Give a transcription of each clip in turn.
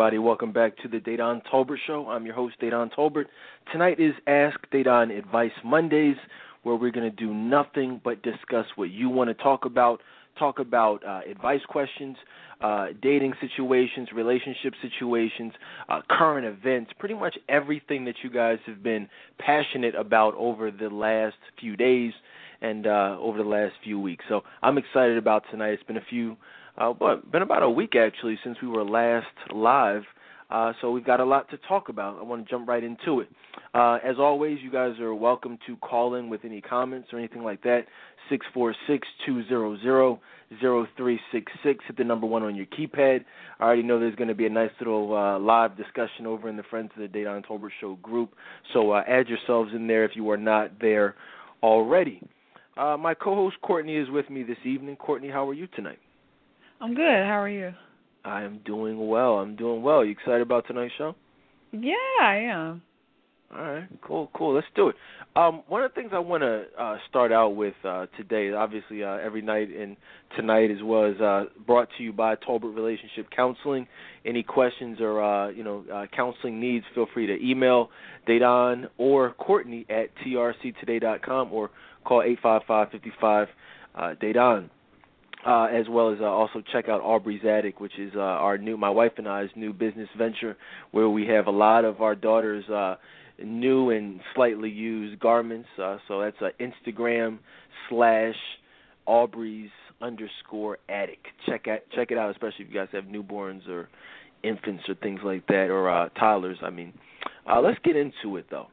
everybody? Welcome back to the Dedan Tolbert Show. I'm your host, Dedan Tolbert. Tonight is Ask Dedan Advice Mondays, where we're going to do nothing but discuss what you want to talk about. Talk about uh, advice questions, uh, dating situations, relationship situations, uh, current events, pretty much everything that you guys have been passionate about over the last few days and uh, over the last few weeks. So I'm excited about tonight. It's been a few uh, but been about a week actually since we were last live. Uh, so we've got a lot to talk about. I want to jump right into it. Uh, as always, you guys are welcome to call in with any comments or anything like that. Six four six two zero zero zero three six six. Hit the number one on your keypad. I already know there's going to be a nice little uh, live discussion over in the Friends of the Dedan Tolbert Show group. So uh, add yourselves in there if you are not there already. Uh, my co-host Courtney is with me this evening. Courtney, how are you tonight? I'm good. How are you? I am doing well. I'm doing well. You excited about tonight's show? Yeah, I am. All right, cool, cool. Let's do it. Um, one of the things I want to uh, start out with uh, today, obviously uh, every night and tonight as well, is uh, brought to you by Tolbert Relationship Counseling. Any questions or uh, you know uh, counseling needs, feel free to email Dedan or Courtney at trctoday.com or call eight five five fifty five Dedan uh, as well as uh, also check out Aubrey's Attic, which is uh, our new, my wife and I's new business venture, where we have a lot of our daughters' uh, new and slightly used garments. Uh, so that's uh, Instagram slash Aubrey's underscore Attic. Check out check it out, especially if you guys have newborns or infants or things like that, or uh, toddlers. I mean, uh, let's get into it though.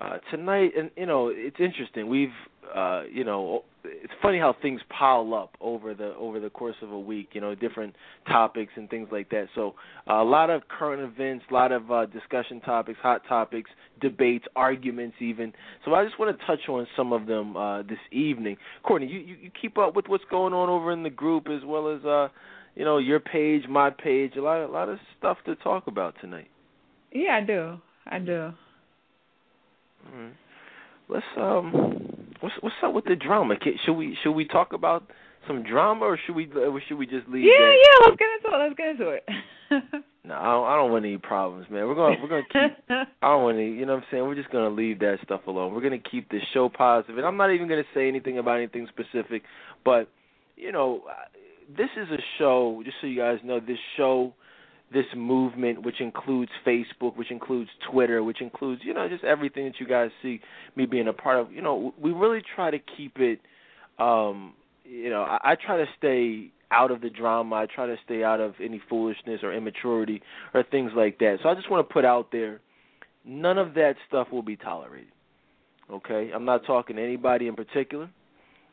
Uh, tonight, and you know, it's interesting. We've, uh, you know, it's funny how things pile up over the over the course of a week. You know, different topics and things like that. So uh, a lot of current events, a lot of uh, discussion topics, hot topics, debates, arguments, even. So I just want to touch on some of them uh, this evening. Courtney, you, you you keep up with what's going on over in the group as well as uh, you know your page, my page. A lot a lot of stuff to talk about tonight. Yeah, I do. I do. Mm-hmm. Let's um, what's what's up with the drama? Should we should we talk about some drama or should we or should we just leave? Yeah, that? yeah. Let's get into it. Let's get into it. no, I don't, I don't want any problems, man. We're gonna we're gonna keep. I don't want any. You know what I'm saying? We're just gonna leave that stuff alone. We're gonna keep this show positive, and I'm not even gonna say anything about anything specific. But you know, this is a show. Just so you guys know, this show this movement, which includes Facebook, which includes Twitter, which includes you know just everything that you guys see me being a part of. You know, we really try to keep it. Um, you know, I, I try to stay out of the drama. I try to stay out of any foolishness or immaturity or things like that. So I just want to put out there, none of that stuff will be tolerated. Okay, I'm not talking to anybody in particular.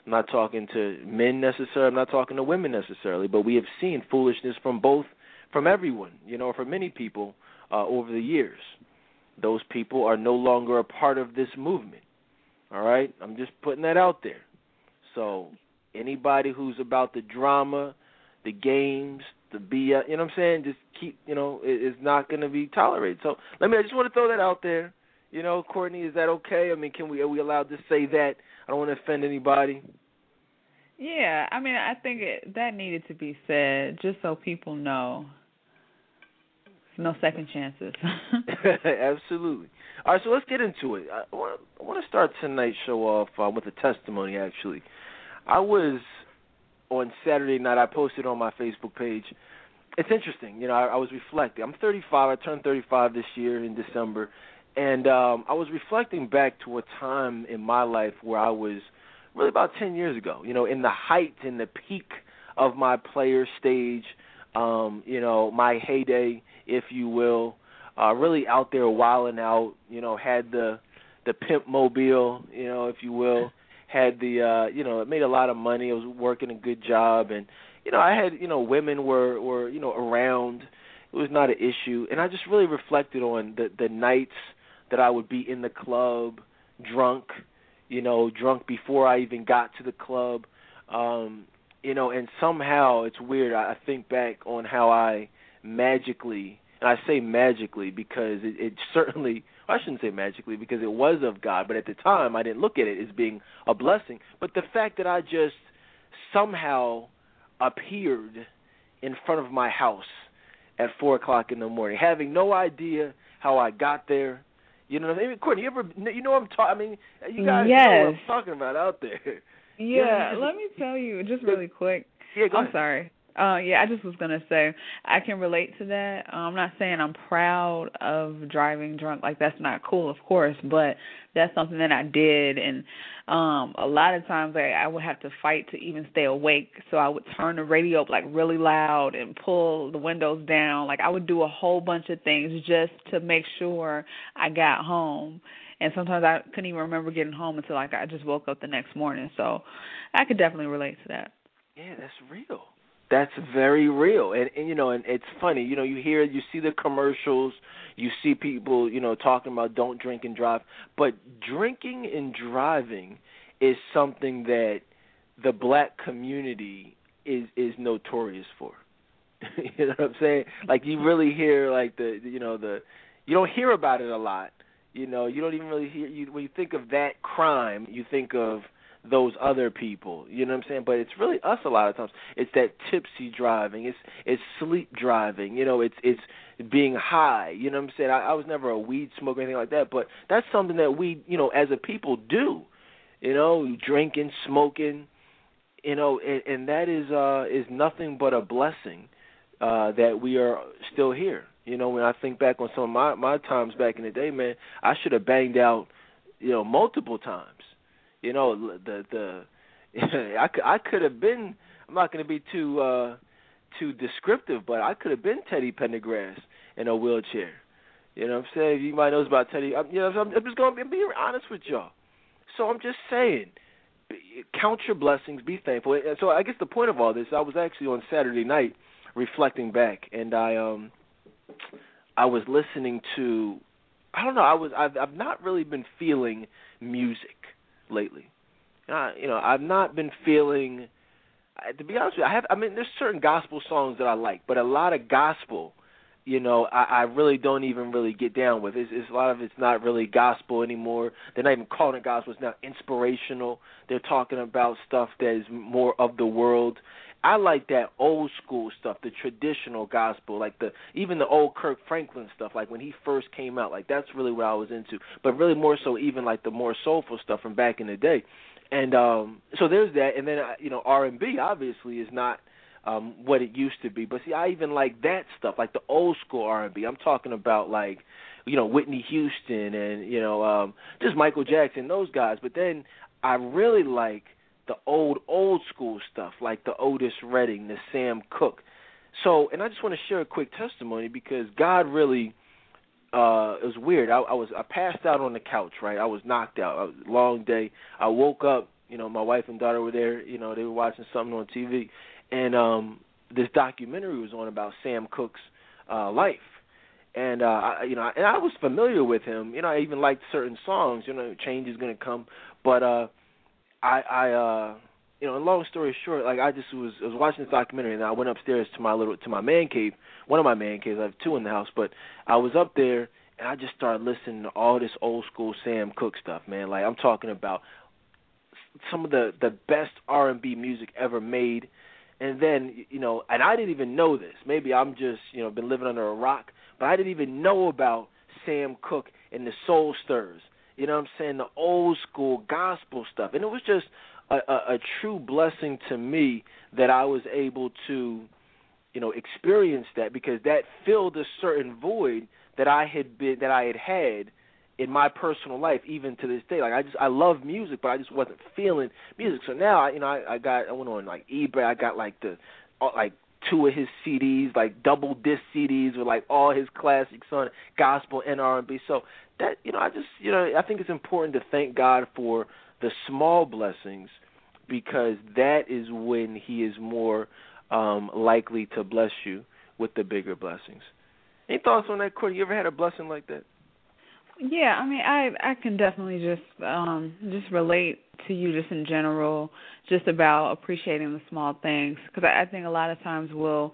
I'm not talking to men necessarily. I'm not talking to women necessarily. But we have seen foolishness from both from everyone, you know, from many people uh, over the years. Those people are no longer a part of this movement. All right, I'm just putting that out there. So anybody who's about the drama, the games, the BS, you know what I'm saying? Just keep, you know, it, it's not going to be tolerated. So let me. I just want to throw that out there. You know, Courtney, is that okay? I mean, can we are we allowed to say that? I don't want to offend anybody. Yeah, I mean, I think it, that needed to be said just so people know no second chances. Absolutely. All right, so let's get into it. I want, I want to start tonight's show off uh, with a testimony. Actually, I was on Saturday night. I posted on my Facebook page. It's interesting, you know. I, I was reflecting. I'm 35. I turned 35 this year in December, and um, I was reflecting back to a time in my life where I was really about 10 years ago. You know, in the height, in the peak of my player stage. Um, you know, my heyday if you will. Uh, really out there wilding out. You know, had the the pimp mobile, you know, if you will. Had the uh, you know, it made a lot of money. I was working a good job, and you know, I had you know, women were were you know around. It was not an issue, and I just really reflected on the the nights that I would be in the club, drunk, you know, drunk before I even got to the club. Um, you know, and somehow it's weird. I think back on how I magically, and I say magically because it, it certainly, I shouldn't say magically because it was of God, but at the time I didn't look at it as being a blessing. But the fact that I just somehow appeared in front of my house at four o'clock in the morning, having no idea how I got there. You know, I mean, Courtney, you ever, you know, what I'm talking. I mean, you guys yes. know what I'm talking about out there. Yeah, let me tell you just really quick. Yeah, go I'm ahead. sorry. Uh, yeah, I just was gonna say I can relate to that. Uh, I'm not saying I'm proud of driving drunk. Like that's not cool, of course, but that's something that I did, and um, a lot of times I, I would have to fight to even stay awake. So I would turn the radio up like really loud and pull the windows down. Like I would do a whole bunch of things just to make sure I got home. And sometimes I couldn't even remember getting home until like I just woke up the next morning. So I could definitely relate to that. Yeah, that's real. That's very real, and, and you know, and it's funny. You know, you hear, you see the commercials, you see people, you know, talking about don't drink and drive, but drinking and driving is something that the black community is is notorious for. you know what I'm saying? Like you really hear like the you know the you don't hear about it a lot. You know, you don't even really hear you when you think of that crime, you think of those other people. You know what I'm saying? But it's really us a lot of times. It's that tipsy driving. It's it's sleep driving. You know, it's it's being high. You know what I'm saying? I, I was never a weed smoker or anything like that, but that's something that we, you know, as a people do. You know, drinking, smoking, you know, and, and that is uh is nothing but a blessing uh that we are still here. You know, when I think back on some of my my times back in the day, man, I should have banged out, you know, multiple times you know the the I could I could have been I'm not going to be too uh too descriptive, but I could have been Teddy Pendergrass in a wheelchair. You know what I'm saying? You might know about Teddy. I'm, you know, I'm, I'm just going to be honest with y'all. So I'm just saying, count your blessings, be thankful. And so I guess the point of all this, I was actually on Saturday night reflecting back, and I um I was listening to I don't know I was I've I've not really been feeling music lately. Uh, you know, I've not been feeling. To be honest with you, I have. I mean, there's certain gospel songs that I like, but a lot of gospel, you know, I, I really don't even really get down with. It's, it's a lot of it's not really gospel anymore. They're not even calling it gospel. It's now inspirational. They're talking about stuff that is more of the world. I like that old school stuff, the traditional gospel, like the even the old Kirk Franklin stuff, like when he first came out. Like that's really what I was into. But really more so even like the more soulful stuff from back in the day. And um so there's that and then uh, you know R&B obviously is not um what it used to be. But see I even like that stuff, like the old school R&B. I'm talking about like you know Whitney Houston and you know um just Michael Jackson, those guys. But then I really like the old old school stuff like the Otis Redding, the Sam Cooke. So, and I just want to share a quick testimony because God really uh it was weird. I, I was I passed out on the couch, right? I was knocked out. It was long day. I woke up, you know, my wife and daughter were there, you know, they were watching something on TV and um this documentary was on about Sam Cooke's uh life. And uh I you know, and I was familiar with him. You know, I even liked certain songs, you know, change is going to come, but uh I, I, uh, you know, long story short, like I just was, was watching this documentary, and I went upstairs to my little, to my man cave, one of my man caves. I have two in the house, but I was up there, and I just started listening to all this old school Sam Cooke stuff, man. Like I'm talking about some of the the best R&B music ever made, and then you know, and I didn't even know this. Maybe I'm just, you know, been living under a rock, but I didn't even know about Sam Cooke and the Soul Stirrers you know what I'm saying? The old school gospel stuff. And it was just a, a, a true blessing to me that I was able to, you know, experience that because that filled a certain void that I had been that I had had in my personal life even to this day. Like I just I love music but I just wasn't feeling music. So now I you know, I, I got I went on like eBay, I got like the like two of his CDs, like double disc CDs with like all his classics on gospel and R&B. So that you know, I just you know, I think it's important to thank God for the small blessings because that is when He is more um, likely to bless you with the bigger blessings. Any thoughts on that, Courtney? You ever had a blessing like that? Yeah, I mean, I I can definitely just um just relate to you just in general, just about appreciating the small things because I, I think a lot of times we'll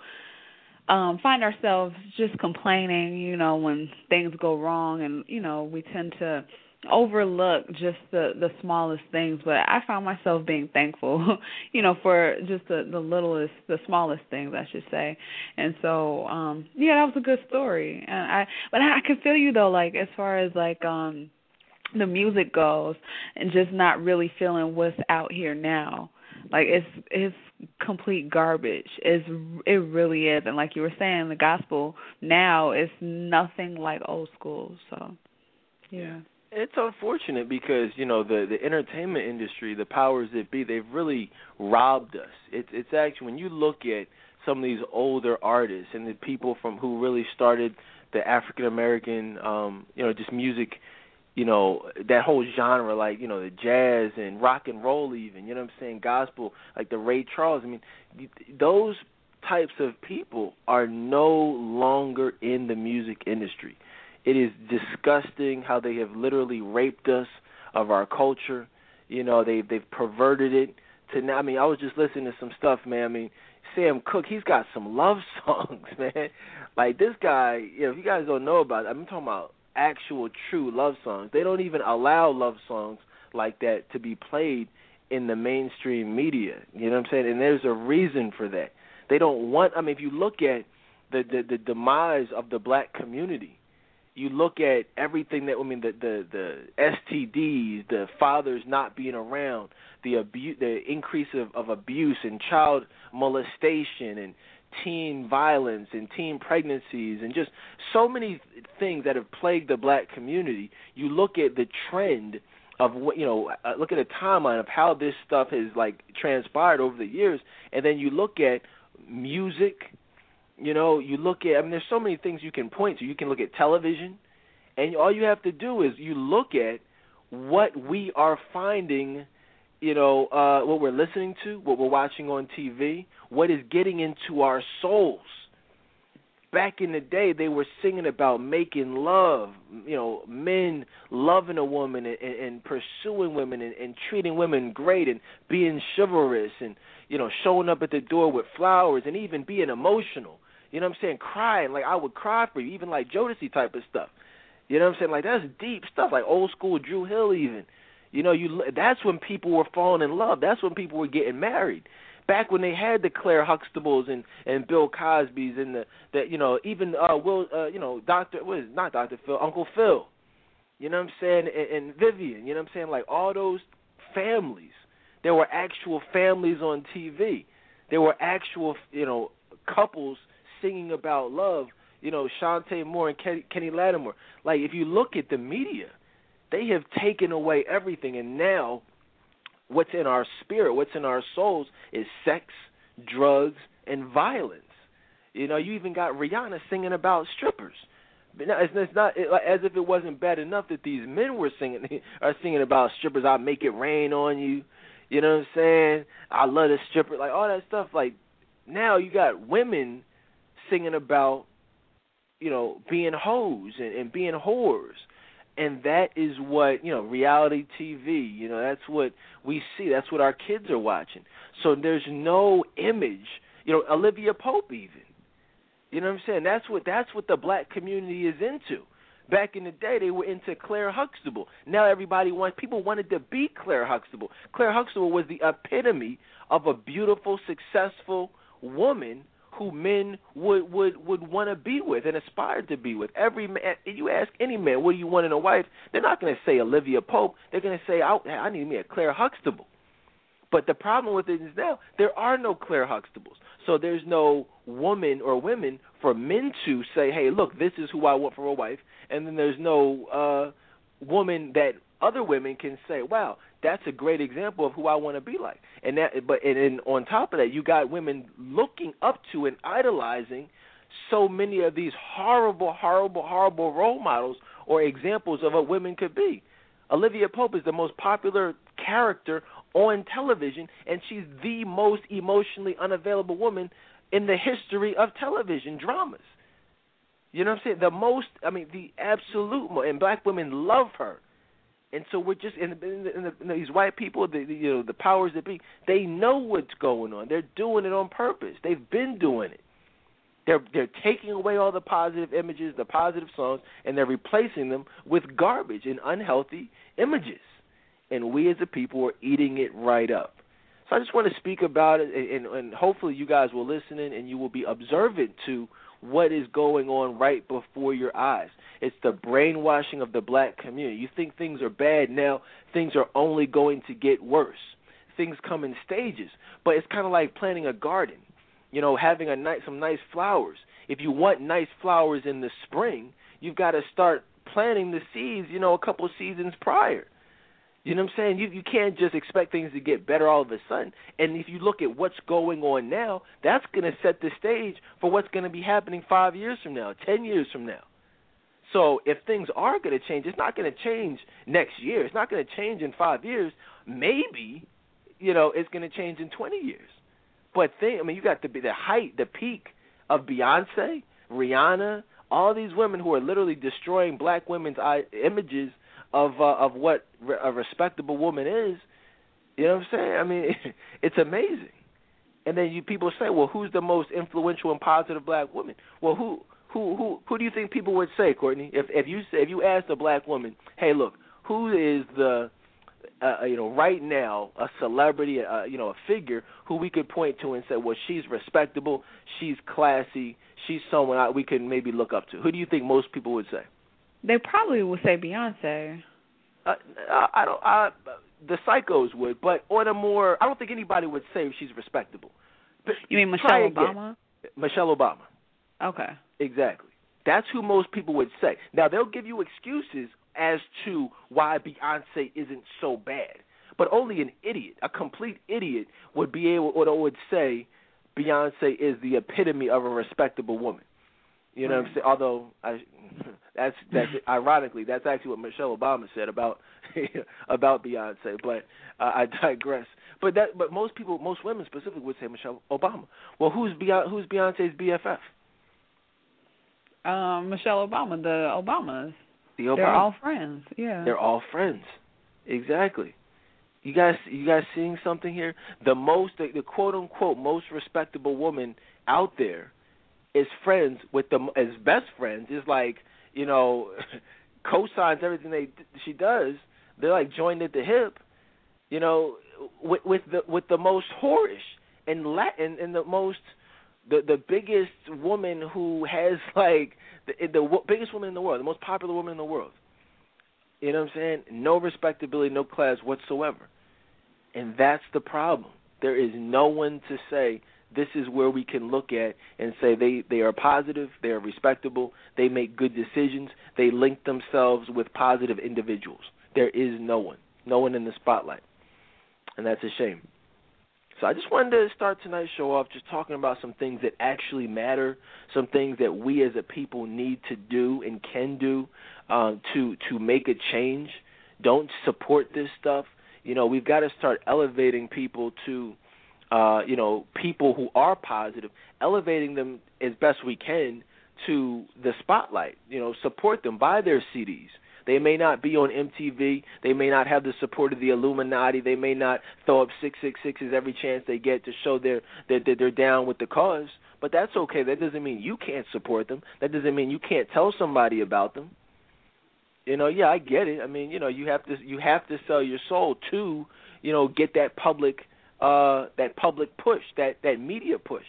um find ourselves just complaining, you know, when things go wrong and you know, we tend to overlook just the the smallest things but i found myself being thankful you know for just the the littlest the smallest things i should say. And so um yeah that was a good story. And i but i, can feel you though like as far as like um the music goes and just not really feeling what's out here now. Like it's it's complete garbage. It's it really is. And like you were saying the gospel now is nothing like old school. So yeah it's unfortunate because you know the the entertainment industry, the powers that be, they've really robbed us. It's it's actually when you look at some of these older artists and the people from who really started the African American, um, you know, just music, you know, that whole genre, like you know, the jazz and rock and roll, even you know what I'm saying, gospel, like the Ray Charles. I mean, those types of people are no longer in the music industry. It is disgusting how they have literally raped us of our culture. You know, they they've perverted it to now. I mean, I was just listening to some stuff, man. I mean, Sam Cooke, he's got some love songs, man. Like this guy, you know, if you guys don't know about it, I'm talking about actual true love songs. They don't even allow love songs like that to be played in the mainstream media. You know what I'm saying? And there's a reason for that. They don't want I mean if you look at the the, the demise of the black community, you look at everything that I mean the the the STDs, the fathers not being around, the abuse, the increase of, of abuse and child molestation and teen violence and teen pregnancies and just so many things that have plagued the black community. You look at the trend of what you know, uh, look at a timeline of how this stuff has like transpired over the years, and then you look at music you know, you look at I mean there's so many things you can point to. You can look at television and all you have to do is you look at what we are finding, you know, uh what we're listening to, what we're watching on TV, what is getting into our souls. Back in the day, they were singing about making love, you know, men loving a woman and, and pursuing women and, and treating women great and being chivalrous and, you know, showing up at the door with flowers and even being emotional. You know what I'm saying? Crying like I would cry for you, even like Jodeci type of stuff. You know what I'm saying? Like that's deep stuff, like old school Dru Hill even. You know, you that's when people were falling in love. That's when people were getting married. Back when they had the Claire Huxtables and and Bill Cosby's and the that you know even uh Will uh you know Doctor it? not Doctor Phil Uncle Phil. You know what I'm saying? And, and Vivian. You know what I'm saying? Like all those families. There were actual families on TV. There were actual you know couples singing about love, you know, Chanté Moore and Kenny, Kenny Lattimore. Like if you look at the media, they have taken away everything, and now what's in our spirit, what's in our souls, is sex, drugs, and violence. You know, you even got Rihanna singing about strippers. But now, it's, it's not it, as if it wasn't bad enough that these men were singing are singing about strippers. I make it rain on you. You know what I'm saying? I love the stripper, like all that stuff. Like now you got women singing about you know being hoes and, and being whores. And that is what you know reality tv you know that's what we see. That's what our kids are watching. So there's no image you know olivia pope even. You know what i'm saying? That's what that's what the black community is into. Back in the day they were into claire huxtable. Now everybody wants people wanted to be claire huxtable. Claire huxtable was the epitome of a beautiful successful woman who men would would would want to be with and aspire to be with. Every man, you ask any man, what do you want in a wife? They're not going to say Olivia Pope. They're going to say, I, I need me a Claire Huxtable. But the problem with it is now there are no Claire Huxtables. So there's no woman or women for men to say, hey, look, this is who I want for a wife. And then there's no uh, woman that other women can say, wow, that's a great example of who I want to be like. And that, but and, and on top of that, you got women looking up to and idolizing so many of these horrible, horrible, horrible role models or examples of what women could be. Olivia Pope is the most popular character on television, and she's the most emotionally unavailable woman in the history of television dramas. You know what I'm saying? The most, I mean, the absolute, and black women love her and so we're just in, in, the, in these white people, the, the you know the powers that be, they know what's going on. They're doing it on purpose. They've been doing it. They're they're taking away all the positive images, the positive songs, and they're replacing them with garbage and unhealthy images. And we as a people are eating it right up. So I just want to speak about it, and, and hopefully you guys will listen in and you will be observant to what is going on right before your eyes. It's the brainwashing of the black community. You think things are bad now, things are only going to get worse. Things come in stages, but it's kind of like planting a garden. You know, having a nice some nice flowers. If you want nice flowers in the spring, you've got to start planting the seeds, you know, a couple seasons prior. You know what I'm saying? You you can't just expect things to get better all of a sudden. And if you look at what's going on now, that's going to set the stage for what's going to be happening 5 years from now, 10 years from now. So if things are going to change, it's not going to change next year. It's not going to change in 5 years. Maybe, you know, it's going to change in 20 years. But think, I mean, you got the the height, the peak of Beyonce, Rihanna, all these women who are literally destroying black women's images of uh, of what a respectable woman is. You know what I'm saying? I mean, it's amazing. And then you people say, well, who's the most influential and positive black woman? Well, who who who who do you think people would say, Courtney? If if you if you asked a black woman, hey, look, who is the uh, uh, you know, right now, a celebrity, uh, you know, a figure who we could point to and say, well, she's respectable, she's classy, she's someone we can maybe look up to. Who do you think most people would say? They probably would say Beyonce. Uh, I don't. I, the psychos would, but on a more, I don't think anybody would say she's respectable. But you mean Michelle Obama? Michelle Obama. Okay. Exactly. That's who most people would say. Now they'll give you excuses as to why Beyonce isn't so bad, but only an idiot, a complete idiot, would be able or would say Beyonce is the epitome of a respectable woman. You know right. what I'm saying? Although I, that's that's ironically that's actually what Michelle Obama said about about Beyonce, but uh, I digress. But that but most people, most women specifically would say Michelle Obama. Well, who's Beyonce, who's Beyonce's BFF? Um, Michelle Obama, the Obamas. The Obama. They're all friends. Yeah. They're all friends. Exactly. You guys, you guys seeing something here? The most, the, the quote unquote most respectable woman out there is friends with them as best friends is like you know co-signs everything they she does. They're like joined at the hip, you know, with with the with the most whorish and Latin and the most the the biggest woman who has like the the biggest woman in the world, the most popular woman in the world. You know what I'm saying? No respectability, no class whatsoever. And that's the problem. There is no one to say this is where we can look at and say they they are positive, they are respectable, they make good decisions, they link themselves with positive individuals. There is no one, no one in the spotlight, and that's a shame. So I just wanted to start tonight's show off just talking about some things that actually matter, some things that we as a people need to do and can do um, to to make a change. Don't support this stuff. You know, we've got to start elevating people to uh, you know, people who are positive, elevating them as best we can to the spotlight. You know, support them, buy their CDs. They may not be on MTV. They may not have the support of the Illuminati. They may not throw up six six sixes every chance they get to show they're that they're, they're down with the cause. But that's okay. That doesn't mean you can't support them. That doesn't mean you can't tell somebody about them. You know, yeah, I get it. I mean, you know, you have to you have to sell your soul to, you know, get that public uh, that public push, that that media push,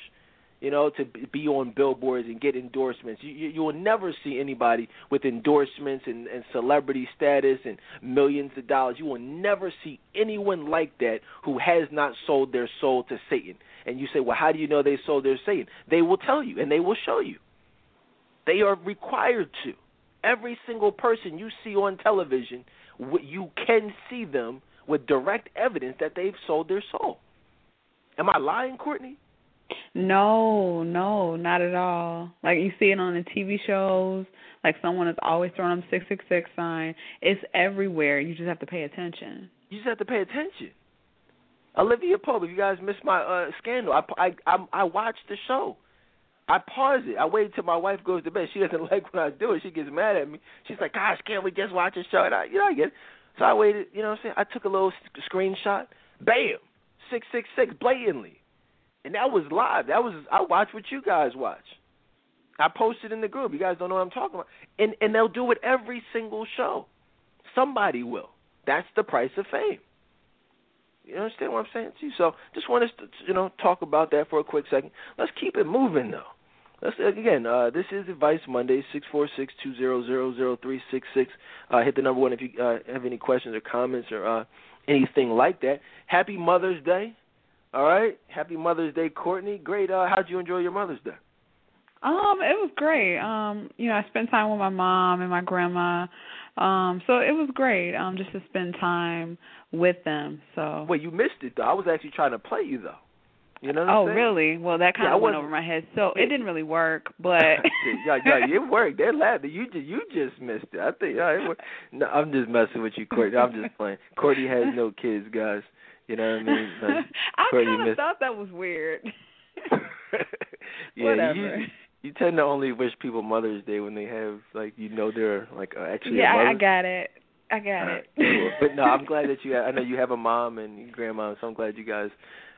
you know, to be on billboards and get endorsements. You you, you will never see anybody with endorsements and, and celebrity status and millions of dollars. You will never see anyone like that who has not sold their soul to Satan. And you say, well, how do you know they sold their Satan? They will tell you and they will show you. They are required to. Every single person you see on television, you can see them with direct evidence that they've sold their soul. Am I lying, Courtney? No, no, not at all. Like you see it on the TV shows, like someone is always throwing up six six six sign. It's everywhere. You just have to pay attention. You just have to pay attention. Olivia Pope, if you guys missed my uh scandal, I I I, I watched the show. I pause it. I wait till my wife goes to bed. She doesn't like when I do it. She gets mad at me. She's like, "Gosh, can't we just watch a show?" And I, you know, I get. So I waited. You know what I'm saying? I took a little screenshot. Bam, six six six blatantly, and that was live. That was I watched what you guys watch. I posted in the group. You guys don't know what I'm talking about. And and they'll do it every single show. Somebody will. That's the price of fame. You understand what I'm saying to you? So just want us to you know talk about that for a quick second. Let's keep it moving though. Let's again. Uh, this is Advice Monday. Six four six two zero zero zero three six six. Uh, hit the number one if you uh, have any questions or comments or uh, anything like that. Happy Mother's Day. All right. Happy Mother's Day, Courtney. Great. Uh, how'd you enjoy your Mother's Day? Um, it was great. Um, you know, I spent time with my mom and my grandma. Um, so it was great. Um, just to spend time with them. So. Well, you missed it though. I was actually trying to play you though. You know oh, saying? really? Well, that kind yeah, of went over my head. So it didn't really work, but yeah, yeah, it worked. They're laughing. You just, you just missed it. I think. Yeah, it worked. No, I'm just messing with you, Courtney. I'm just playing. Courtney has no kids, guys. You know what I mean? I kind of thought that was weird. yeah, Whatever. you you tend to only wish people Mother's Day when they have like you know they're like actually yeah. I got it. I got it. but no, I'm glad that you. I know you have a mom and grandma, so I'm glad you guys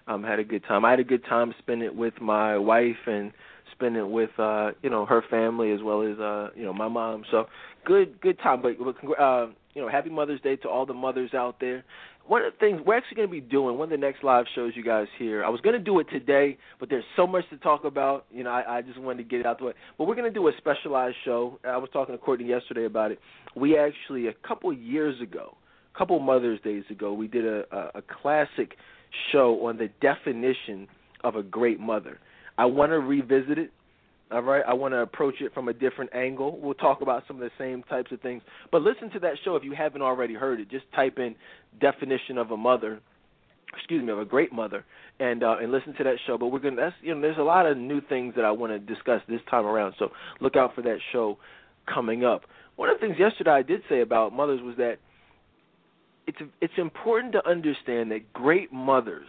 um had a good time. I had a good time spending it with my wife and spending it with uh you know her family as well as uh you know my mom. So good good time. But uh you know happy Mother's Day to all the mothers out there one of the things we're actually going to be doing, one of the next live shows you guys hear, I was going to do it today, but there's so much to talk about. You know, I, I just wanted to get it out the way. But we're going to do a specialized show. I was talking to Courtney yesterday about it. We actually, a couple years ago, a couple Mother's Days ago, we did a, a, a classic show on the definition of a great mother. I want to revisit it all right, I want to approach it from a different angle. We'll talk about some of the same types of things. But listen to that show if you haven't already heard it. Just type in definition of a mother, excuse me, of a great mother, and uh, and listen to that show. But we're gonna that's you know there's a lot of new things that I want to discuss this time around. So look out for that show coming up. One of the things yesterday I did say about mothers was that it's it's important to understand that great mothers,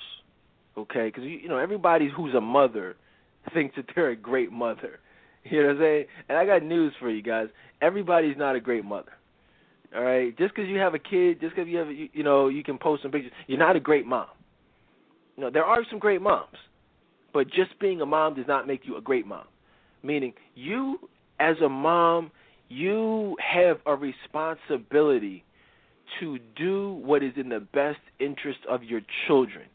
okay, because you, you know everybody who's a mother thinks that they're a great mother. You know what I'm saying? And I got news for you guys. Everybody's not a great mother. All right, just because you have a kid, just because you have, you, you know, you can post some pictures, you're not a great mom. You know, there are some great moms, but just being a mom does not make you a great mom. Meaning, you as a mom, you have a responsibility to do what is in the best interest of your children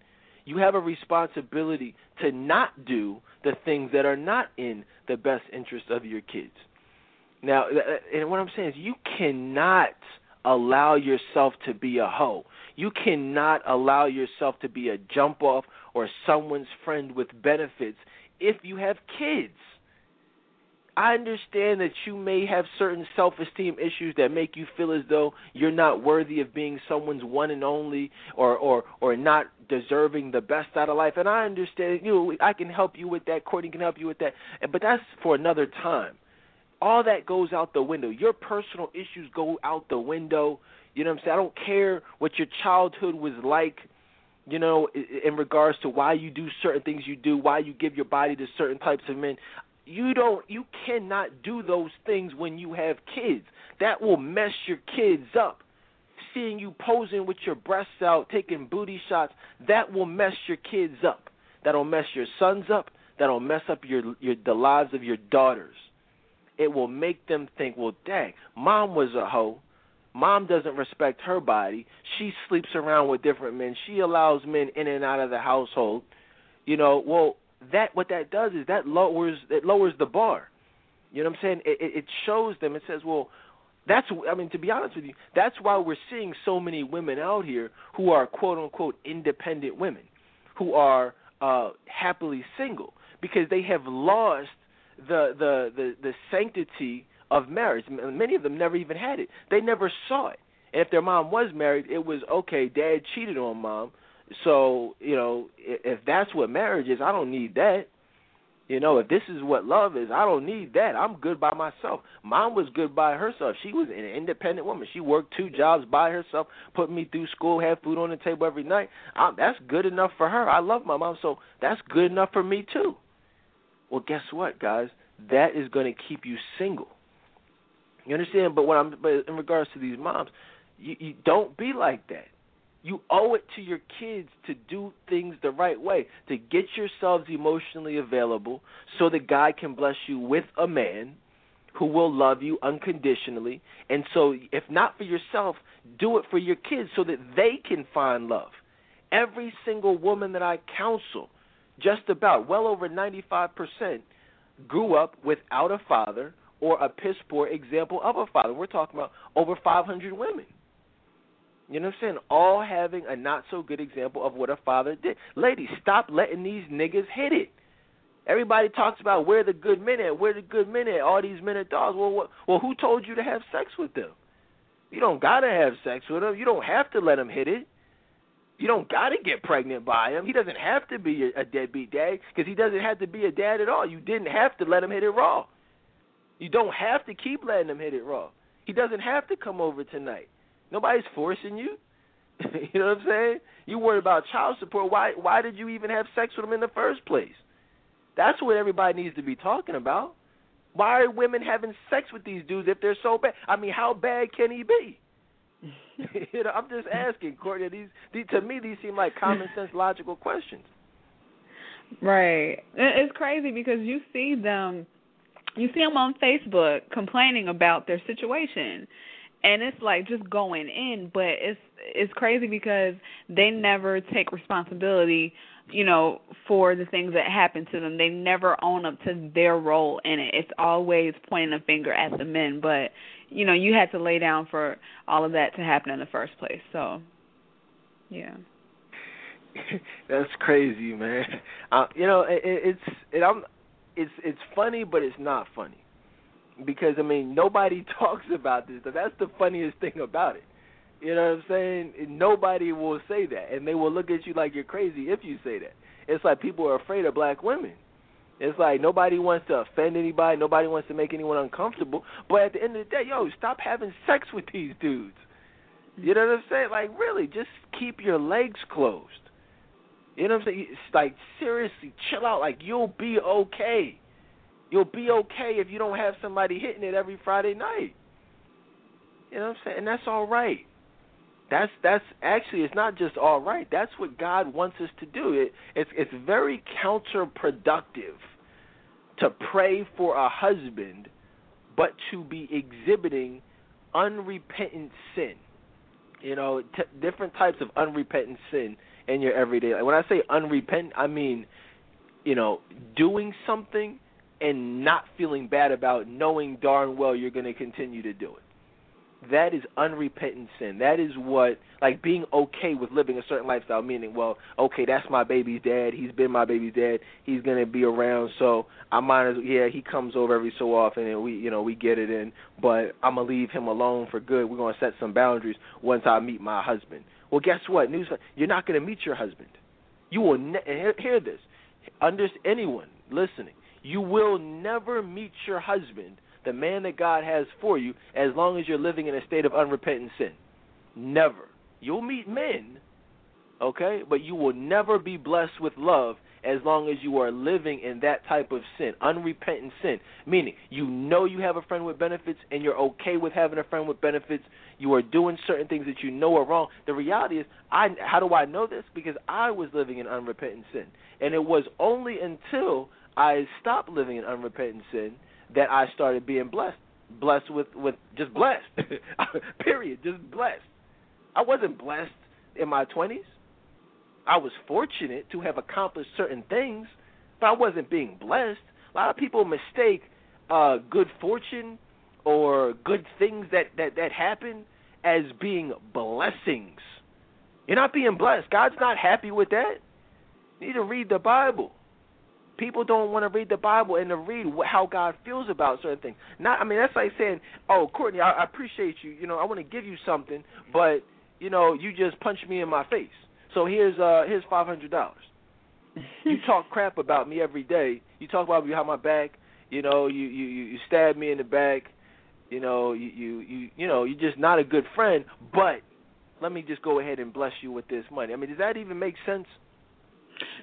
you have a responsibility to not do the things that are not in the best interest of your kids. Now, and what I'm saying is, you cannot allow yourself to be a hoe. You cannot allow yourself to be a jump off or someone's friend with benefits if you have kids. I understand that you may have certain self esteem issues that make you feel as though you're not worthy of being someone's one and only or or or not deserving the best out of life and I understand you know, I can help you with that, Courtney can help you with that. But that's for another time. All that goes out the window. Your personal issues go out the window. You know what I'm saying? I don't care what your childhood was like you know, in regards to why you do certain things you do, why you give your body to certain types of men you don't you cannot do those things when you have kids. That will mess your kids up. Seeing you posing with your breasts out, taking booty shots, that will mess your kids up. That'll mess your sons up. That'll mess up your your the lives of your daughters. It will make them think, well, dang, mom was a hoe. Mom doesn't respect her body. She sleeps around with different men. She allows men in and out of the household. You know, well, that what that does is that lowers it lowers the bar. You know what I'm saying? It, it shows them. It says, well, that's. I mean, to be honest with you, that's why we're seeing so many women out here who are quote unquote independent women, who are uh, happily single because they have lost the the the, the sanctity of marriage. Many of them never even had it. They never saw it. And if their mom was married, it was okay. Dad cheated on mom, so, you know, if that's what marriage is, I don't need that. You know, if this is what love is, I don't need that. I'm good by myself. Mom was good by herself. She was an independent woman. She worked two jobs by herself, put me through school, had food on the table every night. I, that's good enough for her. I love my mom, so that's good enough for me too. Well, guess what, guys? That is going to keep you single. You understand? But what I'm, but in regards to these moms, you, you don't be like that. You owe it to your kids to do things the right way, to get yourselves emotionally available so that God can bless you with a man who will love you unconditionally. And so, if not for yourself, do it for your kids so that they can find love. Every single woman that I counsel, just about well over 95%, grew up without a father or a piss poor example of a father. We're talking about over 500 women. You know what I'm saying? All having a not so good example of what a father did. Ladies, stop letting these niggas hit it. Everybody talks about where the good men at, where the good men at, all these men are dogs. Well, what, well, who told you to have sex with them? You don't gotta have sex with them. You don't have to let them hit it. You don't gotta get pregnant by him. He doesn't have to be a, a deadbeat dad because he doesn't have to be a dad at all. You didn't have to let him hit it raw. You don't have to keep letting him hit it raw. He doesn't have to come over tonight. Nobody's forcing you. you know what I'm saying? You worried about child support. Why why did you even have sex with him in the first place? That's what everybody needs to be talking about. Why are women having sex with these dudes if they're so bad? I mean, how bad can he be? you know, I'm just asking, Courtney. These, these to me, these seem like common sense, logical questions. Right. It's crazy because you see them, you see them on Facebook complaining about their situation, and it's like just going in but it's it's crazy because they never take responsibility you know for the things that happen to them. They never own up to their role in it. It's always pointing a finger at the men but you know you had to lay down for all of that to happen in the first place so yeah. That's crazy man. Uh, you know it, it's it, i'm it's it's funny but it's not funny because I mean nobody talks about this. That's the funniest thing about it. You know what I'm saying? Nobody will say that, and they will look at you like you're crazy if you say that. It's like people are afraid of black women. It's like nobody wants to offend anybody. Nobody wants to make anyone uncomfortable. But at the end of the day, yo, stop having sex with these dudes. You know what I'm saying? Like, really, just keep your legs closed. You know what I'm saying? It's like, seriously, chill out. Like, you'll be okay. You'll be okay if you don't have somebody hitting it every Friday night. You know what I'm saying? And that's all right. That's that's actually it's not just all right. That's what God wants us to do. It, it's it's very counterproductive to pray for a husband, but to be exhibiting unrepentant sin. You know, t- different types of unrepentant sin in your everyday life. When I say unrepentant, I mean, you know, doing something and not feeling bad about knowing darn well you're going to continue to do it. That is unrepentant sin. That is what, like being okay with living a certain lifestyle, meaning, well, okay, that's my baby's dad. He's been my baby's dad. He's gonna be around, so I might as well, yeah, he comes over every so often, and we, you know, we get it in. But I'm gonna leave him alone for good. We're gonna set some boundaries once I meet my husband. Well, guess what? News, you're not gonna meet your husband. You will ne- hear, hear this. Under anyone listening, you will never meet your husband, the man that God has for you, as long as you're living in a state of unrepentant sin. Never. You'll meet men, okay, but you will never be blessed with love as long as you are living in that type of sin, unrepentant sin. Meaning, you know you have a friend with benefits and you're okay with having a friend with benefits. You are doing certain things that you know are wrong. The reality is, I how do I know this? Because I was living in unrepentant sin. And it was only until I stopped living in unrepentant sin that I started being blessed. Blessed with, with just blessed. Period. Just blessed. I wasn't blessed in my twenties. I was fortunate to have accomplished certain things, but I wasn't being blessed. A lot of people mistake uh, good fortune or good things that, that, that happen as being blessings. You're not being blessed. God's not happy with that. You need to read the Bible people don't want to read the Bible and to read how God feels about certain things. Not, I mean, that's like saying, "Oh, Courtney, I, I appreciate you. You know, I want to give you something, but you know, you just punched me in my face. So here's uh here's five hundred dollars. you talk crap about me every day. You talk about behind my back. You know, you you you stab me in the back. You know, you you you you know, you're just not a good friend. But let me just go ahead and bless you with this money. I mean, does that even make sense?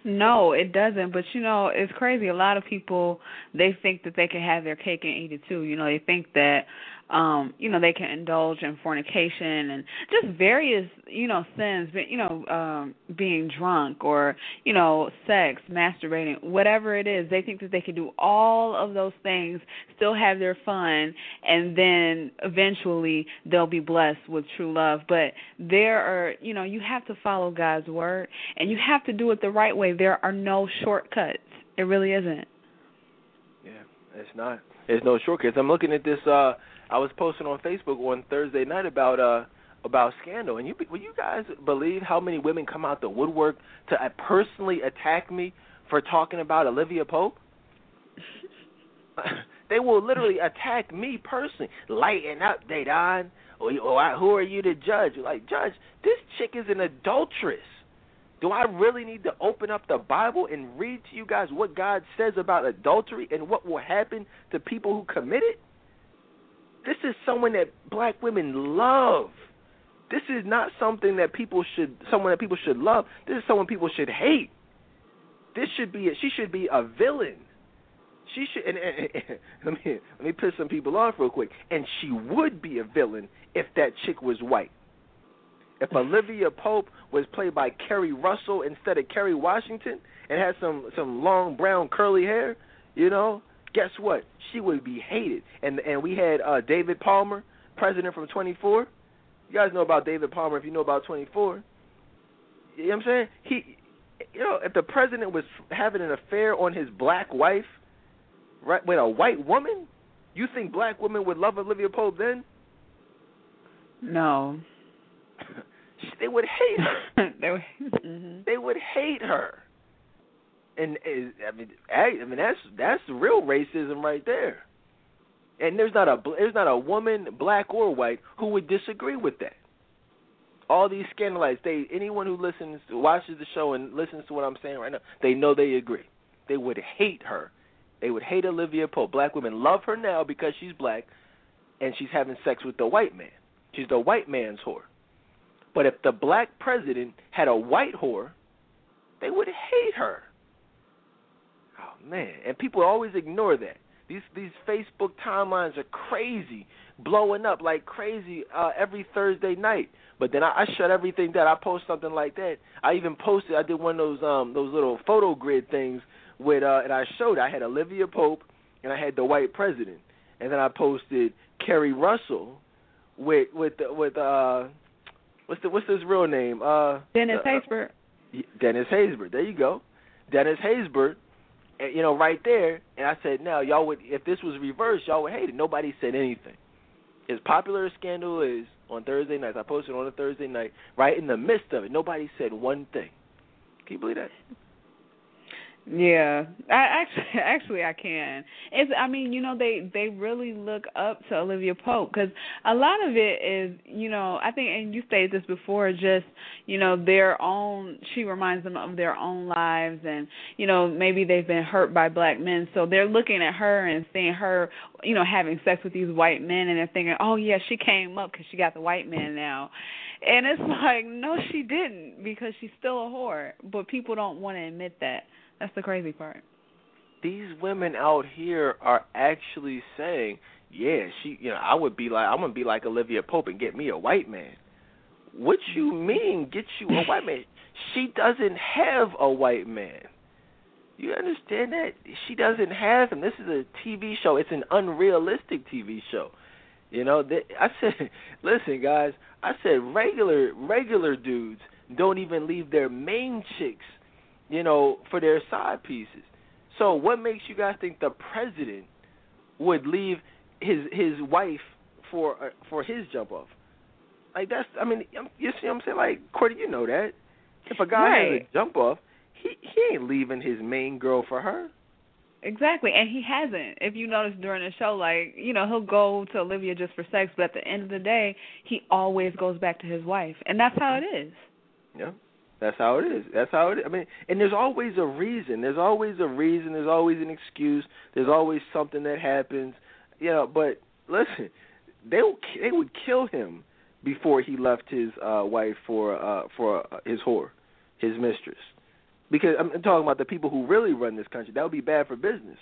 No, it doesn't. But you know, it's crazy. A lot of people they think that they can have their cake and eat it too. You know, they think that um you know they can indulge in fornication and just various you know sins you know um being drunk or you know sex masturbating whatever it is they think that they can do all of those things still have their fun and then eventually they'll be blessed with true love. But there are you know you have to follow God's word and you have to do it the right way. There are no shortcuts. It really isn't. Yeah it's not. There's no shortcuts. I'm looking at this uh I was posting on Facebook on Thursday night about uh about scandal, and you will you guys believe how many women come out the woodwork to uh, personally attack me for talking about Olivia Pope? they will literally attack me personally. Lighten up, Dedan. Or, or who are you to judge? Like, judge, this chick is an adulteress. Do I really need to open up the Bible and read to you guys what God says about adultery and what will happen to people who commit it? This is someone that black women love. This is not something that people should someone that people should love. This is someone people should hate. This should be a, she should be a villain. She should and, and, and, let me let me piss some people off real quick. And she would be a villain if that chick was white. If Olivia Pope was played by Keri Russell instead of Kerry Washington and had some some long brown curly hair, you know, guess what? She would be hated. And and we had uh David Palmer, president from 24. You guys know about David Palmer if you know about 24. You know what I'm saying? He you know, if the president was having an affair on his black wife, right, with a white woman, you think black women would love Olivia Pope then? No. they would hate her. they would. Mm-hmm. They would hate her and I mean, I mean that's that's real racism right there. And there's not a there's not a woman, black or white, who would disagree with that. All these scandalites, they anyone who listens, watches the show and listens to what I'm saying right now, they know they agree. They would hate her. They would hate Olivia Pope. Black women love her now because she's black, and she's having sex with the white man. She's the white man's whore. But if the black president had a white whore, they would hate her man, and people always ignore that. These these Facebook timelines are crazy, blowing up like crazy uh, every Thursday night. But then I, I shut everything down. I post something like that. I even posted. I did one of those um those little photo grid things with uh and I showed. I had Olivia Pope and I had the white president, and then I posted Keri Russell with with with uh what's the what's his real name? Uh Dennis uh, Haysbert. Dennis Haysbert. There you go. Dennis Haysbert you know, right there. And I said, now y'all would, if this was reversed, y'all would hate it. Nobody said anything. As popular as Scandal is on Thursday nights, I posted on a Thursday night, right in the midst of it, nobody said one thing. Can you believe that? Yeah, I actually actually I can. It's I mean you know they they really look up to Olivia Pope because a lot of it is you know I think and you stated this before just you know their own she reminds them of their own lives and you know maybe they've been hurt by black men. So they're looking at her and seeing her you know having sex with these white men and they're thinking oh yeah she came up because she got the white man now. And it's like no she didn't because she's still a whore but people don't want to admit that that's the crazy part. These women out here are actually saying, "Yeah, she, you know, I would be like, I'm gonna be like Olivia Pope and get me a white man." What you mean, get you a white man? She doesn't have a white man. You understand that? She doesn't have him. This is a TV show. It's an unrealistic TV show. You know, they, I said, listen, guys. I said regular regular dudes don't even leave their main chicks you know, for their side pieces. So what makes you guys think the president would leave his his wife for uh, for his jump off? Like that's I mean you see what I'm saying? Like Courtney, you know that if a guy right. has a jump off, he he ain't leaving his main girl for her. Exactly, and he hasn't. If you notice during the show, like you know, he'll go to Olivia just for sex, but at the end of the day, he always goes back to his wife, and that's how it is. Yeah. That's how it is. That's how it is. I mean, and there's always a reason. There's always a reason. There's always an excuse. There's always something that happens. You know, but listen, they will, they would kill him before he left his uh wife for uh for uh, his whore, his mistress. Because I'm talking about the people who really run this country. That would be bad for business.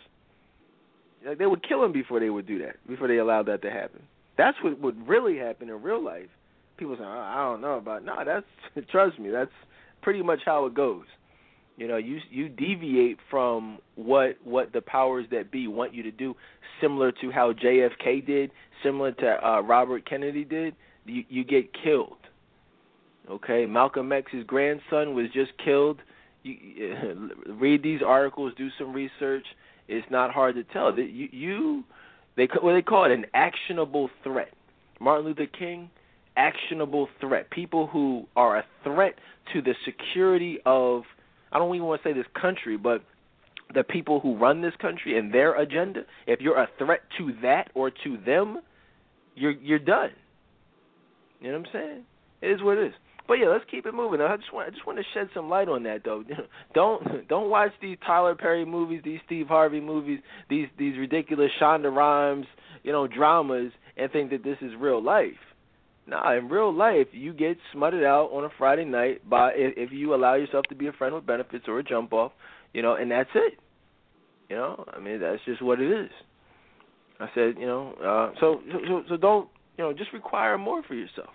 Like, they would kill him before they would do that. Before they allowed that to happen. That's what would really happen in real life. People say, oh, I don't know about. No, that's trust me, that's pretty much how it goes. You know, you you deviate from what what the powers that be want you to do, similar to how JFK did, similar to uh, Robert Kennedy did. You you get killed. Okay, Malcolm X's grandson was just killed. You, read these articles, do some research. It's not hard to tell that you you they what they call it an actionable threat. Martin Luther King, actionable threat. People who are a threat to the security of I don't even want to say this country, but the people who run this country and their agenda. If you're a threat to that or to them, you're you're done. You know what I'm saying? It is what it is. But yeah, let's keep it moving. I just want I just want to shed some light on that though. don't don't watch these Tyler Perry movies, these Steve Harvey movies, these these ridiculous Shonda Rhimes, you know, dramas and think that this is real life. Nah, in real life, you get smutted out on a Friday night by if you allow yourself to be a friend with benefits or a jump off, you know, and that's it. You know, I mean that's just what it is. I said, you know, uh, so so so don't you know just require more for yourself.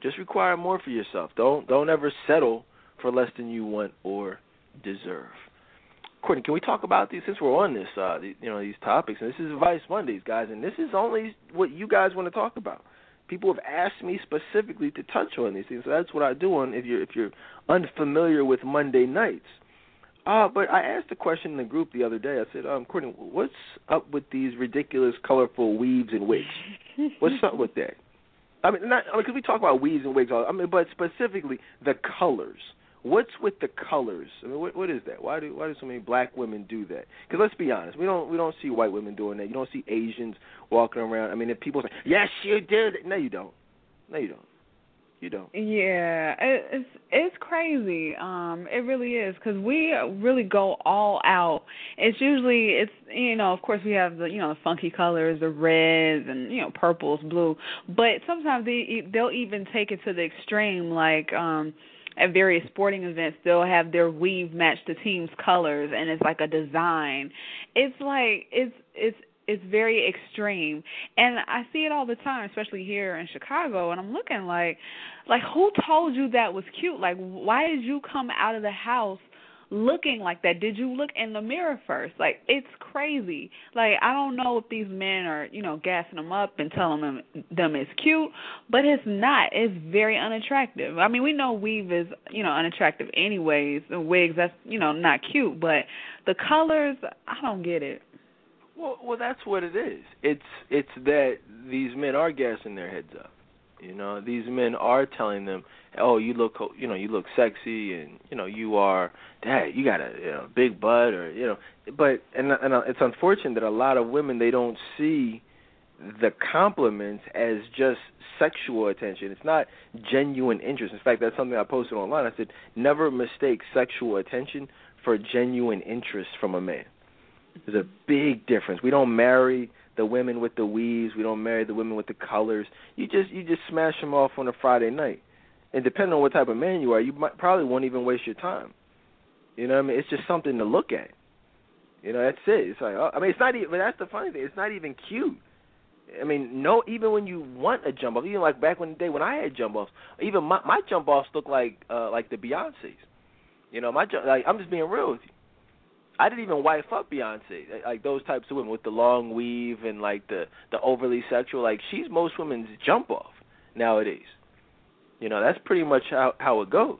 Just require more for yourself. Don't don't ever settle for less than you want or deserve. Courtney, can we talk about these since we're on this, uh, the, you know, these topics? And this is Advice Mondays, guys, and this is only what you guys want to talk about. People have asked me specifically to touch on these things, so that's what I do on if you're if you're unfamiliar with Monday nights. Uh, but I asked a question in the group the other day. I said, um, Courtney, what's up with these ridiculous, colorful weaves and wigs? What's up with that? I mean, not because I mean, we talk about weaves and wigs. All, I mean, but specifically the colors. What's with the colors? I mean, what what is that? Why do why do so many black women do that? Because let's be honest, we don't we don't see white women doing that. You don't see Asians walking around. I mean, if people say, "Yes, you did," no, you don't. No, you don't. You don't. Yeah, it's it's crazy. Um, it really is because we really go all out. It's usually it's you know of course we have the you know the funky colors, the reds and you know purples, blue, but sometimes they they'll even take it to the extreme like um at various sporting events they'll have their weave match the team's colors and it's like a design. It's like it's it's it's very extreme. And i see it all the time especially here in chicago and i'm looking like like who told you that was cute? Like why did you come out of the house looking like that? Did you look in the mirror first? Like it's crazy. Like i don't know if these men are you know gassing them up and telling them them it's cute but it's not. It's very unattractive. I mean we know weave is you know unattractive anyways. The wigs that's you know not cute but the colors i don't get it. Well, well, that's what it is. It's it's that these men are gassing their heads up. You know, these men are telling them, "Oh, you look, you know, you look sexy, and you know, you are, dad, you got a you know, big butt, or you know." But and and uh, it's unfortunate that a lot of women they don't see the compliments as just sexual attention. It's not genuine interest. In fact, that's something I posted online. I said, never mistake sexual attention for genuine interest from a man. There's a big difference. We don't marry the women with the weaves. We don't marry the women with the colors. You just you just smash them off on a Friday night. And depending on what type of man you are, you might probably won't even waste your time. You know what I mean? It's just something to look at. You know, that's it. It's like, oh, I mean, it's not even. But that's the funny thing. It's not even cute. I mean, no. Even when you want a jump off, even like back in the day when I had jump offs, even my my jump offs look like uh like the Beyonces. You know, my like I'm just being real with you. I didn't even wife up Beyonce, like those types of women with the long weave and like the the overly sexual. Like she's most women's jump off nowadays. You know, that's pretty much how how it goes.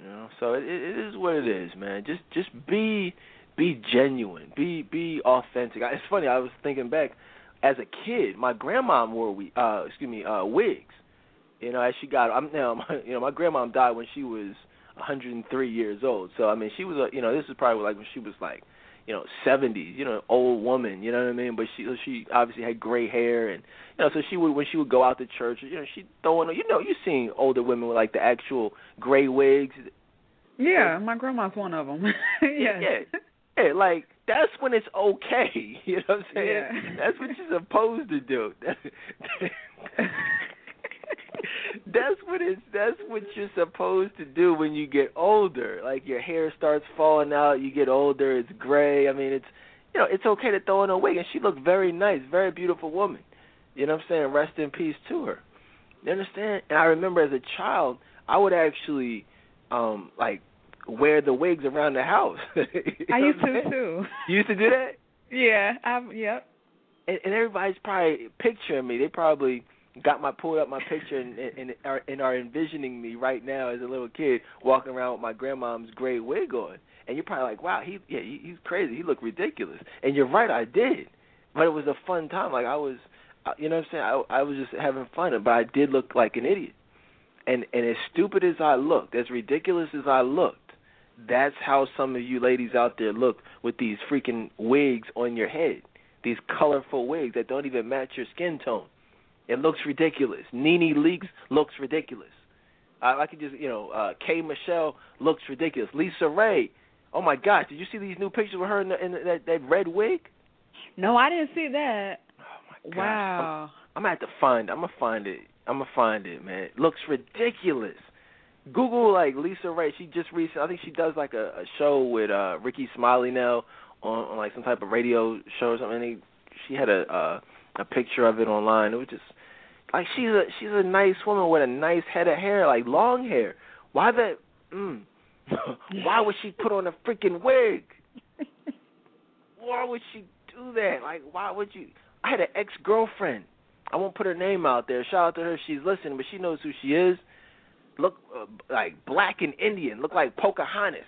You know, so it, it is what it is, man. Just just be be genuine, be be authentic. It's funny. I was thinking back as a kid, my grandma wore we uh excuse me uh wigs. You know, as she got I'm now my, you know my grandma died when she was 103 years old. So I mean, she was a you know this is probably like when she was like you know 70s, you know, old woman, you know what I mean? But she she obviously had gray hair and you know so she would when she would go out to church, you know, she throwing you know you seen older women with like the actual gray wigs. Yeah, my grandma's one of them. yeah. yeah. Yeah, like that's when it's okay. You know what I'm saying? Yeah. That's what you're supposed to do. that's what it's that's what you're supposed to do when you get older. Like your hair starts falling out, you get older, it's gray. I mean, it's you know, it's okay to throw in a wig and she looked very nice, very beautiful woman. You know what I'm saying? Rest in peace to her. You understand? And I remember as a child, I would actually um like wear the wigs around the house. I used to too. You used to do that? yeah, I yep. And, and everybody's probably picturing me. They probably got my pulled up my picture and, and, are, and are envisioning me right now as a little kid walking around with my grandmom's gray wig on. And you're probably like, wow, he yeah, he, he's crazy. He looked ridiculous. And you're right, I did. But it was a fun time. Like I was, uh, you know what I'm saying? I, I was just having fun. But I did look like an idiot. And and as stupid as I looked, as ridiculous as I looked, that's how some of you ladies out there look with these freaking wigs on your head. These colorful wigs that don't even match your skin tone. It looks ridiculous. Nene Leakes looks ridiculous. I, I could just, you know, uh, K. Michelle looks ridiculous. LisaRaye, oh my gosh, did you see these new pictures with her in, the, in the, that, that red wig? No, I didn't see that. Oh my gosh. Wow. I'm, I'm gonna have to find. It. I'm gonna find it. I'm gonna find it, man. It looks ridiculous. Google like LisaRaye. She just recently, I think she does like a, a show with uh Rickey Smiley now on, on like some type of radio show or something. And she had a uh, a picture of it online. It was just like she's a she's a nice woman with a nice head of hair, like long hair. Why the Mm, why would she put on a freaking wig? Why would she do that? Like, why would you? I had an ex girlfriend. I won't put her name out there. Shout out to her. She's listening, but she knows who she is. Look uh, like black and Indian. Look like Pocahontas.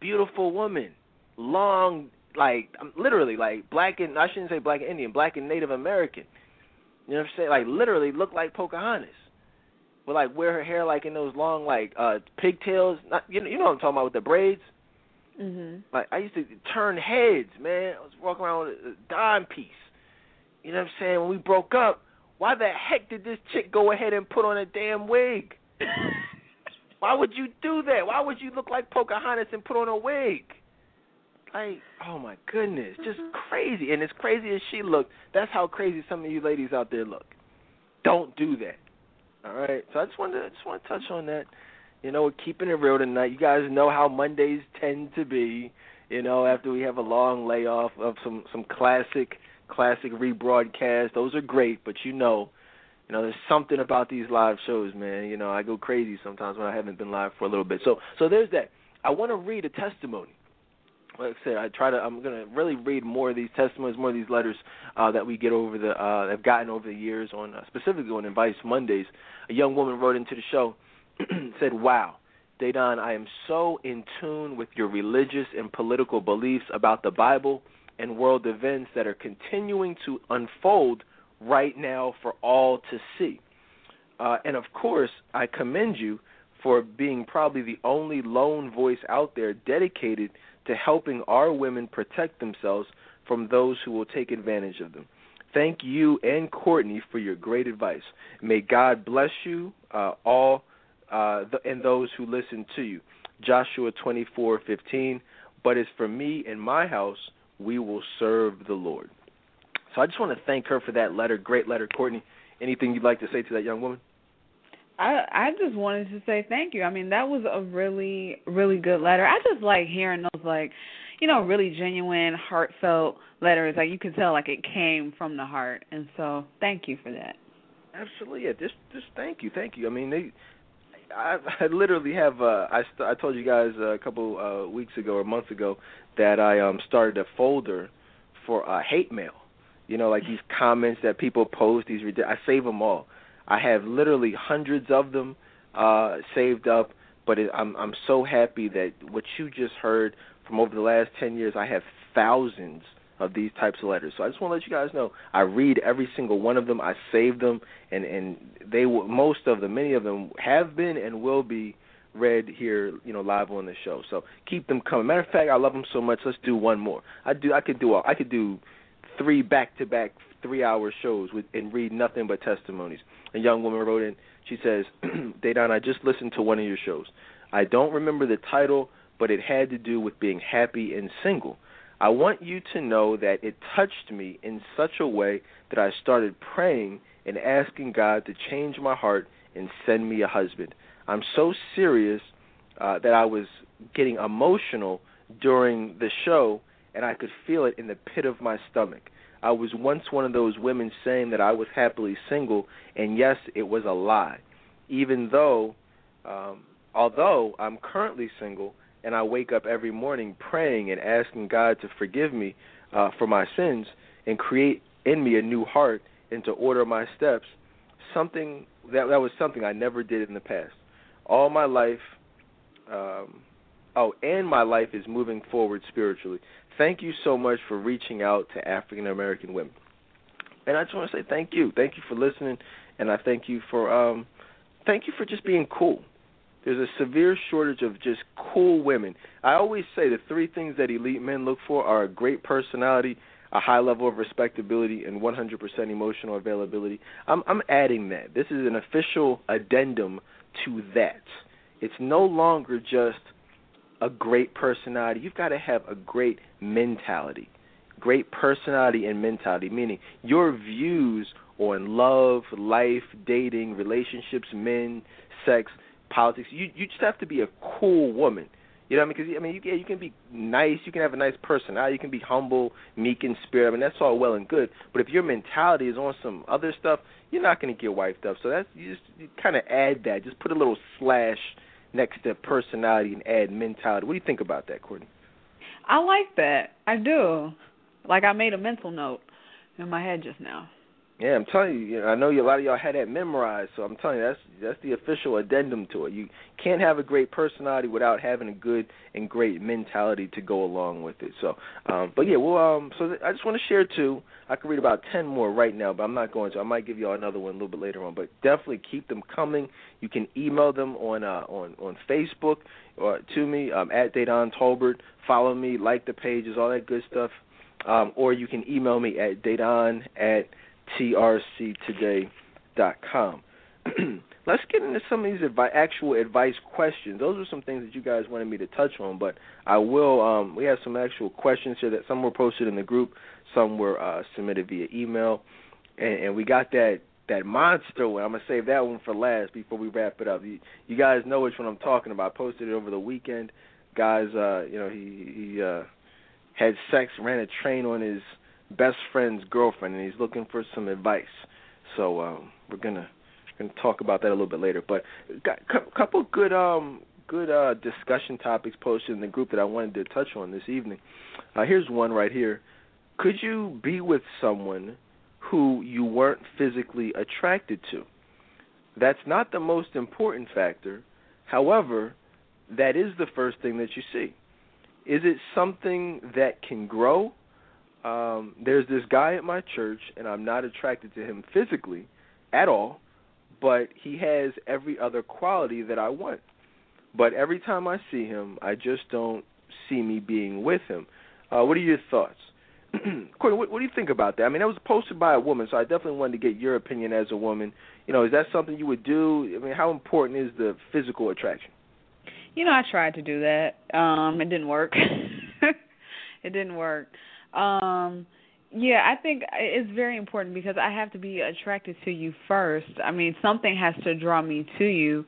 Beautiful woman. Long, like literally, like black and I shouldn't say black and Indian. Black and Native American. You know what I'm saying? Like literally, look like Pocahontas. But like wear her hair like in those long like uh pigtails. Not you know you know what I'm talking about with the braids. Mhm. Like I used to turn heads, man. I was walking around with a dime piece. You know what I'm saying? When we broke up, why the heck did this chick go ahead and put on a damn wig? why would you do that? Why would you look like Pocahontas and put on a wig? Like, oh my goodness, just mm-hmm. crazy. And as crazy as she looked, that's how crazy some of you ladies out there look. Don't do that. All right. So I just wanted to just want to touch on that. You know, we're keeping it real tonight. You guys know how Mondays tend to be. You know, after we have a long layoff of some some classic classic rebroadcasts, those are great. But you know, you know, there's something about these live shows, man. You know, I go crazy sometimes when I haven't been live for a little bit. So so there's that. I want to read a testimony. Like I said, I try to. I'm gonna really read more of these testimonies, more of these letters uh, that we get over the, uh, have gotten over the years on, uh, specifically on Advice Mondays. A young woman wrote into the show said, Wow, Dedan, I am so in tune with your religious and political beliefs about the Bible and world events that are continuing to unfold right now for all to see. Uh, and of course, I commend you for being probably the only lone voice out there dedicated to helping our women protect themselves from those who will take advantage of them. Thank you and Courtney for your great advice. May God bless you uh, all uh, and those who listen to you. Joshua 24:15. But as for me and my house, we will serve the Lord. So I just want to thank her for that letter. Great letter, Courtney. Anything you'd like to say to that young woman? I I just wanted to say thank you. I mean, that was a really really good letter. I just like hearing those like, you know, really genuine, heartfelt letters. Like you can tell like it came from the heart. And so, thank you for that. Absolutely. Yeah, just just thank you. Thank you. I mean, they I, I literally have. Uh, I st- I told you guys a couple uh, weeks ago or months ago that I um started a folder for uh, hate mail. You know, like these comments that people post. These I save them all. I have literally hundreds of them uh, saved up. But it, I'm I'm so happy that what you just heard from over the last ten years, I have thousands of these types of letters. So I just want to let you guys know I read every single one of them. I save them, and and they will, most of them, many of them have been and will be read here, you know, live on the show. So keep them coming. Matter of fact, I love them so much. Let's do one more. I do. I could do. All, I could do three back to back three hour shows with and read nothing but testimonies. A young woman wrote in. She says, "Dedan, I just listened to one of your shows. I don't remember the title, but it had to do with being happy and single. I want you to know that it touched me in such a way that I started praying and asking God to change my heart and send me a husband. I'm so serious uh, that I was getting emotional during the show, and I could feel it in the pit of my stomach. I was once one of those women saying that I was happily single, and yes, it was a lie. Even though, um, although I'm currently single, and I wake up every morning praying and asking God to forgive me uh, for my sins and create in me a new heart and to order my steps, something that that was something I never did in the past. All my life, um, oh, and my life is moving forward spiritually. Thank you so much for reaching out to African American women. And I just want to say thank you. Thank you for listening, and I thank you for um, thank you for just being cool. There's a severe shortage of just cool women. I always say the three things that elite men look for are a great personality, a high level of respectability, and 100% emotional availability. I'm, I'm adding that. This is an official addendum to that. It's no longer just a great personality. You've got to have a great mentality. Great personality and mentality, meaning your views on love, life, dating, relationships, men, sex, politics. You you just have to be a cool woman. You know what I mean? Because I mean, you you can be nice, you can have a nice personality, you can be humble, meek in spirit. I mean, that's all well and good. But if your mentality is on some other stuff, you're not going to get wiped up. So that's you just kind of add that. Just put a little slash next to personality and add mentality. What do you think about that, Courtney? I like that. I do. Like I made a mental note in my head just now. Yeah, I'm telling you, I know a lot of y'all had that memorized, so I'm telling you that's that's the official addendum to it. You can't have a great personality without having a good and great mentality to go along with it. So, um, but yeah, well, um, so th- I just want to share two. I could read about ten more right now, but I'm not going to. I might give y'all another one a little bit later on. But definitely keep them coming. You can email them on uh, on on Facebook or to me um, at Dedan Tolbert. Follow me, like the pages, all that good stuff. Um, or you can email me at Dedan at trctoday.com. Let's get into some of these advi- actual advice questions. Those are some things that you guys wanted me to touch on, but I will. Um, we have some actual questions here that some were posted in the group, some were uh, submitted via email, and, and we got that that monster one. I'm gonna save that one for last before we wrap it up. You, you guys know which one I'm talking about. I posted it over the weekend. Guys, uh, you know, he he uh, had sex, ran a train on his best friend's girlfriend, and he's looking for some advice. So um, we're gonna gonna talk about that a little bit later. But got a couple good um good uh, discussion topics posted in the group that I wanted to touch on this evening. Uh, here's one right here. Could you be with someone who you weren't physically attracted to? That's not the most important factor. However, that is the first thing that you see. Is it something that can grow? Um, there's this guy at my church, and I'm not attracted to him physically at all, but he has every other quality that I want. But every time I see him, I just don't see me being with him. Uh, what are your thoughts? Courtney, what, what do you think about that? I mean, that was posted by a woman, so I definitely wanted to get your opinion as a woman. You know, is that something you would do? I mean, how important is the physical attraction? You know, I tried to do that. Um, it didn't work. it didn't work. Um, yeah, I think it's very important because I have to be attracted to you first. I mean, something has to draw me to you.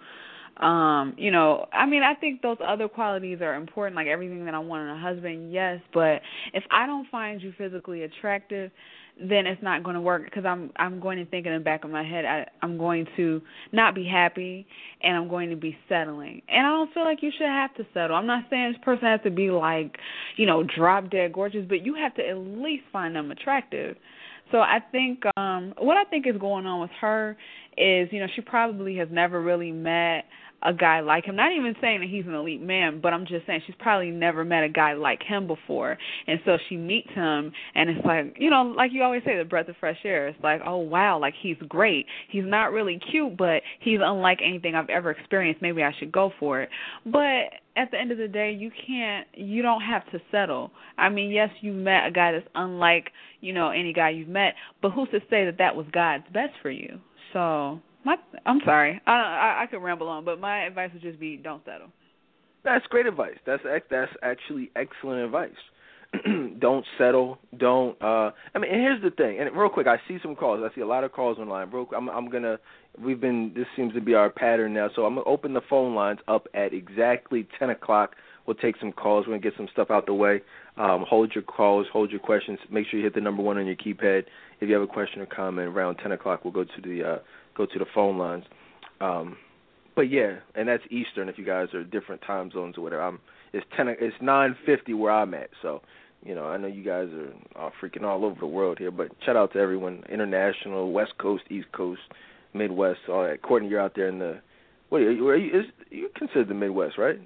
Um, you know, I mean, I think those other qualities are important, like everything that I want in a husband, yes, but if I don't find you physically attractive, then it's not going to work because I'm I'm going to think in the back of my head I, I'm going to not be happy and I'm going to be settling. And I don't feel like you should have to settle. I'm not saying this person has to be like, you know, drop dead gorgeous, but you have to at least find them attractive. So I think um what I think is going on with her is, you know, she probably has never really met a guy like him. Not even saying that he's an elite man, but I'm just saying she's probably never met a guy like him before. And so she meets him and it's like, you know, like you always say, the breath of fresh air. It's like, oh wow, like he's great. He's not really cute, but he's unlike anything I've ever experienced. Maybe I should go for it. But at the end of the day, you can't, you don't have to settle. I mean, yes, you met a guy that's unlike, you know, any guy you've met, but who's to say that that was God's best for you? So my, I'm sorry. I, I I could ramble on, but my advice would just be don't settle. That's great advice. That's that's actually excellent advice. don't settle. Don't. uh I mean, and here's the thing. And real quick, I see some calls. I see a lot of calls online. Real quick, I'm I'm gonna. We've been. This seems to be our pattern now. So I'm gonna open the phone lines up at exactly 10 o'clock we'll take some calls. We're gonna get some stuff out the way. Um, hold your calls, hold your questions. Make sure you hit the number one on your keypad. If you have a question or comment around 10 o'clock, we'll go to the uh, go to the phone lines. Um, but yeah, and that's Eastern. If you guys are different time zones or whatever, I'm it's ten. It's nine fifty where I'm at. So you know, I know you guys are all freaking all over the world here, but shout out to everyone, international, West Coast, East Coast, Midwest, all that. Courtney, you're out there in the what are you? Are you is you considered the Midwest, right?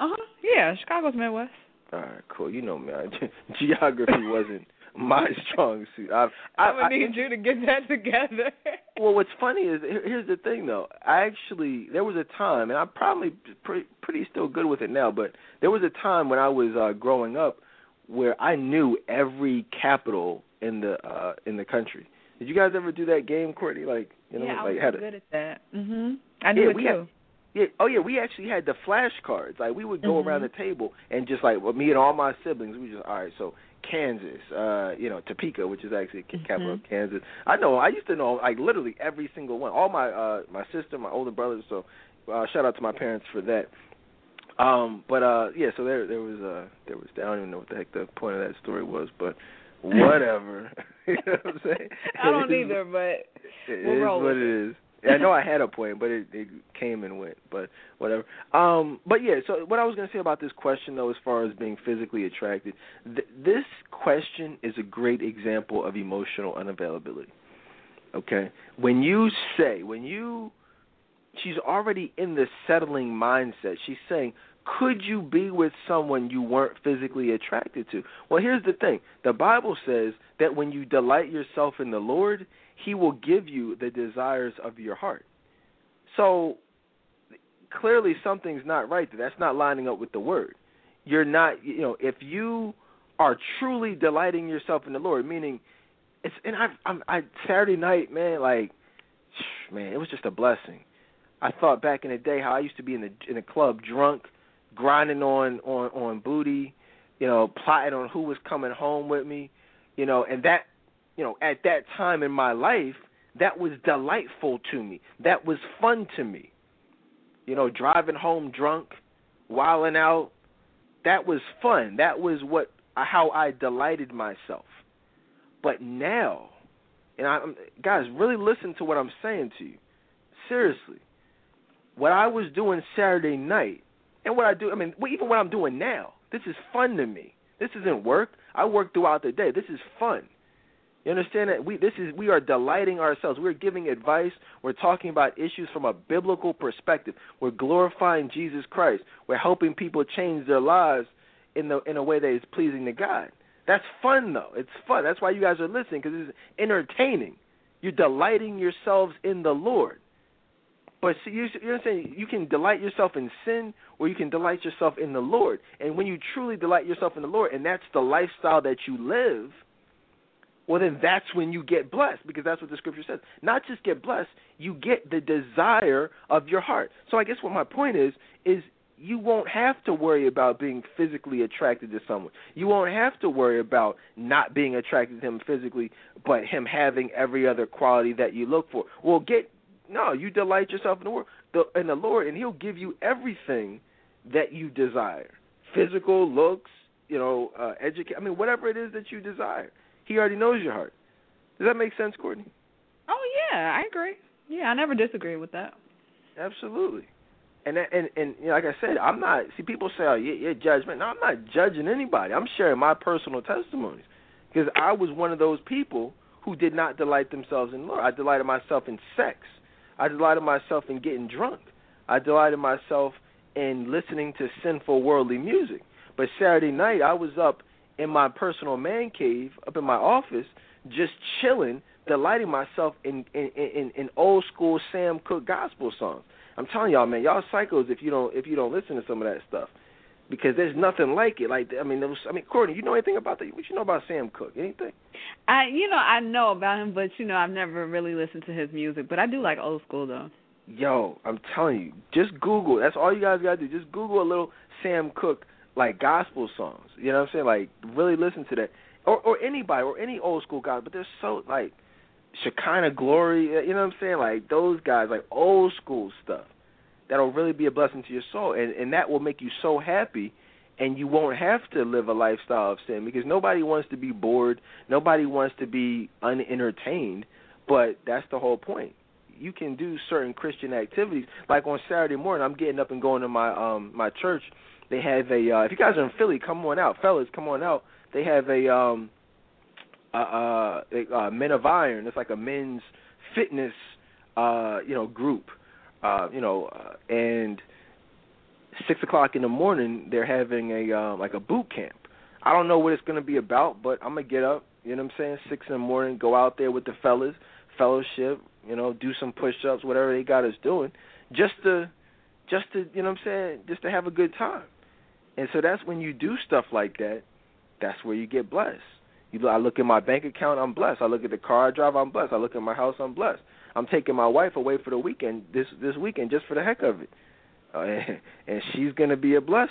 Uh huh. Yeah, Chicago's Midwest. All right, cool. You know me. Geography wasn't my strong suit. I, I, I would need I, you to get that together. well, what's funny is here's the thing though. I actually there was a time, and I'm probably pretty, pretty still good with it now, but there was a time when I was uh growing up where I knew every capital in the uh in the country. Did you guys ever do that game, Courtney? Like you know, yeah, like I was had good at that. Mhm. I knew yeah, it we too. Had, yeah. Oh yeah. We actually had the flashcards. Like we would go mm-hmm. around the table and just like well, me and all my siblings, we just all right. So Kansas, uh, you know, Topeka, which is actually the capital mm-hmm. of Kansas. I know. I used to know like literally every single one. All my uh my sister, my older brothers. So uh, shout out to my parents for that. Um, but uh, yeah. So there there was uh there was I don't even know what the heck the point of that story was, but whatever. you know what I'm saying? I don't either, but it we'll is roll what with it is. I know I had a point, but it, it came and went. But whatever. Um, but yeah. So what I was going to say about this question, though, as far as being physically attracted, th- this question is a great example of emotional unavailability. Okay, when you say when you, she's already in the settling mindset. She's saying, could you be with someone you weren't physically attracted to? Well, here's the thing. The Bible says that when you delight yourself in the Lord, he will give you the desires of your heart. So clearly something's not right. That's not lining up with the word. You're not, you know, if you are truly delighting yourself in the Lord, meaning it's and I I'm I Saturday night, man, like man, it was just a blessing. I thought back in the day how I used to be in the in a club drunk, grinding on on on booty, you know, plotting on who was coming home with me, you know, and that you know, at that time in my life, that was delightful to me. That was fun to me. You know, driving home drunk, wilding out, that was fun. That was what how I delighted myself. But now, and I guys, really listen to what I'm saying to you. Seriously. What I was doing Saturday night and what I do, I mean, even what I'm doing now, this is fun to me. This isn't work. I work throughout the day. This is fun. You understand that we this is we are delighting ourselves. We're giving advice. We're talking about issues from a biblical perspective. We're glorifying Jesus Christ. We're helping people change their lives in the in a way that is pleasing to God. That's fun though. It's fun. That's why you guys are listening because it's entertaining. You're delighting yourselves in the Lord. But see, you, you understand? You can delight yourself in sin, or you can delight yourself in the Lord. And when you truly delight yourself in the Lord, and that's the lifestyle that you live well then that's when you get blessed because that's what the scripture says. Not just get blessed, you get the desire of your heart. So I guess what my point is is you won't have to worry about being physically attracted to someone. You won't have to worry about not being attracted to him physically, but him having every other quality that you look for. Well, get no, you delight yourself in the Lord, in the Lord, and He'll give you everything that you desire: physical, looks, you know, uh, educate. I mean, whatever it is that you desire. He already knows your heart. Does that make sense, Courtney? Oh yeah, I agree. Yeah, I never disagree with that. Absolutely. And and and you know, like I said, I'm not. See, people say, "Oh, you're, you're judgment." No, I'm not judging anybody. I'm sharing my personal testimonies because I was one of those people who did not delight themselves in Lord. I delighted myself in sex. I delighted myself in getting drunk. I delighted myself in listening to sinful worldly music. But Saturday night, I was up in my personal man cave up in my office, just chilling, delighting myself in in in, in old school Sam Cooke gospel songs. I'm telling y'all, man, y'all psychos if you don't if you don't listen to some of that stuff, because there's nothing like it. Like I mean, there was, I mean, Courtney, you know anything about that? What you know about Sam Cooke? Anything? I you know I know about him, but you know I've never really listened to his music. But I do like old school though. Yo, I'm telling you, just Google. That's all you guys gotta do. Just Google a little Sam Cooke like gospel songs. You know what I'm saying? Like really listen to that, or or anybody or any old school guys. But they're so like Shekinah Glory. You know what I'm saying? Like those guys, like old school stuff. That'll really be a blessing to your soul, and and that will make you so happy and you won't have to live a lifestyle of sin because nobody wants to be bored, nobody wants to be unentertained, but that's the whole point. You can do certain Christian activities, like on Saturday morning. I'm getting up and going to my um my church. They have a. Uh, if you guys are in Philly, come on out, fellas, come on out. They have a um uh, uh, uh Men of Iron. It's like a men's fitness uh you know group. Uh, you know, uh, and six o'clock in the morning they're having a uh, like a boot camp. I don't know what it's gonna be about, but I'm gonna get up. You know what I'm saying? Six in the morning, go out there with the fellas, fellowship. You know, do some push-ups, whatever they got us doing, just to, just to, you know what I'm saying, just to have a good time. And so that's when you do stuff like that. That's where you get blessed. You, I look at my bank account, I'm blessed. I look at the car I drive, I'm blessed. I look at my house, I'm blessed. I'm taking my wife away for the weekend this this weekend just for the heck of it uh, and she's going to be a blessing.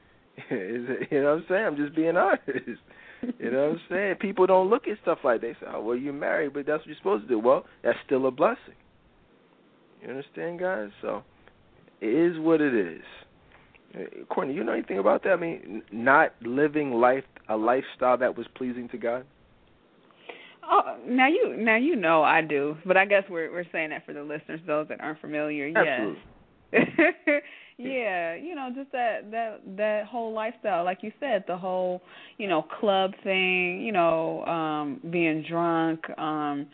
you know what I'm saying? I'm just being honest. You know what I'm saying? People don't look at stuff like they say, "Oh, well, you're married, but that's what you're supposed to do." Well, that's still a blessing. You understand, guys? So it is what it is. Uh, Courtney, you know anything about that? I mean, not living life a lifestyle that was pleasing to God. Oh, now you now you know I do, but I guess we're we're saying that for the listeners, those that aren't familiar. Absolutely. Yes. yeah, you know, just that that that whole lifestyle, like you said, the whole you know club thing, you know, um, being drunk, um,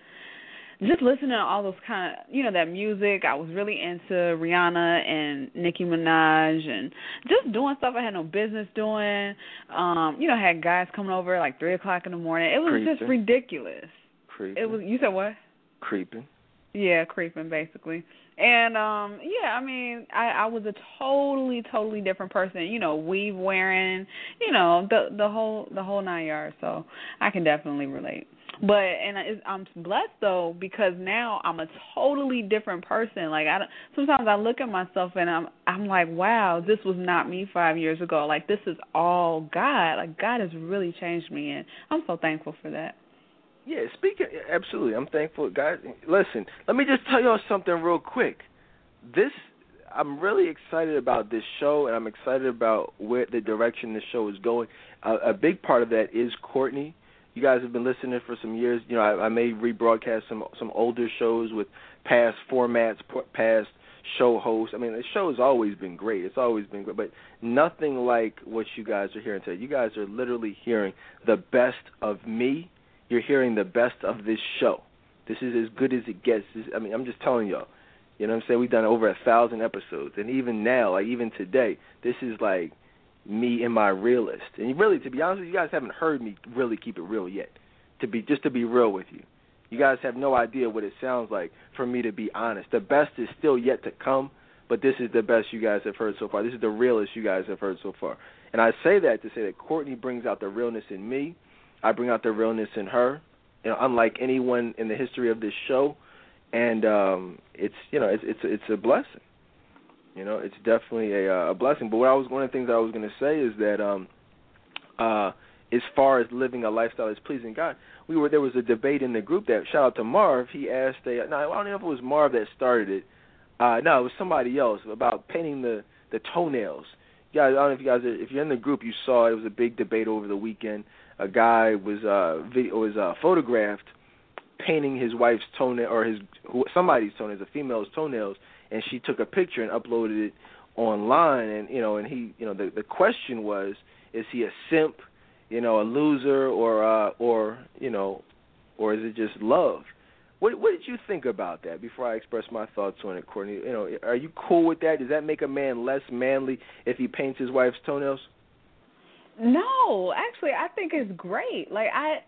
just listening to all those kind of you know that music. I was really into Rihanna and Nicki Minaj, and just doing stuff I had no business doing. Um, you know, had guys coming over like three o'clock in the morning. It was Creeping. just ridiculous. Creeping. It was. You said what? Creeping. Yeah, creeping basically. And um yeah, I mean, I I was a totally totally different person, you know, weave wearing, you know, the the whole the whole 9 yards, so I can definitely relate. But and I'm blessed though because now I'm a totally different person. Like I sometimes I look at myself and I'm I'm like, wow, this was not me 5 years ago. Like this is all God. Like God has really changed me and I'm so thankful for that. Yeah, speaking absolutely, I'm thankful, guys. Listen, let me just tell y'all something real quick. This, I'm really excited about this show, and I'm excited about where the direction this show is going. Uh, a big part of that is Courtney. You guys have been listening for some years. You know, I, I may rebroadcast some some older shows with past formats, past show hosts. I mean, the show has always been great. It's always been great, but nothing like what you guys are hearing today. You guys are literally hearing the best of me you're hearing the best of this show. This is as good as it gets. This, I mean, I'm just telling y'all. You know what I'm saying? We've done over a thousand episodes, and even now, like even today, this is like me and my realist. And really, to be honest with you, you guys haven't heard me really keep it real yet. To be just to be real with you, you guys have no idea what it sounds like for me to be honest. The best is still yet to come, but this is the best you guys have heard so far. This is the realest you guys have heard so far. And I say that to say that Courtney brings out the realness in me I bring out the realness in her, you know, unlike anyone in the history of this show, and um, it's you know it's it's it's a blessing. You know, it's definitely a, uh, a blessing. But what I was one of the things I was going to say is that um, uh, as far as living a lifestyle that's pleasing God, we were there was a debate in the group that shout out to Marv. He asked a no, I don't know if it was Marv that started it. Uh, no, it was somebody else about painting the the toenails. Yeah, I don't know if you guys are, if you're in the group, you saw it. it was a big debate over the weekend a guy was uh video was uh photographed painting his wife's toenail or his somebody's toenails, a female's toenails, and she took a picture and uploaded it online. And you know, and he, you know, the the question was, is he a simp, you know, a loser, or uh, or you know, or is it just love? What what did you think about that? Before I express my thoughts on it, Courtney, you know, are you cool with that? Does that make a man less manly if he paints his wife's toenails? No, actually, I think it's great. Like I,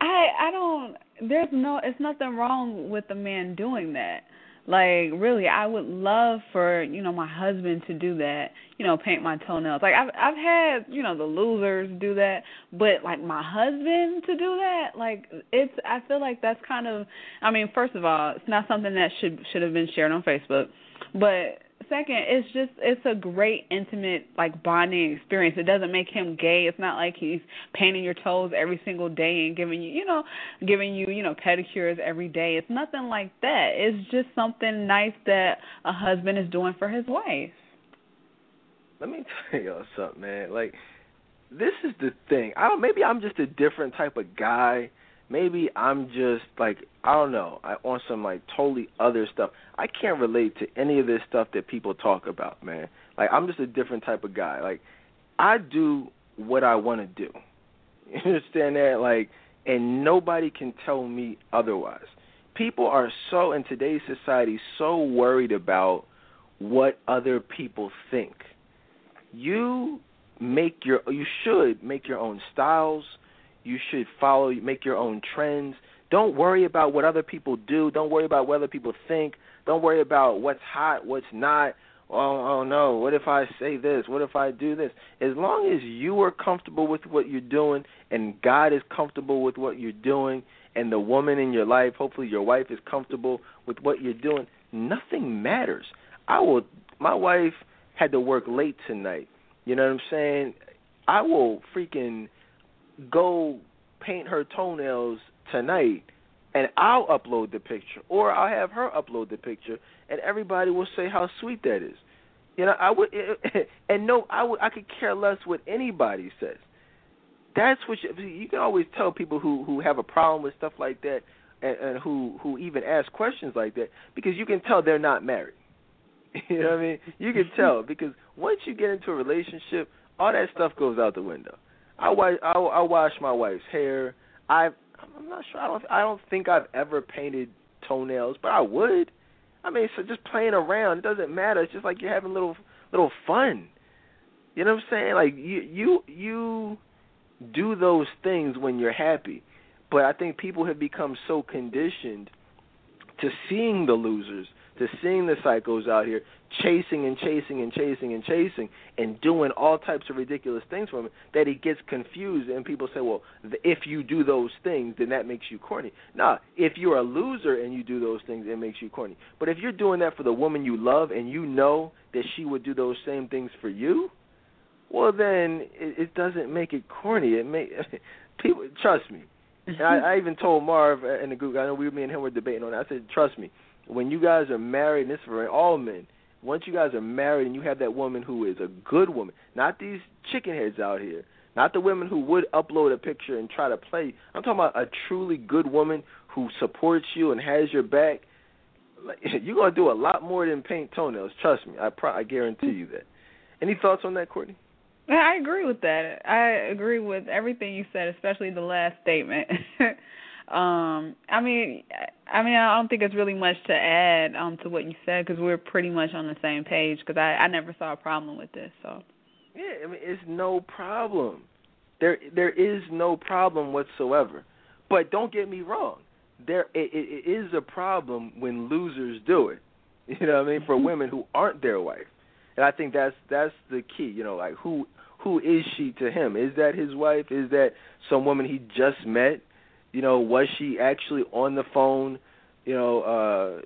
I, I don't. There's no. It's nothing wrong with the man doing that. Like really, I would love for you know my husband to do that. You know, paint my toenails. Like I've I've had you know the losers do that, but like my husband to do that, like it's. I feel like that's kind of. I mean, first of all, it's not something that should should have been shared on Facebook, but second, it's just it's a great intimate like bonding experience. It doesn't make him gay. It's not like he's painting your toes every single day and giving you, you know, giving you, you know, pedicures every day. It's nothing like that. It's just something nice that a husband is doing for his wife. Let me tell y'all something, man. Like this is the thing. I don't. Maybe I'm just a different type of guy. Maybe I'm just like I don't know. I on some like totally other stuff. I can't relate to any of this stuff that people talk about, man. Like I'm just a different type of guy. Like I do what I want to do. You understand that? Like, and nobody can tell me otherwise. People are so in today's society so worried about what other people think. You make your you should make your own styles. You should follow make your own trends. Don't worry about what other people do. Don't worry about what other people think. Don't worry about what's hot, what's not. Oh, oh no, what if I say this? What if I do this? As long as you are comfortable with what you're doing and God is comfortable with what you're doing and the woman in your life, hopefully your wife is comfortable with what you're doing, nothing matters. I will my wife had to work late tonight you know what I'm saying? I will freaking go paint her toenails tonight and I'll upload the picture or I'll have her upload the picture and everybody will say how sweet that is. You know, I would and no, I would I could care less what anybody says. That's what you, you can always tell people who who have a problem with stuff like that and, and who who even ask questions like that because you can tell they're not married. You know what I mean? You can tell because once you get into a relationship, all that stuff goes out the window. I wash I, I wash my wife's hair. I I'm not sure. I don't I don't think I've ever painted toenails, but I would. I mean, so just playing around, it doesn't matter. It's just like you're having little little fun. You know what I'm saying? Like you you you do those things when you're happy. But I think people have become so conditioned to seeing the losers to seeing the psychos out here chasing and chasing and chasing and chasing and doing all types of ridiculous things for him that he gets confused and people say, well, if you do those things, then that makes you corny. Nah, if you're a loser and you do those things, it makes you corny. But if you're doing that for the woman you love and you know that she would do those same things for you, well then it, it doesn't make it corny. It may people trust me. I, I even told Marv in the group. I know we, me and him were debating on. it. I said, trust me when you guys are married, and this is for all men, once you guys are married and you have that woman who is a good woman, not these chicken heads out here, not the women who would upload a picture and try to play. I'm talking about a truly good woman who supports you and has your back. You're gonna do a lot more than paint toenails. Trust me. I pro- I guarantee you that. Any thoughts on that, Courtney? I agree with that. I agree with everything you said, especially the last statement. Um, I mean, I mean, I don't think it's really much to add um to what you said because we're pretty much on the same page. Because I I never saw a problem with this. So. Yeah, I mean, it's no problem. There there is no problem whatsoever. But don't get me wrong. There it, it is a problem when losers do it. You know what I mean? For women who aren't their wife. And I think that's that's the key. You know, like who who is she to him? Is that his wife? Is that some woman he just met? You know, was she actually on the phone? You know, uh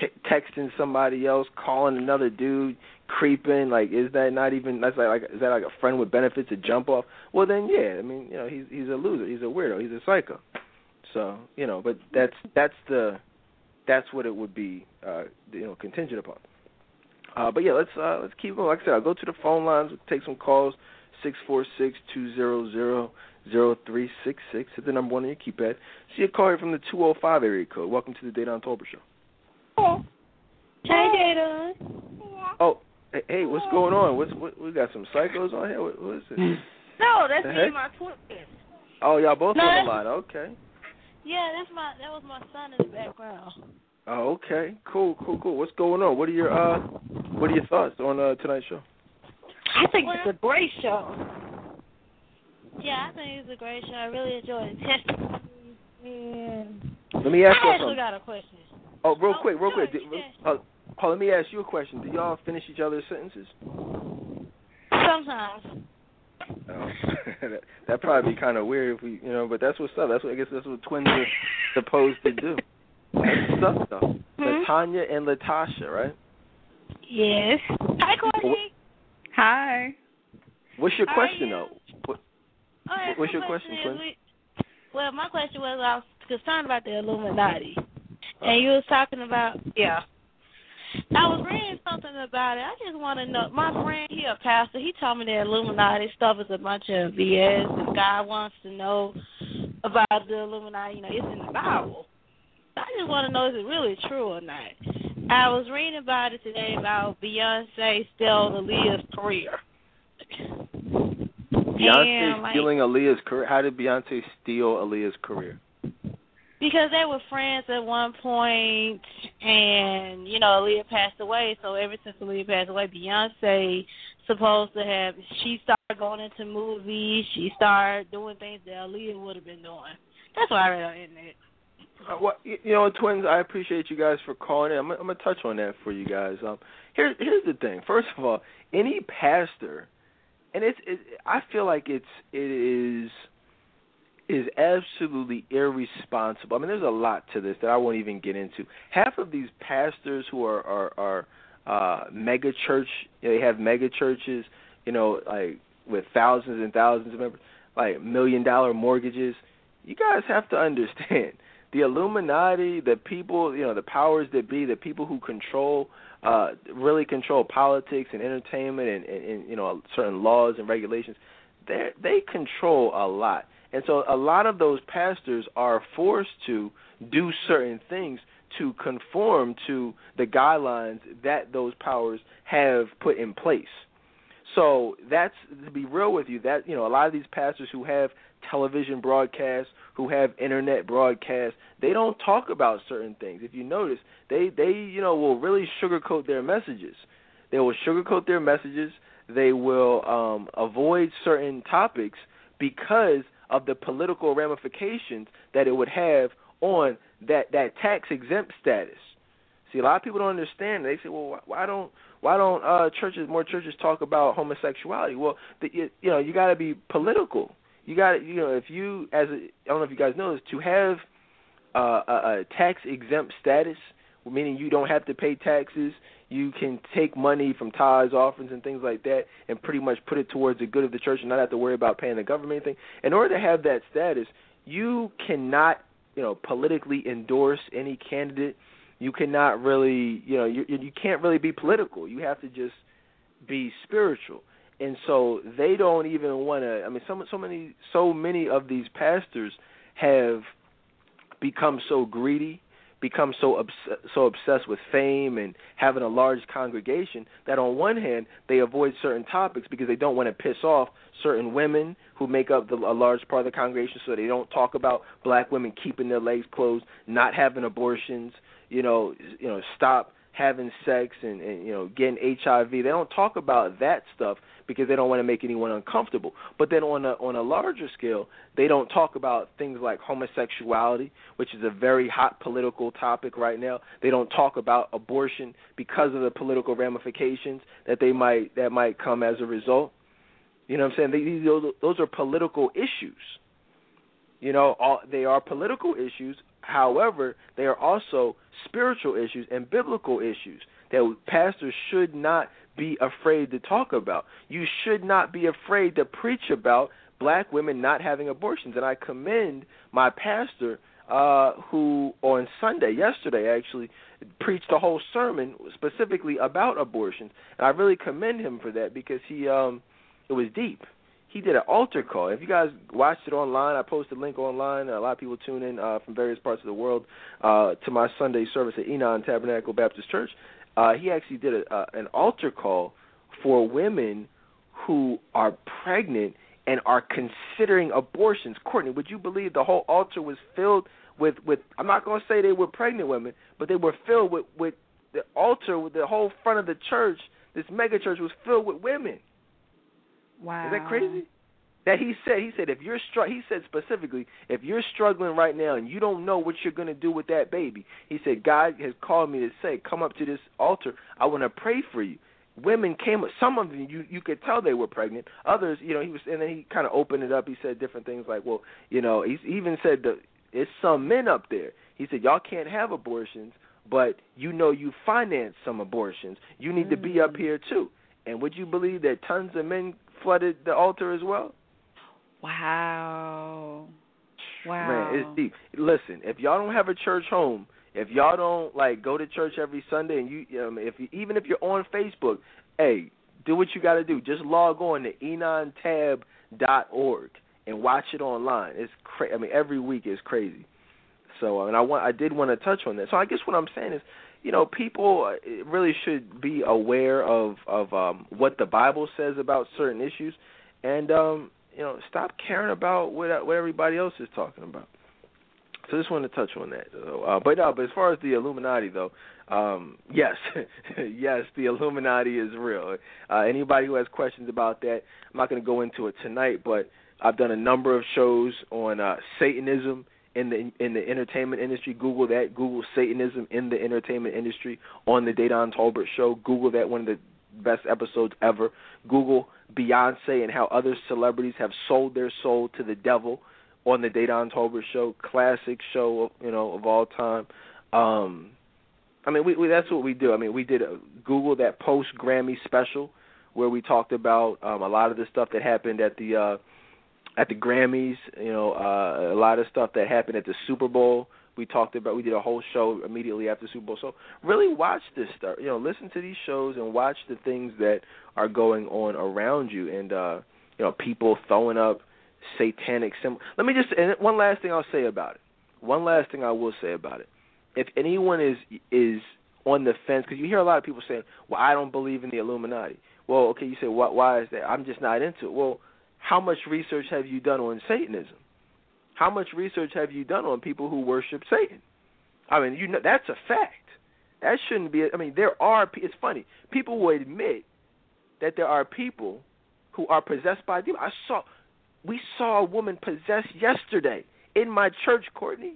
t- texting somebody else, calling another dude, creeping. Like, is that not even? That's like, like is that like a friend with benefits to jump off? Well, then yeah. I mean, you know, he's he's a loser. He's a weirdo. He's a psycho. So you know, but that's that's the that's what it would be, uh, you know, contingent upon. Uh, but yeah, let's uh, let's keep going. Like I said, I'll go to the phone lines, take some calls. Six four six two zero zero zero three six six. Hit the number one on your keypad. See a call here from the two oh five area code. Welcome to the Dedan Tolbert Show. Hey, Dedan. Oh, hey, hey, what's going on? What's what? We got some psychos on here. What, what is this? No, that's me heck? and my twin. Oh, y'all both No, on the line. Okay. Yeah, that's my that was my son in the background. Oh, okay. Cool, cool, cool. What's going on? What are your uh, what are your thoughts on uh, tonight's show? I think it's a great show. Yeah, I think it's a great show. I really enjoyed it. testimonies and Let me ask you I actually something. got a question. Oh, real Oh, quick, real sure, quick. you Do- Uh, Paul, let me ask you a question. Do y'all finish each other's sentences? Sometimes. Oh, that that'd probably be kind of weird if we, you know. But that's what's up. That's what I guess that's what twins are supposed to do. That's what's up, though. Hmm? Latanya and Latasha, right? Yes. Hi, Courtney. Hi. What's your How question, you? though? What, Oh, What's your question, is Quinn? we- Well, my question was I was concerned about the Illuminati, uh-huh. and you was talking about yeah. I was reading something something about it. I just want to know. My friend, he a pastor. He told me that Illuminati stuff is a bunch of BS. And God wants to know about the Illuminati. You know, it's in the Bible. I just want to know is it really true or not. I was reading about it today about Beyonce stealing Aaliyah's career. Beyonce like, stealing Aaliyah's career. How did Beyonce steal Aaliyah's career? Because they were friends at one point, and you know Aaliyah passed away. So ever since Aaliyah passed away, Beyonce supposed to have she started going into movies. She started doing things that Aaliyah would have been doing. That's what I read on the internet. Uh, well, you know, twins. I appreciate you guys for calling in. I'm, I'm gonna touch on that for you guys. Um, here's here's the thing. First of all, any pastor, and it's it, I feel like it's it is is absolutely irresponsible. I mean, there's a lot to this that I won't even get into. Half of these pastors who are are, are uh, mega church, they have mega churches, you know, like with thousands and thousands of members, like million dollar mortgages. You guys have to understand the Illuminati, the people, you know, the powers that be, the people who control, uh, really control politics and entertainment and, and, and you know certain laws and regulations. They they control a lot, and so a lot of those pastors are forced to do certain things to conform to the guidelines that those powers have put in place. So that's to be real with you. That you know, a lot of these pastors who have television broadcasts, who have internet broadcasts, they don't talk about certain things. If you notice, they they you know will really sugarcoat their messages. They will sugarcoat their messages. They will um, avoid certain topics because of the political ramifications that it would have on that that tax exempt status. See, a lot of people don't understand. They say, "Well, why don't why don't uh, churches more churches talk about homosexuality?" Well, the, you, you know, you got to be political you got you know if you as a, I don't know if you guys know this to have uh, a, a tax exempt status, meaning you don't have to pay taxes. You can take money from tithes, offerings, and things like that, and pretty much put it towards the good of the church, and not have to worry about paying the government anything. In order to have that status, you cannot, you know, politically endorse any candidate. You cannot really, you know, you you can't really be political. You have to just be spiritual and so they don't even want to. I mean, so so many so many of these pastors have become so greedy, become so obs- so obsessed with fame and having a large congregation that on one hand they avoid certain topics because they don't want to piss off certain women who make up the, a large part of the congregation, so they don't talk about black women keeping their legs closed, not having abortions, you know, you know, stop having sex and, and you know getting HIV. They don't talk about that stuff because they don't want to make anyone uncomfortable. But then on a on a larger scale, they don't talk about things like homosexuality, which is a very hot political topic right now. They don't talk about abortion because of the political ramifications that they might that might come as a result. You know what I'm saying? They, those, those are political issues. You know, all, they are political issues. However, they are also spiritual issues and biblical issues that pastors should not be afraid to talk about. You should not be afraid to preach about black women not having abortions. And I commend my pastor uh who on Sunday yesterday actually preached a whole sermon specifically about abortions. And I really commend him for that because he um it was deep. He did an altar call. If you guys watched it online, I posted a link online. A lot of people tune in uh, from various parts of the world uh, to my Sunday service at Enon Tabernacle Baptist Church uh, he actually did a, uh, an altar call for women who are pregnant and are considering abortions. Courtney, would you believe the whole altar was filled with with I'm not going to say they were pregnant women, but they were filled with with the altar with the whole front of the church. This mega church was filled with women. Wow. Is that crazy? that he said he said if you're str- he said specifically if you're struggling right now and you don't know what you're going to do with that baby he said god has called me to say come up to this altar i want to pray for you women came some of them you you could tell they were pregnant others you know he was and then he kind of opened it up he said different things like well you know he even said that it's some men up there he said y'all can't have abortions but you know you finance some abortions you need mm. to be up mm. here too and would you believe that tons of men flooded the altar as well Wow. Wow. Man, it's deep. Listen, if y'all don't have a church home If y'all don't like go to church every Sunday, and you, um, if you, even if you're on Facebook, hey, do what you got to do. Just log on to enontab.org and watch it online. It's cra- I mean, every week is crazy. So, and I want, I did want to touch on that. So, I guess what I'm saying is, you know, people uh, really should be aware of of um, what the Bible says about certain issues, and um, you know, stop caring about what what everybody else is talking about. So, just wanted to touch on that. So, uh, but no, but as far as the Illuminati though, um, yes, yes, the Illuminati is real. Uh, anybody who has questions about that, I'm not going to go into it tonight, but I've done a number of shows on uh, Satanism in the in the entertainment industry. Google that. Google Satanism in the entertainment industry on the Dedan Tolbert show. Google that one of the best episodes ever. Google Beyonce and how other celebrities have sold their soul to the devil on the Dedan Tolbert show. Classic show, you know, of all time. Um, I mean, we, we that's what we do. I mean, we did a, Google that post Grammy special where we talked about um, a lot of the stuff that happened at the uh, at the Grammys, you know, uh, a lot of stuff that happened at the Super Bowl. We talked about. We did a whole show immediately after Super Bowl. So really watch this stuff. You know, listen to these shows and watch the things that are going on around you, and uh, you know, people throwing up satanic symbols. Let me just and one last thing I'll say about it. One last thing I will say about it. If anyone is is on the fence, because you hear a lot of people saying, "Well, I don't believe in the Illuminati." Well, okay, you say, "What? Why is that?" I'm just not into it. Well how much research have you done on Satanism? How much research have you done on people who worship Satan? I mean, you know that's a fact. That shouldn't be. I mean, there are. It's funny. People will admit that there are people who are possessed by demons. I saw. We saw a woman possessed yesterday in my church, Courtney.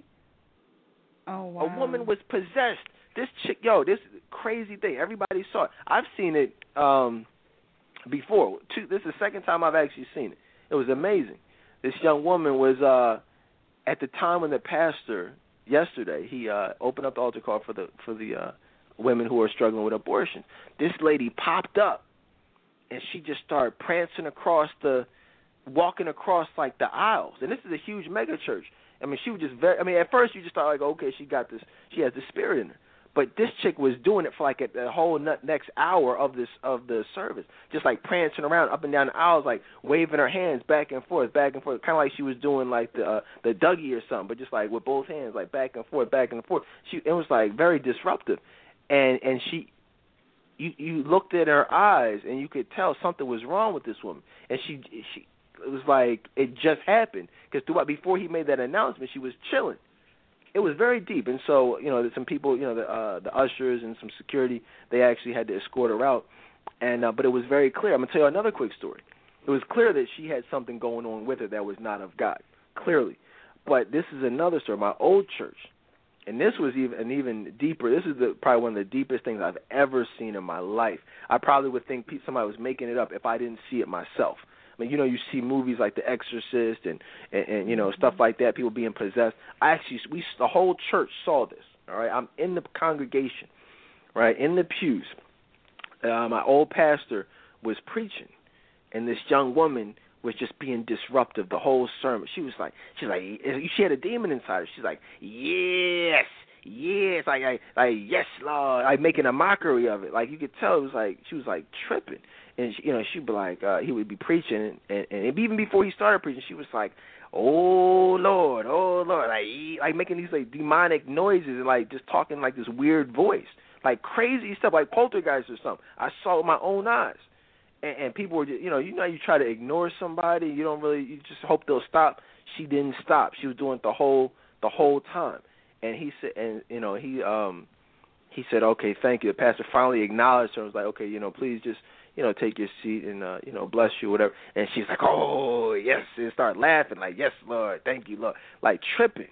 Oh wow. A woman was possessed. This chick, yo, this crazy thing. Everybody saw it. I've seen it. um before. Two, this is the second time I've actually seen it. It was amazing. This young woman was uh at the time when the pastor yesterday he uh opened up the altar call for the for the uh women who are struggling with abortion. This lady popped up and she just started prancing across the walking across like the aisles. And this is a huge mega church. I mean, she was just very I mean, at first you just thought like, okay, she got this she has the spirit in her. But this chick was doing it for like a, the whole next hour of this of the service, just like prancing around up and down the aisles, like waving her hands back and forth, back and forth, kind of like she was doing like the uh, the Dougie or something, but just like with both hands, like back and forth, back and forth. She it was like very disruptive, and and she you you looked at her eyes and you could tell something was wrong with this woman. And she she it was like it just happened. Because before he made that announcement she was chilling it was very deep, and so you know, some people, you know, the uh, the ushers and some security, they actually had to escort her out, and uh, but it was very clear. I'm gonna tell you another quick story. It was clear that she had something going on with her that was not of God, clearly. But this is another story. My old church, and this was even an even deeper. This is the, probably one of the deepest things I've ever seen in my life. I probably would think somebody was making it up if I didn't see it myself. I mean, you know, you see movies like The Exorcist and and, and you know stuff like that, people being possessed. I actually, we the whole church saw this. All right, I'm in the congregation, right in the pews. Uh, my old pastor was preaching, and this young woman was just being disruptive the whole sermon. She was like, she's like, she had a demon inside her. She's like, yes, yes, like, like, like yes, Lord, like making a mockery of it. Like you could tell, it was like she was like tripping. And she, you know she'd be like uh he would be preaching. And, and even before he started preaching she was like oh lord oh lord like like making these like demonic noises and like just talking like this weird voice. Like crazy stuff like poltergeist or something. I saw it with my own eyes. And, and people were just you know you know you try to ignore somebody you don't really you just hope they'll stop. She didn't stop. She was doing it the whole the whole time and he said and you know he um he said okay thank you the pastor finally acknowledged her and was like okay you know please just you know, take your seat and uh, you know, bless you, whatever. And she's like, oh yes, and start laughing like, yes, Lord, thank you, Lord, like tripping.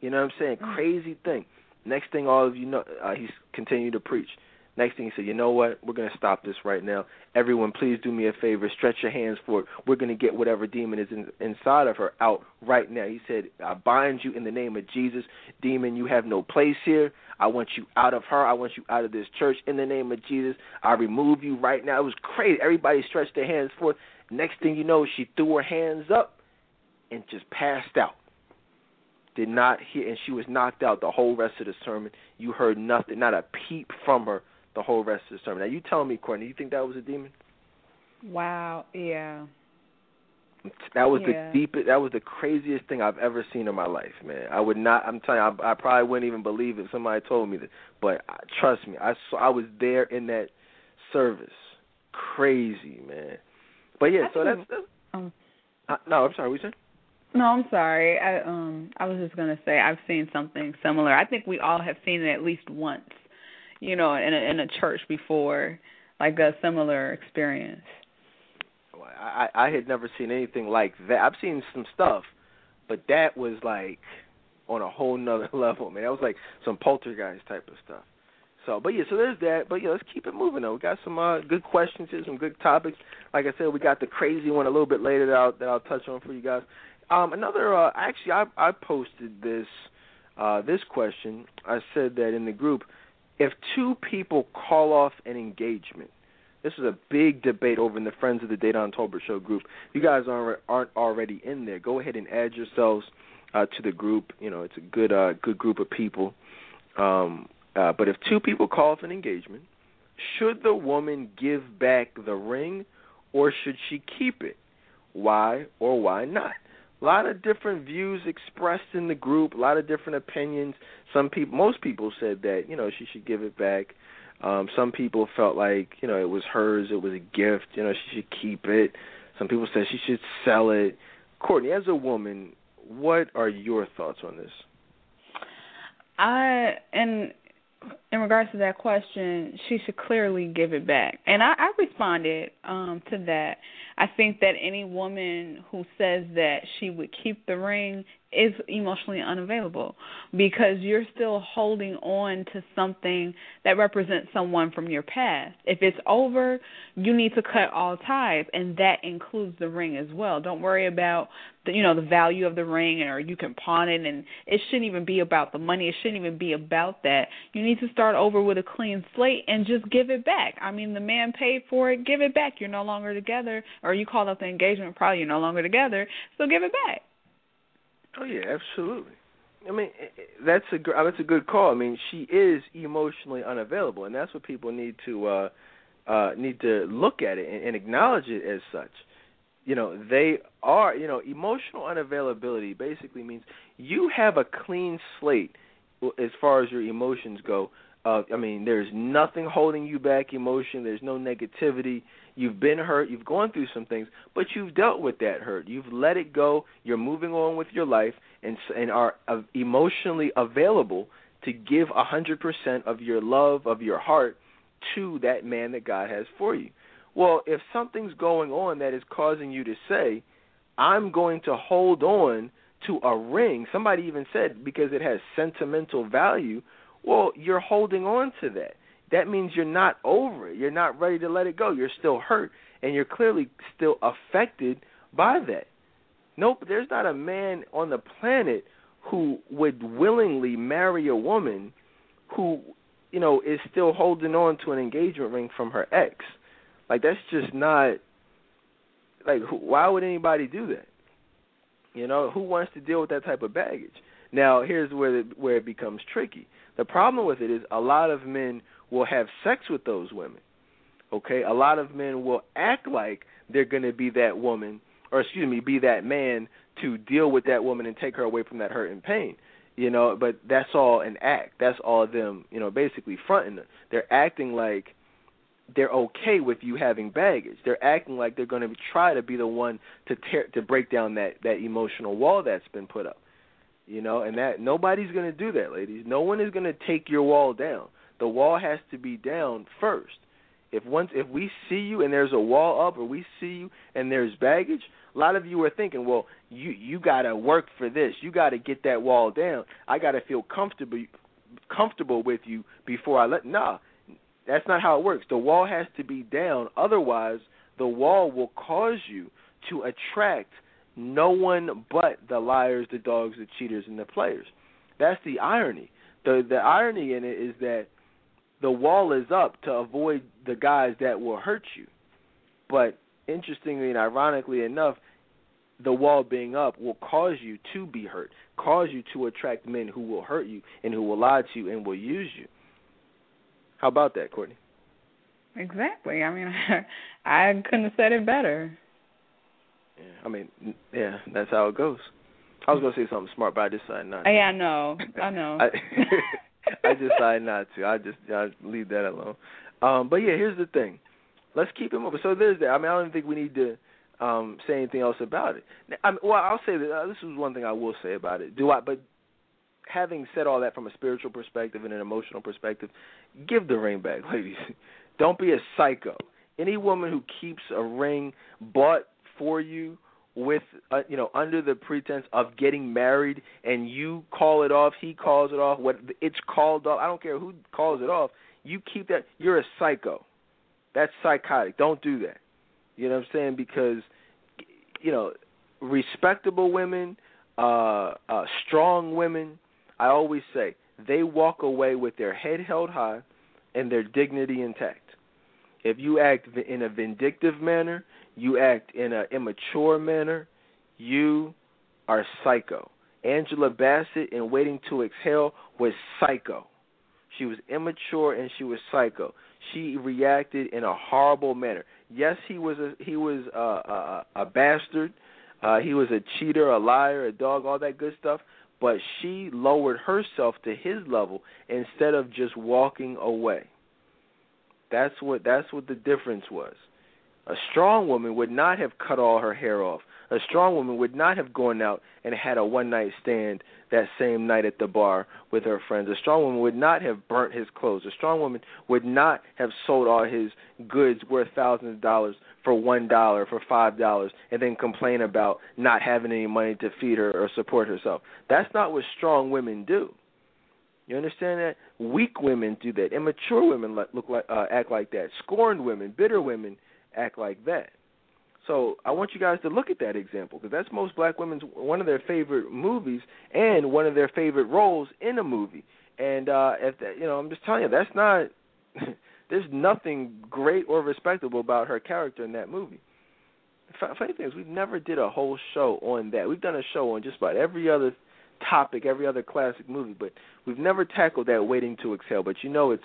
You know what I'm saying? Mm-hmm. Crazy thing. Next thing, all of you know, uh, he's continued to preach. Next thing he said, you know what? We're going to stop this right now. Everyone, please do me a favor. Stretch your hands for it. We're going to get whatever demon is in, inside of her out right now. He said, I bind you in the name of Jesus. Demon, you have no place here. I want you out of her. I want you out of this church in the name of Jesus. I remove you right now. It was crazy. Everybody stretched their hands forth. Next thing you know, she threw her hands up and just passed out. did not hear, and she was knocked out the whole rest of the sermon. You heard nothing, not a peep from her the whole rest of the sermon. Now you telling me, Courtney, you think that was a demon? Wow. Yeah. That was yeah. the deepest. That was the craziest thing I've ever seen in my life, man. I would not. I'm telling you, I, I probably wouldn't even believe if somebody told me that. But uh, trust me, I saw. I was there in that service. Crazy, man. But yeah, I so that's. that's um, uh, no, I'm sorry. What you saying? No, I'm sorry. I um I was just gonna say I've seen something similar. I think we all have seen it at least once, you know, in a in a church before, like a similar experience. I, I had never seen anything like that. I've seen some stuff, but that was like on a whole nother level, man. That was like some poltergeist type of stuff. So, but yeah, so there's that. But yeah, let's keep it moving though. We got some uh, good questions here, some good topics. Like I said, we got the crazy one a little bit later that I'll, that I'll touch on for you guys. Um, another, uh, actually, I I posted this uh, this question. I said that in the group, if two people call off an engagement, this is a big debate over in the Friends of the Dedan Tolbert Show group. You guys aren't aren't already in there. Go ahead and add yourselves uh, to the group. You know, it's a good uh, good group of people. Um, uh, but if two people call off an engagement, should the woman give back the ring, or should she keep it? Why or why not? A lot of different views expressed in the group. A lot of different opinions. Some people, most people said that you know she should give it back. Um, some people felt like you know it was hers, it was a gift. You know she should keep it. Some people said she should sell it. Courtney, as a woman, what are your thoughts on this? I and in regards to that question, she should clearly give it back. And I, I responded um, to that. I think that any woman who says that she would keep the ring is emotionally unavailable because you're still holding on to something that represents someone from your past. If it's over, you need to cut all ties and that includes the ring as well. Don't worry about the you know the value of the ring or you can pawn it and it shouldn't even be about the money. It shouldn't even be about that. You need to start over with a clean slate and just give it back. I mean, the man paid for it, give it back. You're no longer together or you called up the engagement probably you're no longer together, so give it back. Oh yeah, absolutely. I mean, that's a that's a good call. I mean, she is emotionally unavailable, and that's what people need to uh, uh, need to look at it and, and acknowledge it as such. You know, they are. You know, emotional unavailability basically means you have a clean slate as far as your emotions go. Uh, I mean, there's nothing holding you back emotion. There's no negativity. You've been hurt. You've gone through some things, but you've dealt with that hurt. You've let it go. You're moving on with your life, and and are uh, emotionally available to give a hundred percent of your love, of your heart, to that man that God has for you. Well, if something's going on that is causing you to say, "I'm going to hold on to a ring," somebody even said because it has sentimental value. Well, you're holding on to that that means you're not over it. You're not ready to let it go. You're still hurt, and you're clearly still affected by that. Nope, there's not a man on the planet who would willingly marry a woman who, you know, is still holding on to an engagement ring from her ex. Like that's just not like why would anybody do that? You know, who wants to deal with that type of baggage? Now, here's where it, where it becomes tricky. The problem with it is a lot of men will have sex with those women. Okay, a lot of men will act like they're going to be that woman, or excuse me, be that man to deal with that woman and take her away from that hurt and pain. You know, but that's all an act. That's all them, you know, basically fronting. They're acting like they're okay with you having baggage. They're acting like they're going to try to be the one to tear to break down that that emotional wall that's been put up. You know, and that nobody's going to do that, ladies. No one is going to take your wall down the wall has to be down first. If once if we see you and there's a wall up or we see you and there's baggage, a lot of you are thinking, well, you you got to work for this. You got to get that wall down. I got to feel comfortable comfortable with you before I let Nah. That's not how it works. The wall has to be down otherwise the wall will cause you to attract no one but the liars, the dogs, the cheaters and the players. That's the irony. The the irony in it is that the wall is up to avoid the guys that will hurt you. But interestingly and ironically enough, the wall being up will cause you to be hurt, cause you to attract men who will hurt you and who will lie to you and will use you. How about that, Courtney? Exactly. I mean, I couldn't have said it better. Yeah, I mean, yeah, that's how it goes. I was gonna say something smart, but I decided not. To. Yeah, I know. I know. I, I decided not to. I just I leave that alone. Um, but yeah, here's the thing. Let's keep it moving. So there's that. I mean, I don't think we need to um, say anything else about it. I mean, well, I'll say that uh, this is one thing I will say about it. Do I? But having said all that from a spiritual perspective and an emotional perspective, give the ring back, ladies. Don't be a psycho. Any woman who keeps a ring bought for you with uh, you know under the pretense of getting married and you call it off, he calls it off, what it's called off. I don't care who calls it off. You keep that. You're a psycho. That's psychotic. Don't do that. You know what I'm saying? Because you know, respectable women, uh, uh, strong women. I always say they walk away with their head held high and their dignity intact. If you act in a vindictive manner, you act in an immature manner, you are psycho. Angela Bassett in Waiting to Exhale was psycho. She was immature and she was psycho. She reacted in a horrible manner. Yes, he was a he was a a, a bastard. Uh, he was a cheater, a liar, a dog, all that good stuff. But she lowered herself to his level instead of just walking away. That's what that's what the difference was. A strong woman would not have cut all her hair off. A strong woman would not have gone out and had a one night stand that same night at the bar with her friends. A strong woman would not have burnt his clothes. A strong woman would not have sold all his goods worth thousands of dollars for one dollar, for five dollars, and then complain about not having any money to feed her or support herself. That's not what strong women do. You understand that? Weak women do that. Immature women look like uh, act like that. Scorned women, bitter women act like that. So I want you guys to look at that example because that's most black women's one of their favorite movies and one of their favorite roles in a movie. And uh, if that, you know, I'm just telling you, that's not. there's nothing great or respectable about her character in that movie. Funny thing is, we've never did a whole show on that. We've done a show on just about every other topic, every other classic movie, but we've never tackled that waiting to exhale. But you know it's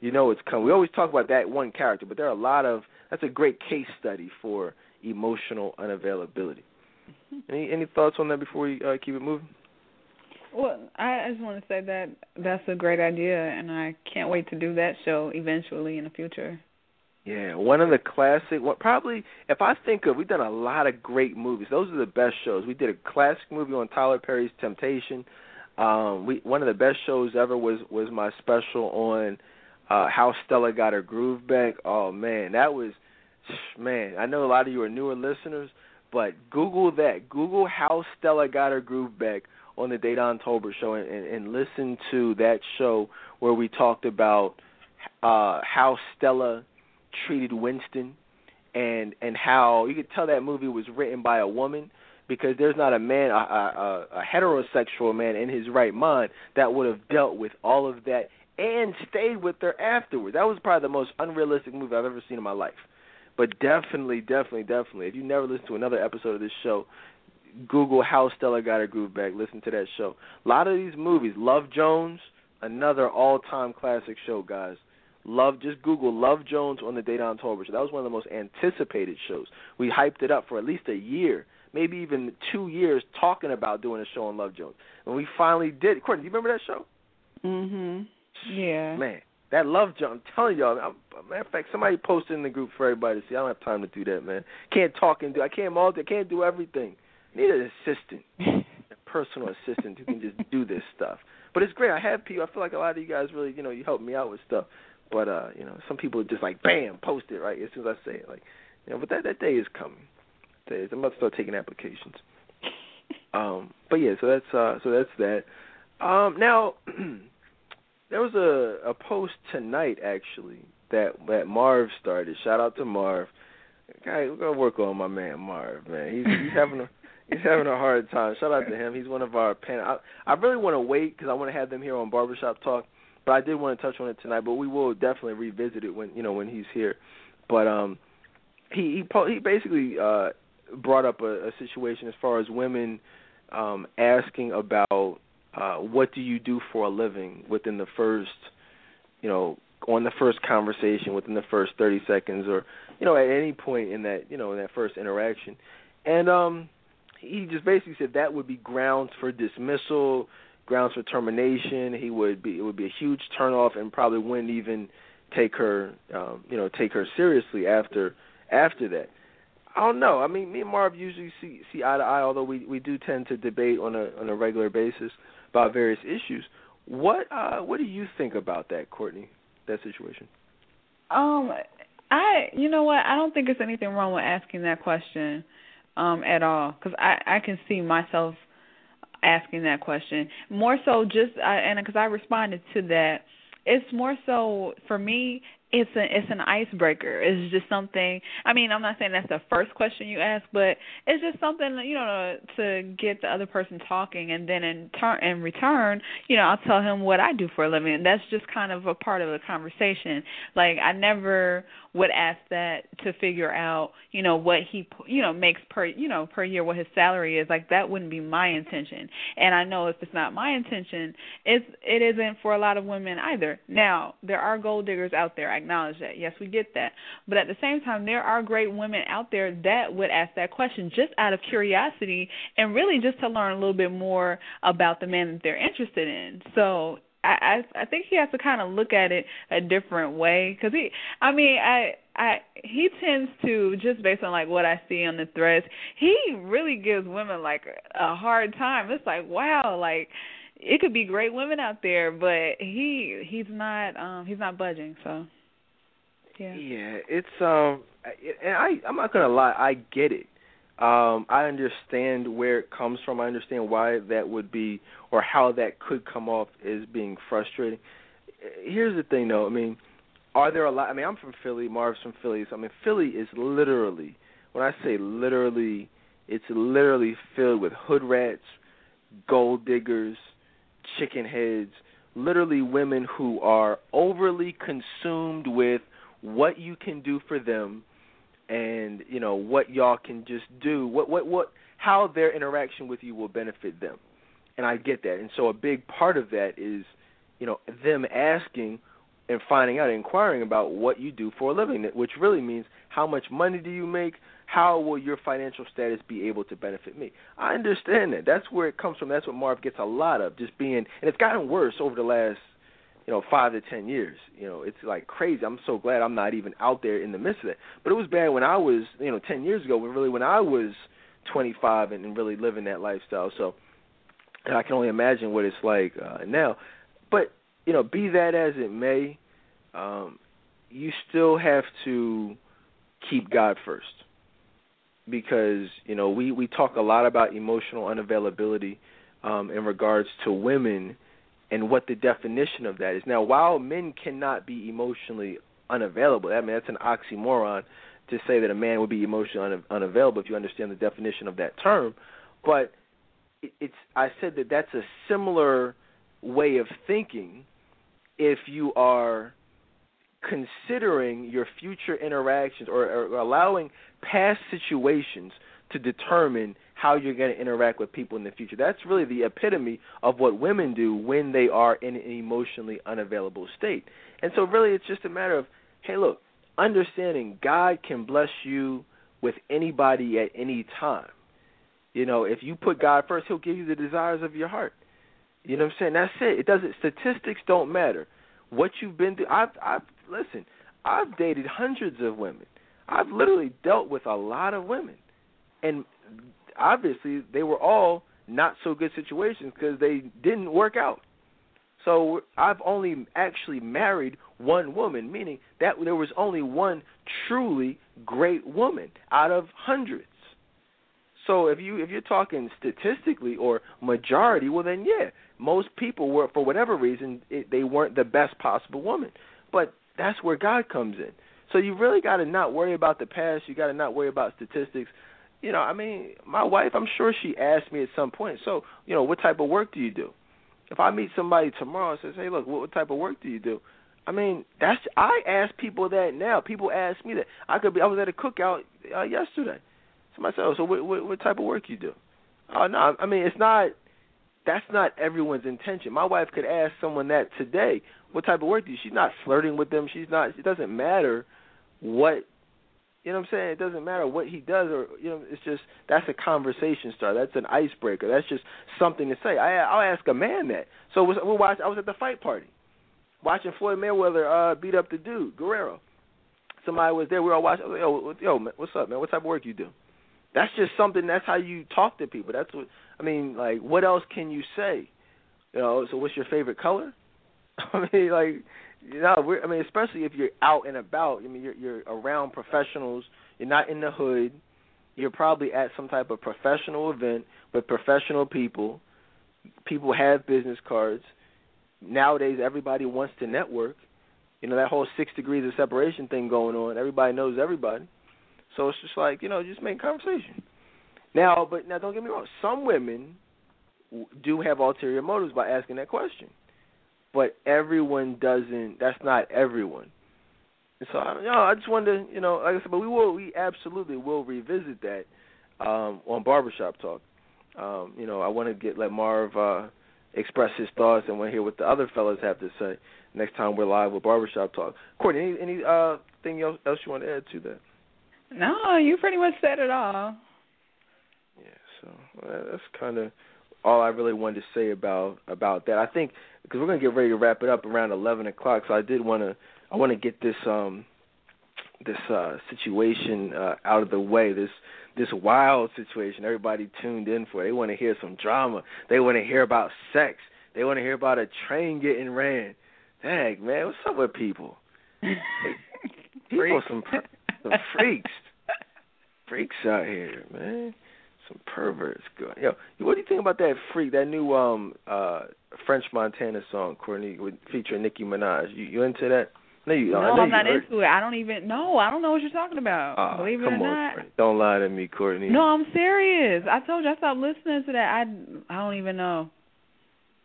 you know it's coming. We always talk about that one character, but there are a lot of that's a great case study for emotional unavailability. Mm-hmm. Any any thoughts on that before we uh, keep it moving? Well, I just want to say that that's a great idea, and I can't wait to do that show eventually in the future. Yeah, one of the classic. What probably, if I think of, we've done a lot of great movies. Those are the best shows. We did a classic movie on Tyler Perry's Temptation. Um, we one of the best shows ever was was my special on uh how Stella got her groove back. Oh man, that was man. I know a lot of you are newer listeners, but Google that. Google how Stella got her groove back on the Dedan Tolbert show and, and, and listen to that show where we talked about uh how Stella treated Winston and and how you could tell that movie was written by a woman because there's not a man a, a, a heterosexual man in his right mind that would have dealt with all of that and stayed with her afterwards. That was probably the most unrealistic movie I've ever seen in my life. But definitely, definitely, definitely, if you never listened to another episode of this show, Google how Stella got her groove back. Listen to that show. A lot of these movies, Love Jones, another all-time classic show, guys. Love, just Google Love Jones on the Dedan Tolbert show. That was one of the most anticipated shows. We hyped it up for at least a year, maybe even two years, talking about doing a show on Love Jones. And we finally did. Courtney, do you remember that show? Mhm. Yeah. Man, that Love Jones. I'm telling y'all. I'm, matter of fact, somebody posted in the group for everybody to see. I don't have time to do that, man. Can't talk and do. I can't multi. I can't do everything. I need an assistant, a personal assistant who can just do this stuff. But it's great. I have people. I feel like a lot of you guys really, you know, you help me out with stuff. But uh, you know, some people just like bam, post it right as soon as I say it. Like, you know, but that that day is coming. That is, I'm about to start taking applications. Um, but yeah, so that's uh, so that's that. Um, now, there was a a post tonight actually that that Marv started. Shout out to Marv. Guy, we're gonna work on my man Marv. Man, he's he's having a he's having a hard time. Shout out to him. He's one of our panel. I, I really want to wait because I want to have them here on Barbershop Talk but I did want to touch on it tonight. But we will definitely revisit it when you know when he's here. But um, he he he basically uh brought up a, a situation as far as women um, asking about uh, what do you do for a living within the first, you know, on the first conversation within the first 30 seconds or you know at any point in that you know in that first interaction? And um he just basically said that would be grounds for dismissal grounds for termination. He would be it would be a huge turnoff and probably wouldn't even take her um you know take her seriously after after that. I don't know. I mean, me and Marv usually see see eye to eye, although we we do tend to debate on a on a regular basis about various issues. What uh what do you think about that, Courtney? That situation? Um, I you know what? I don't think there's anything wrong with asking that question um at all because I I can see myself asking that question more so just I, and because I responded to that. It's more so for me it's a it's an icebreaker. It's just something. I mean, I'm not saying that's the first question you ask, but it's just something you know to get the other person talking, and then in turn in return, you know, I'll tell him what I do for a living. And that's just kind of a part of the conversation. Like I never would ask that to figure out, you know, what he you know makes per you know per year, what his salary is. Like that wouldn't be my intention. And I know if it's not my intention, it's it isn't for a lot of women either. Now there are gold diggers out there. I acknowledge that. Yes, we get that. But at the same time, there are great women out there that would ask that question just out of curiosity and really just to learn a little bit more about the man that they're interested in. So I I, I think he has to kind of look at it a different way because he. I mean, I I he tends to just based on like what I see on the threads, he really gives women like a hard time. It's like wow, like it could be great women out there, but he he's not um he's not budging. So yeah. Yeah, it's um, and I I'm not gonna lie, I get it. Um, I understand where it comes from. I understand why that would be, or how that could come off as being frustrating. Here's the thing, though. I mean, are there a lot? I mean, I'm from Philly. Marv's from Philly. So I mean, Philly is literally, when I say literally, it's literally filled with hood rats, gold diggers, chicken heads, literally women who are overly consumed with what you can do for them and you know what y'all can just do what what what how their interaction with you will benefit them. And i get that. And so a big part of that is you know them asking and finding out inquiring about what you do for a living which really means how much money do you make? How will your financial status be able to benefit me? I understand that. That's where it comes from. That's what marv gets a lot of just being and it's gotten worse over the last you know, five to ten years. You know, it's like crazy. I'm so glad I'm not even out there in the midst of it. But it was bad when I was, you know, ten years ago. When really when I was 25 and, and really living that lifestyle. So I can only imagine what it's like uh, now. But you know, be that as it may, um, you still have to keep God first because you know we we talk a lot about emotional unavailability um, in regards to women and what the definition of that is. Now, while men cannot be emotionally unavailable, I mean that's an oxymoron to say that a man would be emotionally unavailable if you understand the definition of that term. But it's I said that that's a similar way of thinking if you are considering your future interactions or, or allowing past situations to determine how you're going to interact with people in the future. That's really the epitome of what women do when they are in an emotionally unavailable state. And so, really, it's just a matter of, hey, look, understanding God can bless you with anybody at any time. You know, if you put God first, He'll give you the desires of your heart. You know what I'm saying? That's it. It doesn't. Statistics don't matter. What you've been through. I've, I've listen. I've dated hundreds of women. I've literally dealt with a lot of women, and obviously they were all not so good situations because they didn't work out. So I've only actually married one woman, meaning that there was only one truly great woman out of hundreds. So if you if you're talking statistically or majority, well then yeah, most people were for whatever reason it, they weren't the best possible woman. But that's where God comes in. So you really got to not worry about the past. You got to not worry about statistics you know, I mean, my wife, I'm sure she asked me at some point, so, you know, what type of work do you do? If I meet somebody tomorrow and says, hey, look, what, what type of work do you do? I mean, that's I ask people that now. People ask me that. I could be. I was at a cookout uh, yesterday. Somebody said, oh, so what, what, what type of work you do? Oh no, I mean it's not. That's not everyone's intention. My wife could ask someone that today. What type of work do you? She's not flirting with them. She's not. It doesn't matter what. You know what I'm saying? It doesn't matter what he does, or you know, it's just that's a conversation starter. That's an icebreaker. That's just something to say. I I'll ask a man that. So we watch. I was at the fight party, watching Floyd Mayweather uh beat up the dude Guerrero. Somebody was there. We were all watching. I like, yo, yo, what's up, man? What type of work you do? That's just something. That's how you talk to people. That's what I mean. Like, what else can you say? You know. So, what's your favorite color? I mean, like, you know, we're, I mean, especially if you're out and about. I mean, you're you're around professionals. You're not in the hood. You're probably at some type of professional event with professional people. People have business cards. Nowadays, everybody wants to network. You know that whole six degrees of separation thing going on. Everybody knows everybody. So it's just like you know, just make conversation. Now, but now don't get me wrong. Some women do have ulterior motives by asking that question, but everyone doesn't. That's not everyone. And so you know, I just wanted to, you know, like I said, but we will, we absolutely will revisit that um, on Barbershop Talk. Um, you know, I want to get let Marv uh, express his thoughts and want to hear what the other fellas have to say next time we're live with Barbershop Talk. Courtney, any, any uh, thing else, else you want to add to that? No, you pretty much said it all. Yeah, so well, that's kind of all I really wanted to say about about that. I think because we're gonna get ready to wrap it up around eleven o'clock, so I did want to I want to get this um this uh situation uh out of the way. This this wild situation everybody tuned in for. They want to hear some drama. They want to hear about sex. They want to hear about a train getting ran. Dang man, what's up with people? people some some freaks freaks out here, man. Some perverts. Yo, what do you think about that freak? That new um uh French Montana song, Courtney, with featuring Nicki Minaj. You you into that? No, you, no, I'm not into it. I don't even know. I don't know what you're talking about. Uh, Believe it come or on, not. Courtney. Don't lie to me, Courtney. No, I'm serious. I told you I stopped listening to that. I I don't even know.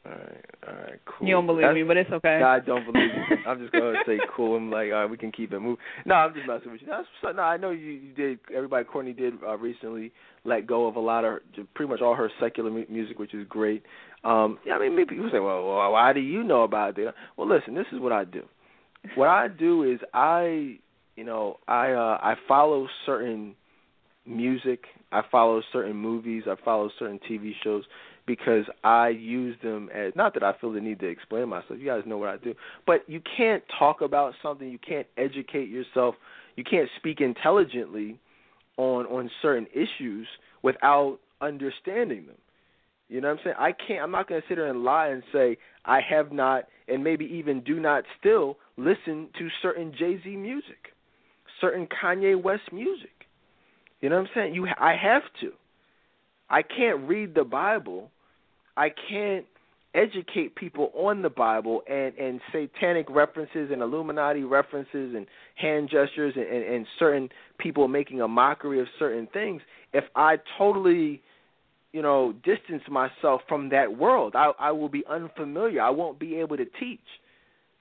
All right, all right, cool. You don't believe That's, me, but it's okay. I don't believe you. I'm just gonna say cool. I'm like, all right, we can keep it moving. No, I'm just messing with you. That's so, no, I know you, you did. Everybody, Courtney did uh, recently let go of a lot of pretty much all her secular mu- music, which is great. Um, yeah, I mean, maybe people say, well, well, why do you know about it? Well, listen, this is what I do. What I do is I, you know, I uh, I follow certain music. I follow certain movies. I follow certain TV shows because I use them as not that I feel the need to explain myself. You guys know what I do. But you can't talk about something, you can't educate yourself, you can't speak intelligently on on certain issues without understanding them. You know what I'm saying? I can't I'm not going to sit here and lie and say I have not and maybe even do not still listen to certain Jay-Z music, certain Kanye West music. You know what I'm saying? You I have to. I can't read the Bible I can't educate people on the Bible and and satanic references and Illuminati references and hand gestures and, and, and certain people making a mockery of certain things. If I totally you know distance myself from that world I I will be unfamiliar. I won't be able to teach.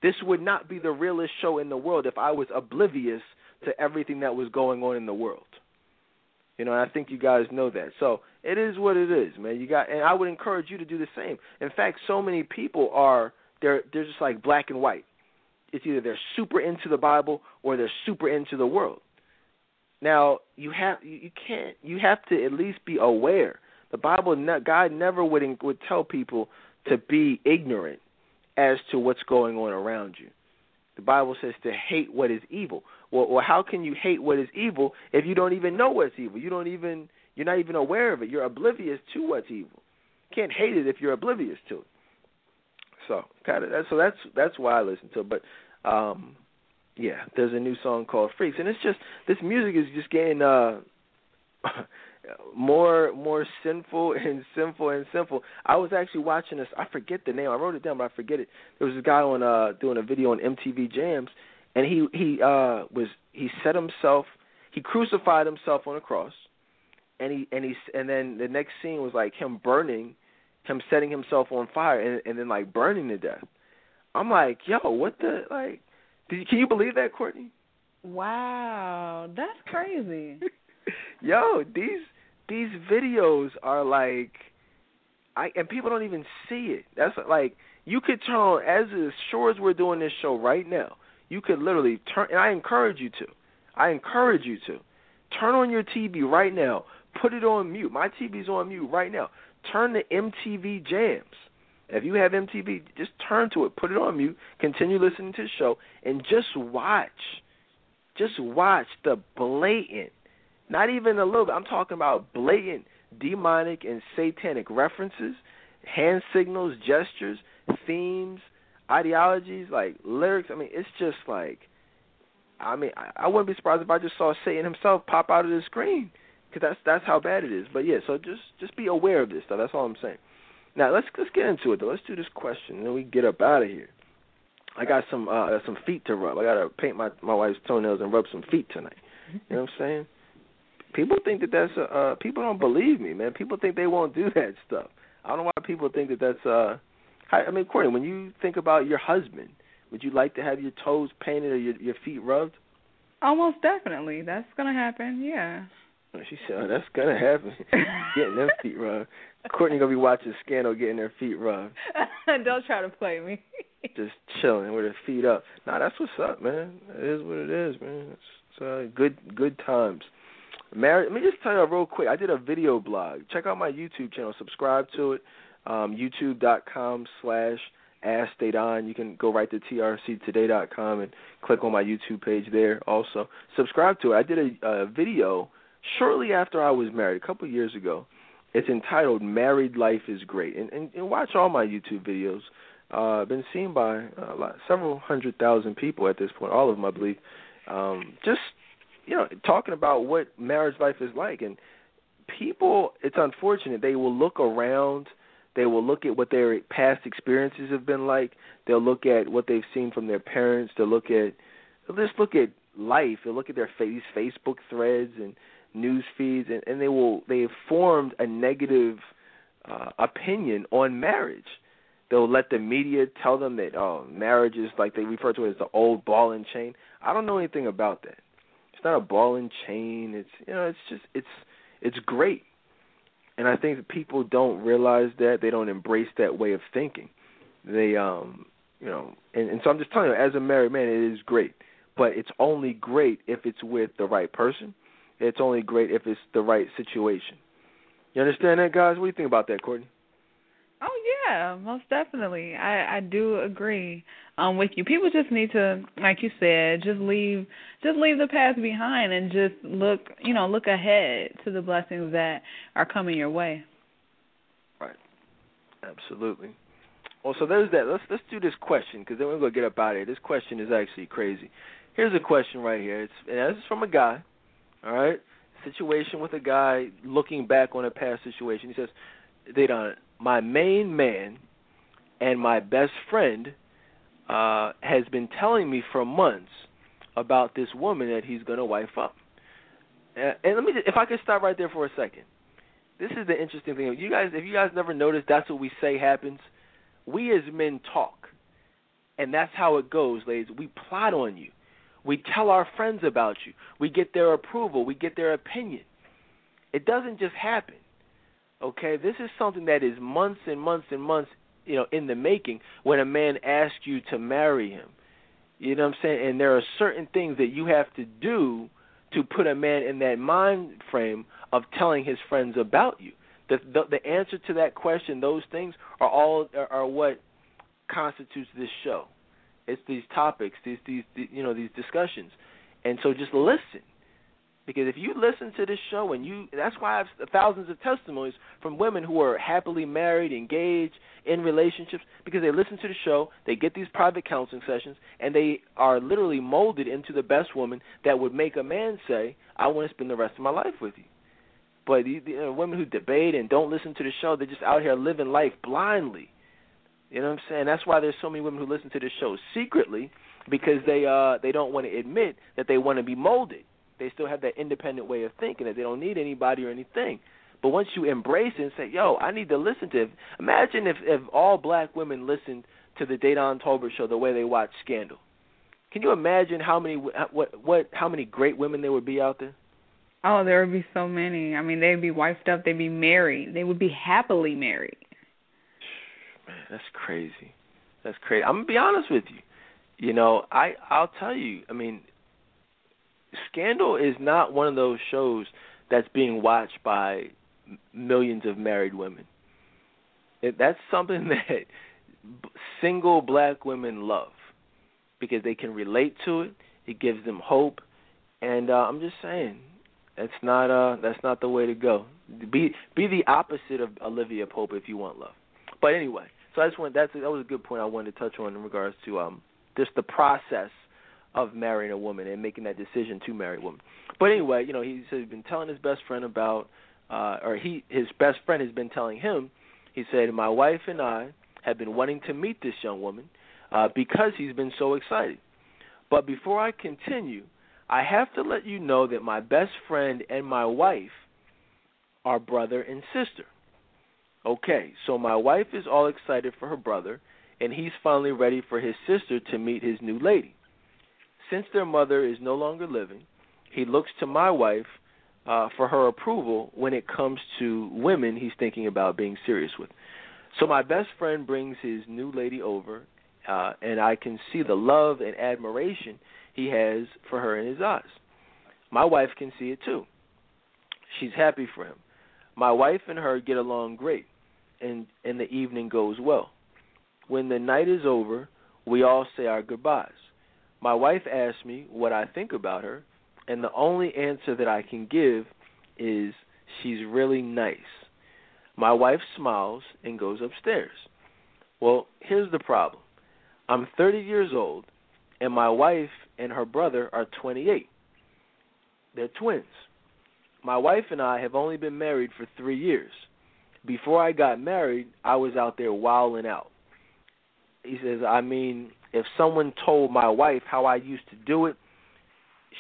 This would not be the realest show in the world if I was oblivious to everything that was going on in the world you know, and I think you guys know that. So it is what it is, man. You got, and I would encourage you to do the same. In fact, so many people are they're they're just like black and white. It's either they're super into the Bible or they're super into the world. Now you have you can't you have to at least be aware. The Bible, God never would would tell people to be ignorant as to what's going on around you. The Bible says to hate what is evil. Well, well, how can you hate what is evil if you don't even know what's evil? You don't even you're not even aware of it. You're oblivious to what's evil. You can't hate it if you're oblivious to it. So kind of so that's that's why I listen to it. But um yeah, there's a new song called Freaks, and it's just this music is just getting uh more more sinful and sinful and sinful. I was actually watching this. I forget the name. I wrote it down, but I forget it. There was a guy on uh doing a video on MTV Jams, and he he uh was he set himself he crucified himself on a cross, and he and he and then the next scene was like him burning, him setting himself on fire, and and then like burning to death. I'm like, yo, what the like? You, can you believe that, Courtney? Wow, that's crazy. yo, these these videos are like, I and people don't even see it. That's like you could turn on as as sure as we're doing this show right now. You could literally turn, and I encourage you to. I encourage you to turn on your TV right now. Put it on mute. My TV's on mute right now. Turn to MTV Jams. If you have MTV, just turn to it, put it on mute, continue listening to the show, and just watch. Just watch the blatant, not even a little bit, I'm talking about blatant demonic and satanic references, hand signals, gestures, themes, ideologies, like lyrics. I mean, it's just like, I mean, I, I wouldn't be surprised if I just saw Satan himself pop out of the screen, because that's that's how bad it is. But yeah, so just just be aware of this stuff. That's all I'm saying. Now let's let's get into it though. Let's do this question, and then we get up out of here. I got some uh some feet to rub. I gotta paint my my wife's toenails and rub some feet tonight. You know what I'm saying? People think that that's uh, uh people don't believe me, man. People think they won't do that stuff. I don't know why people think that that's uh I mean, Courtney, when you think about your husband, would you like to have your toes painted or your your feet rubbed? Almost definitely. That's gonna happen, yeah. She said, oh, "That's gonna happen. getting them feet rubbed. Courtney gonna be watching Scandal, getting their feet rubbed. Don't try to play me. Just chilling with her feet up. Nah, that's what's up, man. It is what it is, man. It's, uh, good good times. Married. Let me just tell you real quick. I did a video blog. Check out my YouTube channel. Subscribe to it. Um, YouTube.com slash Ask Dedan. You can go right to trctoday.com and click on my YouTube page there. Also, subscribe to it. I did a, a video shortly after I was married, a couple years ago. It's entitled "Married Life Is Great," and, and, and watch all my YouTube videos. Uh, been seen by uh, lot, several hundred thousand people at this point, all of them, I believe. Um, just you know, talking about what marriage life is like, and people. It's unfortunate they will look around. They will look at what their past experiences have been like. They'll look at what they've seen from their parents. They'll look at, they'll just look at life. They'll look at their face, Facebook threads and news feeds, and, and they will they have formed a negative uh, opinion on marriage. They'll let the media tell them that oh, marriage is like they refer to it as the old ball and chain. I don't know anything about that. It's not a ball and chain. It's you know, it's just it's it's great. And I think that people don't realize that they don't embrace that way of thinking. They um you know, and, and so I'm just telling you, as a married man, it is great, but it's only great if it's with the right person it's only great if it's the right situation. You understand that, guys? What do you think about that, Courtney? Oh yeah, most definitely. I I do agree um with you. People just need to like you said, just leave just leave the past behind and just look, you know, look ahead to the blessings that are coming your way. Right. Absolutely. Well, so there's that. Let's let's do this question because then we're gonna get up out of here. This question is actually crazy. Here's a question right here. It's and this is from a guy. All right, situation with a guy looking back on a past situation. He says, "They done my main man and my best friend uh, has been telling me for months about this woman that he's gonna wife up." Uh, and let me, just, if I could stop right there for a second. This is the interesting thing. You guys, if you guys never noticed, that's what we say happens. We as men talk, and that's how it goes, ladies. We plot on you. We tell our friends about you. We get their approval. We get their opinion. It doesn't just happen. Okay, this is something that is months and months and months, you know, in the making when a man asks you to marry him. You know what I'm saying? And there are certain things that you have to do to put a man in that mind frame of telling his friends about you. The the, the answer to that question, those things are all are, are what constitutes this show. It's these topics, these these you know these discussions, and so just listen, because if you listen to this show and you, that's why I have thousands of testimonies from women who are happily married, engaged in relationships, because they listen to the show, they get these private counseling sessions, and they are literally molded into the best woman that would make a man say, "I want to spend the rest of my life with you." But the, the uh, women who debate and don't listen to the show, they're just out here living life blindly you know what I'm saying? That's why there's so many women who listen to this show secretly because they uh they don't want to admit that they want to be molded. They still have that independent way of thinking that they don't need anybody or anything. But once you embrace it and say, "Yo, I need to listen to," it. imagine if if all black women listened to the Dedan Tolbert show the way they watch Scandal. Can you imagine how many what what how many great women there would be out there? Oh, there would be so many. I mean, they'd be wifed up. They'd be married. They would be happily married. Man, that's crazy. That's crazy. I'm gonna be honest with you. You know, I I'll tell you. I mean, Scandal is not one of those shows that's being watched by millions of married women. That's something that single black women love because they can relate to it. It gives them hope, and uh, I'm just saying that's not uh that's not the way to go. Be be the opposite of Olivia Pope if you want love. But anyway, so I just want that's that was a good point I wanted to touch on in regards to um just the process of marrying a woman and making that decision to marry a woman. But anyway, you know, he said he's been telling his best friend about uh or he his best friend has been telling him, he said, My wife and I have been wanting to meet this young woman uh because he's been so excited. But before I continue, I have to let you know that my best friend and my wife are brother and sister. Okay, so my wife is all excited for her brother, and he's finally ready for his sister to meet his new lady. Since their mother is no longer living, he looks to my wife uh, for her approval when it comes to women he's thinking about being serious with. So my best friend brings his new lady over, uh, and I can see the love and admiration he has for her in his eyes. My wife can see it too. She's happy for him. My wife and her get along great, and and the evening goes well. When the night is over, we all say our goodbyes. My wife asks me what I think about her, and the only answer that I can give is she's really nice. My wife smiles and goes upstairs. Well, here's the problem. I'm 30 years old, and my wife and her brother are 28. They're twins. My wife and I have only been married for three years. Before I got married, I was out there wilding out. He says, I mean, if someone told my wife how I used to do it,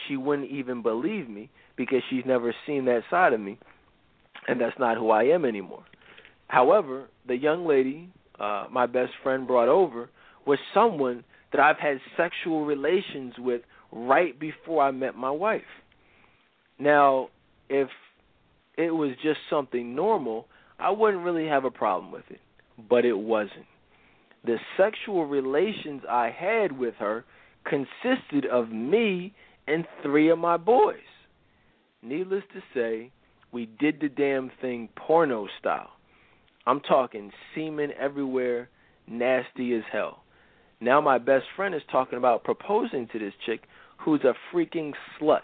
she wouldn't even believe me because she's never seen that side of me, and that's not who I am anymore. However, the young lady uh, my best friend brought over was someone that I've had sexual relations with right before I met my wife. Now, if it was just something normal, I wouldn't really have a problem with it, but it wasn't. The sexual relations I had with her consisted of me and three of my boys. Needless to say, we did the damn thing porno style. I'm talking semen everywhere, nasty as hell. Now my best friend is talking about proposing to this chick who's a freaking slut.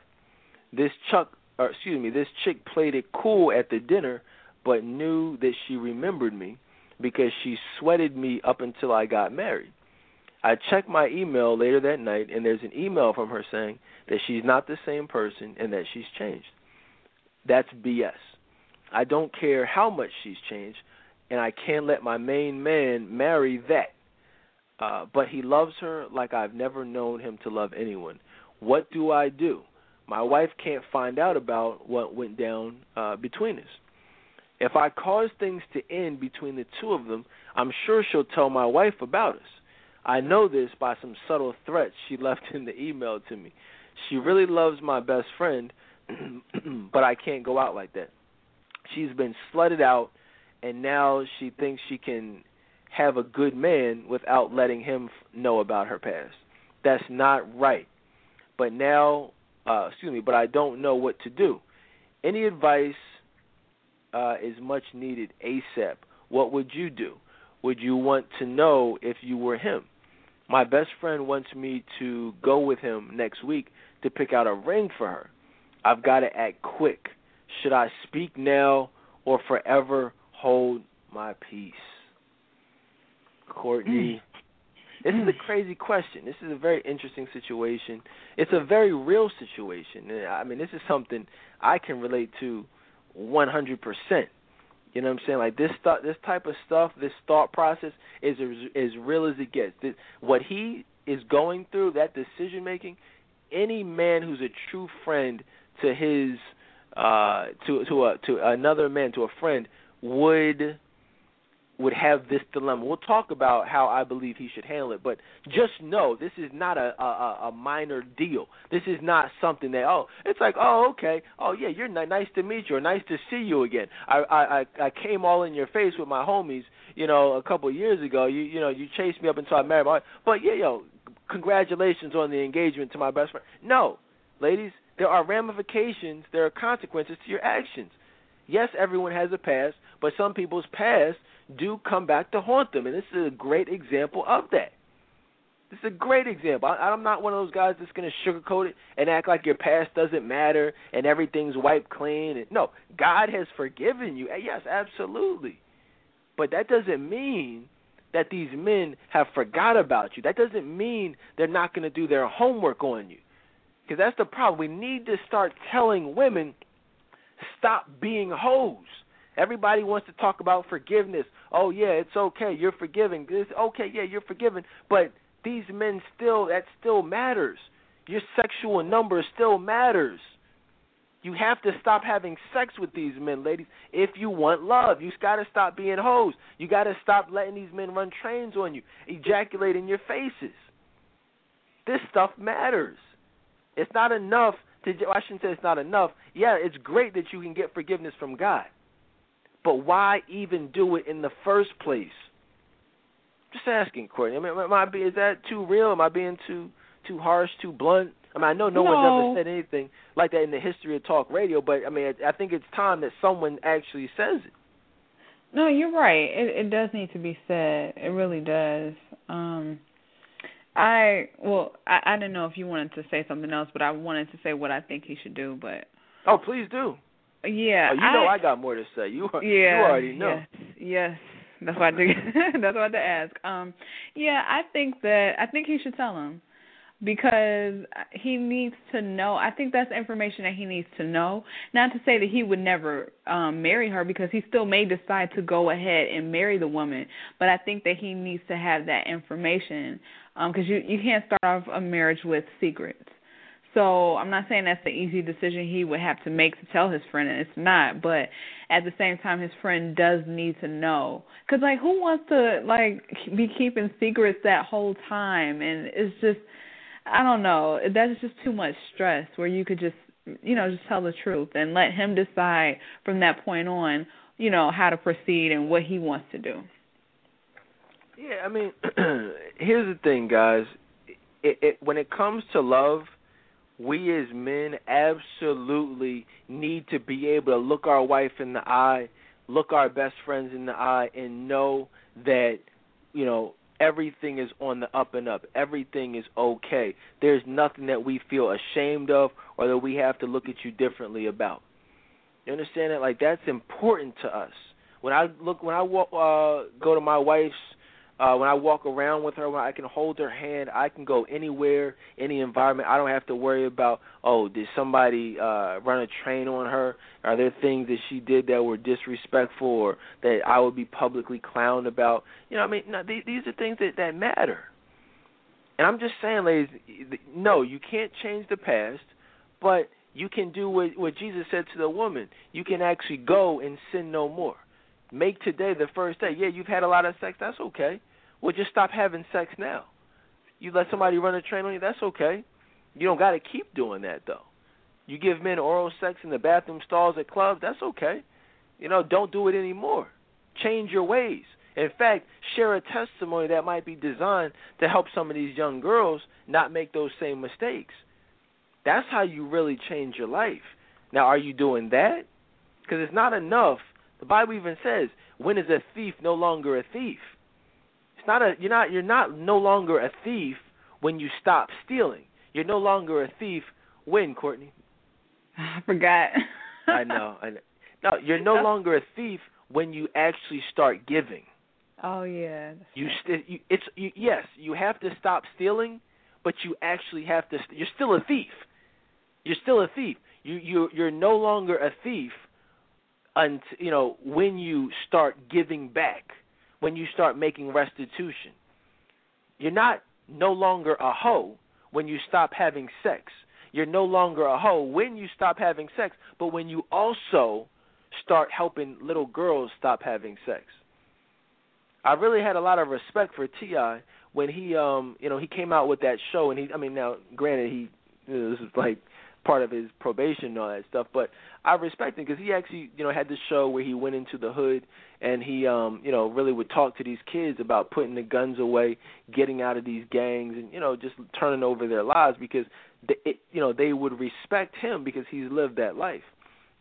This chuck or excuse me, this chick played it cool at the dinner but knew that she remembered me because she sweated me up until I got married. I checked my email later that night and there's an email from her saying that she's not the same person and that she's changed. That's BS. I don't care how much she's changed and I can't let my main man marry that. Uh, but he loves her like I've never known him to love anyone. What do I do? My wife can't find out about what went down uh, between us. If I cause things to end between the two of them, I'm sure she'll tell my wife about us. I know this by some subtle threats she left in the email to me. She really loves my best friend, but I can't go out like that. She's been slutted out, and now she thinks she can have a good man without letting him know about her past. That's not right. But now, uh, excuse me, but I don't know what to do. Any advice uh, is much needed ASAP. What would you do? Would you want to know if you were him? My best friend wants me to go with him next week to pick out a ring for her. I've got to act quick. Should I speak now or forever hold my peace? Courtney. Mm. This is a crazy question. This is a very interesting situation. It's a very real situation. I mean, this is something I can relate to 100%. You know what I'm saying? Like this thought, this type of stuff, this thought process is as, as real as it gets. This, what he is going through, that decision making, any man who's a true friend to his uh to to a to another man, to a friend would would have this dilemma. We'll talk about how I believe he should handle it, but just know this is not a a, a minor deal. This is not something that oh, it's like oh okay, oh yeah, you're n- nice to meet you or nice to see you again. I I I came all in your face with my homies, you know, a couple of years ago. You you know you chased me up until I married my, but yeah, yo, congratulations on the engagement to my best friend. No, ladies, there are ramifications, there are consequences to your actions. Yes, everyone has a past, but some people's past do come back to haunt them, and this is a great example of that. This is a great example. I, I'm not one of those guys that's going to sugarcoat it and act like your past doesn't matter and everything's wiped clean. And, no, God has forgiven you. Eh, yes, absolutely. But that doesn't mean that these men have forgot about you. That doesn't mean they're not going to do their homework on you. Because that's the problem. We need to start telling women stop being hoes. Everybody wants to talk about forgiveness. Oh yeah, it's okay. You're forgiving. It's okay. Yeah, you're forgiven. But these men still that still matters. Your sexual number still matters. You have to stop having sex with these men, ladies, if you want love. You got to stop being hoes. You got to stop letting these men run trains on you, ejaculate in your faces. This stuff matters. It's not enough to. I shouldn't say it's not enough. Yeah, it's great that you can get forgiveness from God. But why even do it in the first place? Just asking, Courtney. I mean, am I is that too real? Am I being too too harsh, too blunt? I mean, I know no, no. one's ever said anything like that in the history of talk radio, but I mean, I think it's time that someone actually says it. No, you're right. It, it does need to be said. It really does. Um I well, I, I didn't know if you wanted to say something else, but I wanted to say what I think he should do. But oh, please do. Yeah, oh, you know I, got more to say. You yeah, you already know. Yes, yes. That's why I did. that's why I had to ask. Um, yeah, I think that I think he should tell him because he needs to know. I think that's information that he needs to know. Not to say that he would never um marry her because he still may decide to go ahead and marry the woman, but I think that he needs to have that information um because you you can't start off a marriage with secrets. So I'm not saying that's the easy decision he would have to make to tell his friend, and it's not. But at the same time, his friend does need to know, because like who wants to like be keeping secrets that whole time? And it's just, I don't know, that's just too much stress. Where you could just, you know, just tell the truth and let him decide from that point on, you know, how to proceed and what he wants to do. Yeah, I mean, here's the thing, guys. It, it, when it comes to love we as men absolutely need to be able to look our wife in the eye, look our best friends in the eye, and know that, you know, everything is on the up and up. Everything is okay. There's nothing that we feel ashamed of or that we have to look at you differently about. You understand that? Like that's important to us. When I look, when I walk, uh, go to my wife's uh, when I walk around with her, when I can hold her hand, I can go anywhere, any environment. I don't have to worry about, oh, did somebody uh, run a train on her? Are there things that she did that were disrespectful or that I would be publicly clowned about? You know, I mean, no, these, these are things that that matter. And I'm just saying, ladies, no, you can't change the past, but you can do what what Jesus said to the woman. You can actually go and sin no more. Make today the first day. Yeah, you've had a lot of sex. That's okay. Well, just stop having sex now. You let somebody run a train on you. That's okay. You don't got to keep doing that though. You give men oral sex in the bathroom stalls at clubs. That's okay. You know, don't do it anymore. Change your ways. In fact, share a testimony that might be designed to help some of these young girls not make those same mistakes. That's how you really change your life. Now, are you doing that? Because it's not enough the Bible even says, "When is a thief no longer a thief?" It's not a you're not you're not no longer a thief when you stop stealing. You're no longer a thief when, Courtney? I forgot. I know. I know. No, you're no longer a thief when you actually start giving. Oh yeah. You, st- you it's you, yes, you have to stop stealing, but you actually have to. St- you're still a thief. You're still a thief. You you you're no longer a thief and you know when you start giving back, when you start making restitution. You're not no longer a hoe when you stop having sex. You're no longer a hoe when you stop having sex, but when you also start helping little girls stop having sex. I really had a lot of respect for T.I. when he um you know he came out with that show and he I mean now granted he you know, this is like part of his probation and all that stuff. But I respect him because he actually, you know, had this show where he went into the hood and he, um, you know, really would talk to these kids about putting the guns away, getting out of these gangs, and you know, just turning over their lives because, they, it, you know, they would respect him because he's lived that life.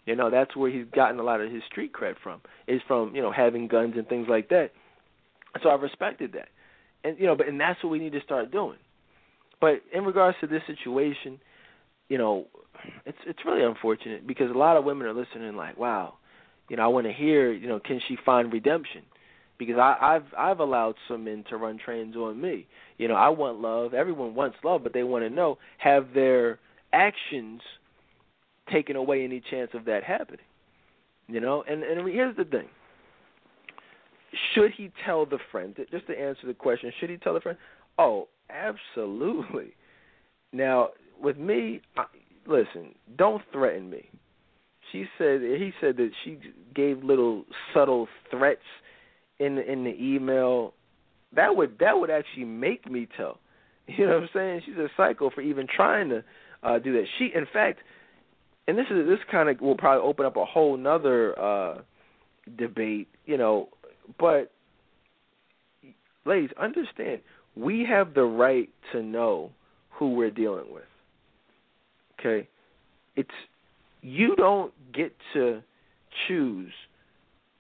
You know, that's where he's gotten a lot of his street cred from. Is from you know having guns and things like that. So I respected that, and you know, but and that's what we need to start doing. But in regards to this situation, you know, it's it's really unfortunate because a lot of women are listening like, wow, you know, I want to hear, you know, can she find redemption? Because I, I've I've allowed some men to run trains on me. You know, I want love. Everyone wants love, but they want to know have their actions taken away any chance of that happening. You know, and and here's the thing. Should he tell the friend? Just to answer the question, should he tell the friend? Oh, absolutely. Now, with me, I, listen, don't threaten me. She said he said that she gave little subtle threats in in the email. That would that would actually make me tell. You know what I'm saying? She's a psycho for even trying to uh do that. She in fact and this is this kind of will probably open up a whole nother uh debate, you know, but ladies, understand, we have the right to know who we're dealing with. Okay? It's you don't get to choose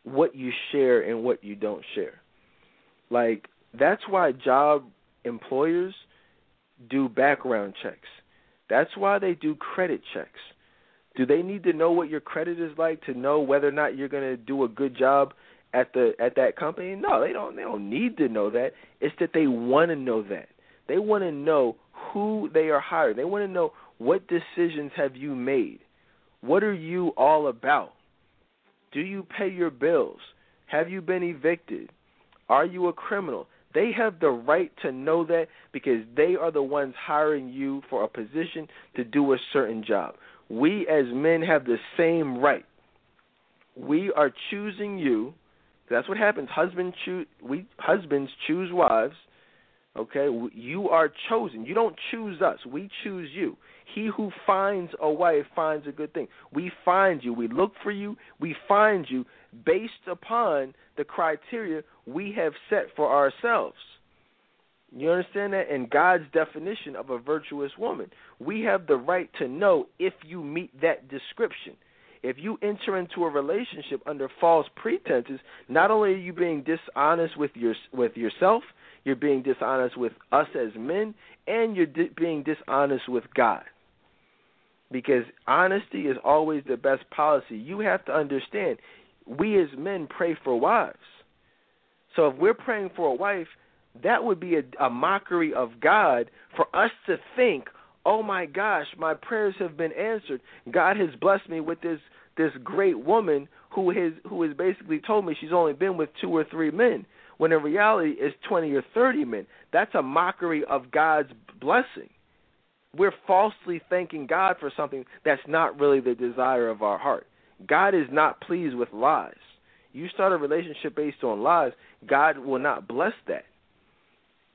what you share and what you don't share. Like that's why job employers do background checks. That's why they do credit checks. Do they need to know what your credit is like to know whether or not you're going to do a good job at the at that company? No, they don't they don't need to know that. It's that they want to know that. They want to know who they are hiring. They want to know what decisions have you made? What are you all about? Do you pay your bills? Have you been evicted? Are you a criminal? They have the right to know that because they are the ones hiring you for a position to do a certain job. We as men have the same right. We are choosing you. That's what happens. Husbands choose we husbands choose wives Okay, you are chosen. You don't choose us. We choose you. He who finds a wife finds a good thing. We find you. We look for you. We find you based upon the criteria we have set for ourselves. You understand that? In God's definition of a virtuous woman, we have the right to know if you meet that description. If you enter into a relationship under false pretenses, not only are you being dishonest with your with yourself, you're being dishonest with us as men, and you're di- being dishonest with God. Because honesty is always the best policy. You have to understand, we as men pray for wives. So if we're praying for a wife, that would be a, a mockery of God for us to think, oh my gosh, my prayers have been answered. God has blessed me with this this great woman who has who has basically told me she's only been with two or three men when in reality it's 20 or 30 men. That's a mockery of God's blessing. We're falsely thanking God for something that's not really the desire of our heart. God is not pleased with lies. You start a relationship based on lies, God will not bless that.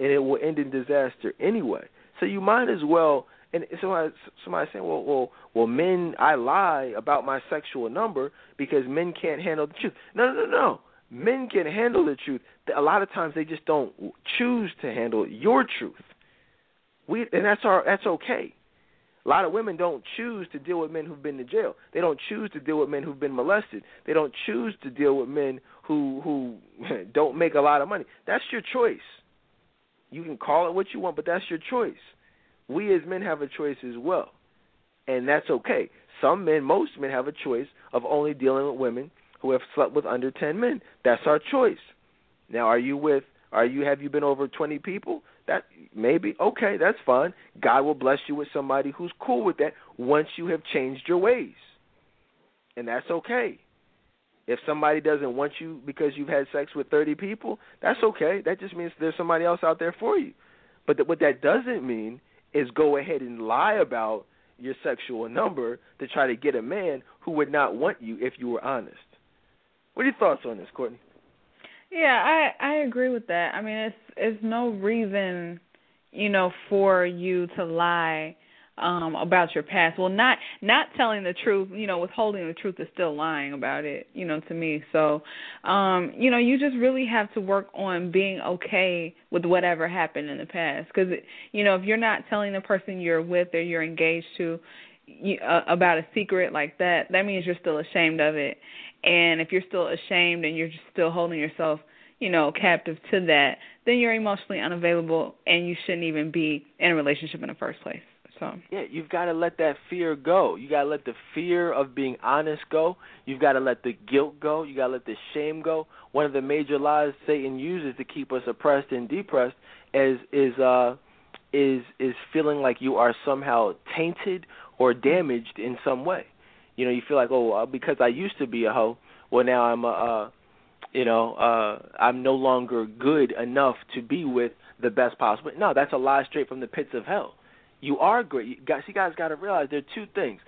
And it will end in disaster anyway. So you might as well and somebody somebody saying, well, well, well, men, I lie about my sexual number because men can't handle the truth. No, no, no, no men can handle the truth. A lot of times they just don't choose to handle your truth. We and that's our that's okay. A lot of women don't choose to deal with men who've been to jail. They don't choose to deal with men who've been molested. They don't choose to deal with men who who don't make a lot of money. That's your choice. You can call it what you want, but that's your choice. We as men have a choice as well. And that's okay. Some men, most men have a choice of only dealing with women who have slept with under 10 men. That's our choice. Now, are you with are you have you been over 20 people? That maybe okay, that's fine. God will bless you with somebody who's cool with that once you have changed your ways. And that's okay. If somebody doesn't want you because you've had sex with 30 people, that's okay. That just means there's somebody else out there for you. But th- what that doesn't mean is go ahead and lie about your sexual number to try to get a man who would not want you if you were honest. What are your thoughts on this, Courtney? Yeah, I I agree with that. I mean, it's it's no reason, you know, for you to lie um about your past. Well, not not telling the truth, you know, withholding the truth is still lying about it, you know, to me. So, um, you know, you just really have to work on being okay with whatever happened in the past cuz you know, if you're not telling the person you're with or you're engaged to you, uh, about a secret like that, that means you're still ashamed of it and if you're still ashamed and you're just still holding yourself, you know, captive to that, then you're emotionally unavailable and you shouldn't even be in a relationship in the first place. So yeah, you've got to let that fear go. You got to let the fear of being honest go. You've got to let the guilt go. You got to let the shame go. One of the major lies Satan uses to keep us oppressed and depressed is is uh is is feeling like you are somehow tainted or damaged in some way. You know, you feel like, oh, uh, because I used to be a hoe, well now I'm a, uh, you know, uh, I'm no longer good enough to be with the best possible. No, that's a lie straight from the pits of hell. You are great. You guys, you guys got to realize there are two things.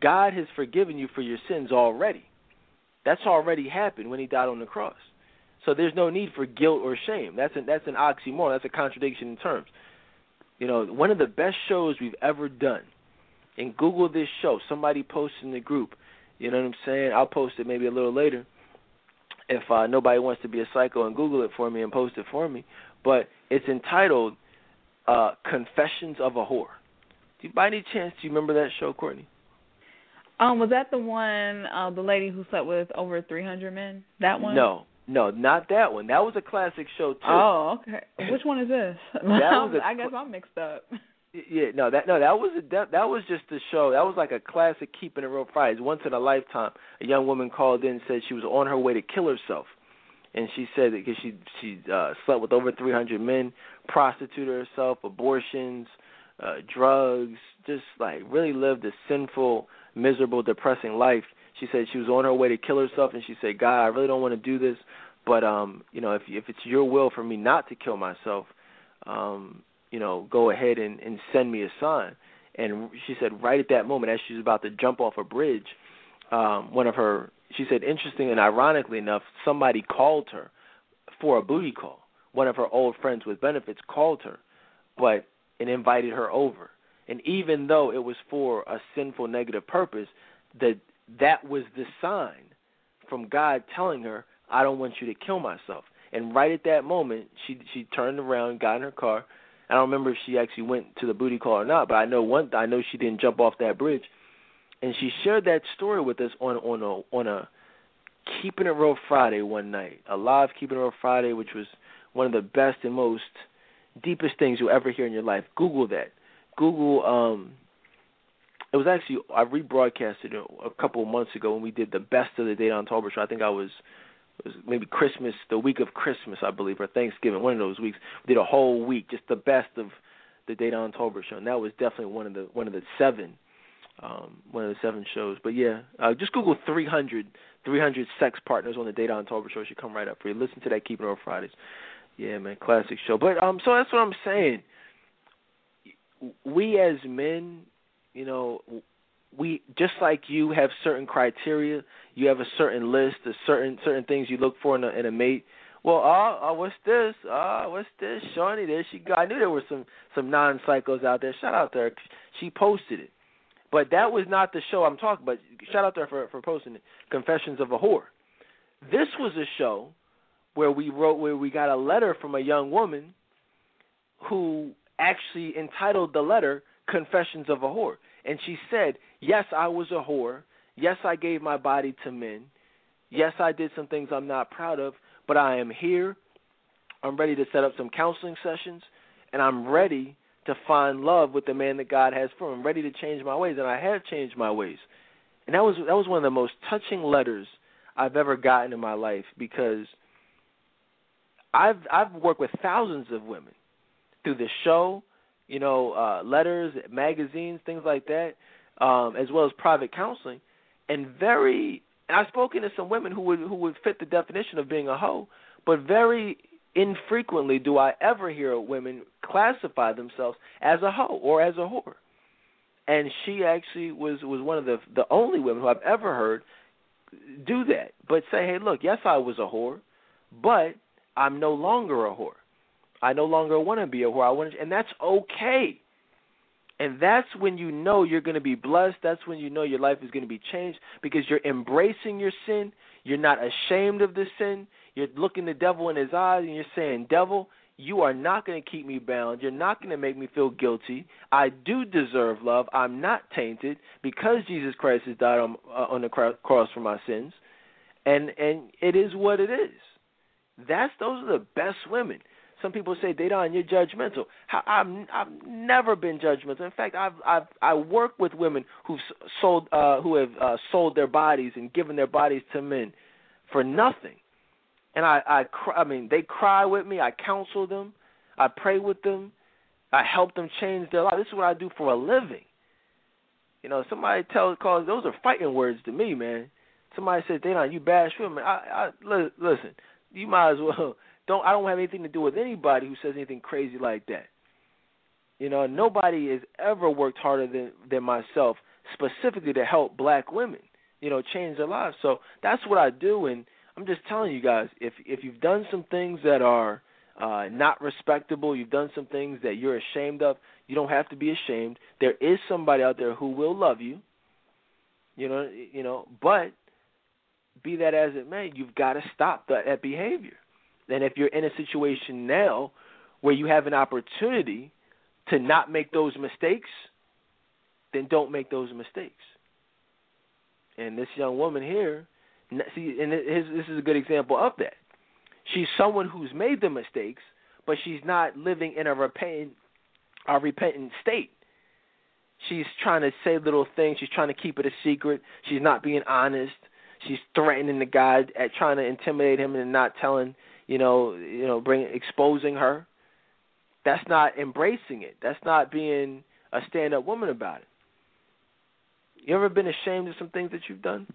God has forgiven you for your sins already. That's already happened when He died on the cross. So there's no need for guilt or shame. That's an that's an oxymoron. That's a contradiction in terms. You know, one of the best shows we've ever done and Google this show. Somebody posted in the group. You know what I'm saying? I'll post it maybe a little later if uh, nobody wants to be a psycho and Google it for me and post it for me. But it's entitled uh, "Confessions of a Whore." Do you, by any chance, do you remember that show, Courtney? Um, was that the one, uh, the lady who slept with over 300 men? That one? No, no, not that one. That was a classic show too. Oh, okay. Which one is this? that was a, I guess I'm mixed up. Yeah, no, that no, that was a, that that was just a show. That was like a classic keeping it real Fridays. Once in a lifetime, a young woman called in and said she was on her way to kill herself, and she said that because she she uh, slept with over 300 men, prostituted herself, abortions, uh, drugs, just like really lived a sinful, miserable, depressing life. She said she was on her way to kill herself, and she said, "God, I really don't want to do this, but um, you know, if if it's your will for me not to kill myself, um, you know, go ahead and, and send me a sign. And she said right at that moment, as she was about to jump off a bridge, um, one of her, she said, interesting and ironically enough, somebody called her for a booty call. One of her old friends with benefits called her, but and invited her over. And even though it was for a sinful, negative purpose, that that was the sign from God telling her, "I don't want you to kill myself." And right at that moment, she she turned around, got in her car, I don't remember if she actually went to the booty call or not, but I know one. I know she didn't jump off that bridge, and she shared that story with us on on a on a Keeping It Real Friday one night, a live Keeping It Real Friday, which was one of the best and most deepest things you'll ever hear in your life. Google that. Google. um It was actually I rebroadcasted it a couple of months ago when we did the best of the Dedan Tolbert show. I think I was maybe Christmas, the week of Christmas, I believe, or Thanksgiving, one of those weeks. We did a whole week, just the best of the Dedan Tolbert show, and that was definitely one of the one of the seven, um, one of the seven shows. But yeah, uh, just Google 300, 300 sex partners on the Dedan Tolbert show. It should come right up for you. Listen to that Keeping It on Fridays. Yeah, man, classic show. But um, so that's what I'm saying. We as men, you know, we just like you have certain criteria. You have a certain list of certain certain things you look for in a, in a mate. Well, oh, oh, what's this? Oh, what's this? Shawnee, there she go. I knew there were some some non psychos out there. Shout out to her. She posted it, but that was not the show I'm talking about. Shout out to her for for posting it. Confessions of a Whore. This was a show where we wrote where we got a letter from a young woman who actually entitled the letter Confessions of a Whore. And she said, Yes, I was a whore. Yes, I gave my body to men. Yes, I did some things I'm not proud of, but I am here. I'm ready to set up some counseling sessions, and I'm ready to find love with the man that God has for me. I'm ready to change my ways, and I have changed my ways. And that was that was one of the most touching letters I've ever gotten in my life because I've I've worked with thousands of women through the show, you know, uh, letters, magazines, things like that, um, as well as private counseling, and very. And I've spoken to some women who would who would fit the definition of being a hoe, but very infrequently do I ever hear women classify themselves as a hoe or as a whore. And she actually was was one of the the only women who I've ever heard do that. But say, hey, look, yes, I was a whore, but I'm no longer a whore. I no longer want to be a whore. I want to, and that's okay. And that's when you know you're going to be blessed. That's when you know your life is going to be changed because you're embracing your sin. You're not ashamed of the sin. You're looking the devil in his eyes and you're saying, Devil, you are not going to keep me bound. You're not going to make me feel guilty. I do deserve love. I'm not tainted because Jesus Christ has died on, uh, on the cross for my sins. And and it is what it is. That's those are the best women. Some people say, Dedan, you're judgmental. I've I've never been judgmental. In fact, I've I've I work with women who've sold uh, who have uh, sold their bodies and given their bodies to men for nothing. And I I cry, I mean they cry with me. I counsel them. I pray with them. I help them change their life. This is what I do for a living. You know, somebody tells calls those are fighting words to me, man. Somebody says, "Dedan, you bash women." I, I listen. You might as well don't I don't have anything to do with anybody who says anything crazy like that. You know, nobody has ever worked harder than than myself specifically to help black women, you know, change their lives. So that's what I do and I'm just telling you guys, if if you've done some things that are uh not respectable, you've done some things that you're ashamed of, you don't have to be ashamed. There is somebody out there who will love you. You know, you know, but be that as it may, you've got to stop that, that behavior. And if you're in a situation now where you have an opportunity to not make those mistakes, then don't make those mistakes. And this young woman here, see, and this is a good example of that. She's someone who's made the mistakes, but she's not living in a repentant, a repentant state. She's trying to say little things. She's trying to keep it a secret. She's not being honest. She's threatening the guy at trying to intimidate him and not telling you know, you know, bring exposing her. That's not embracing it. That's not being a stand-up woman about it. You ever been ashamed of some things that you've done?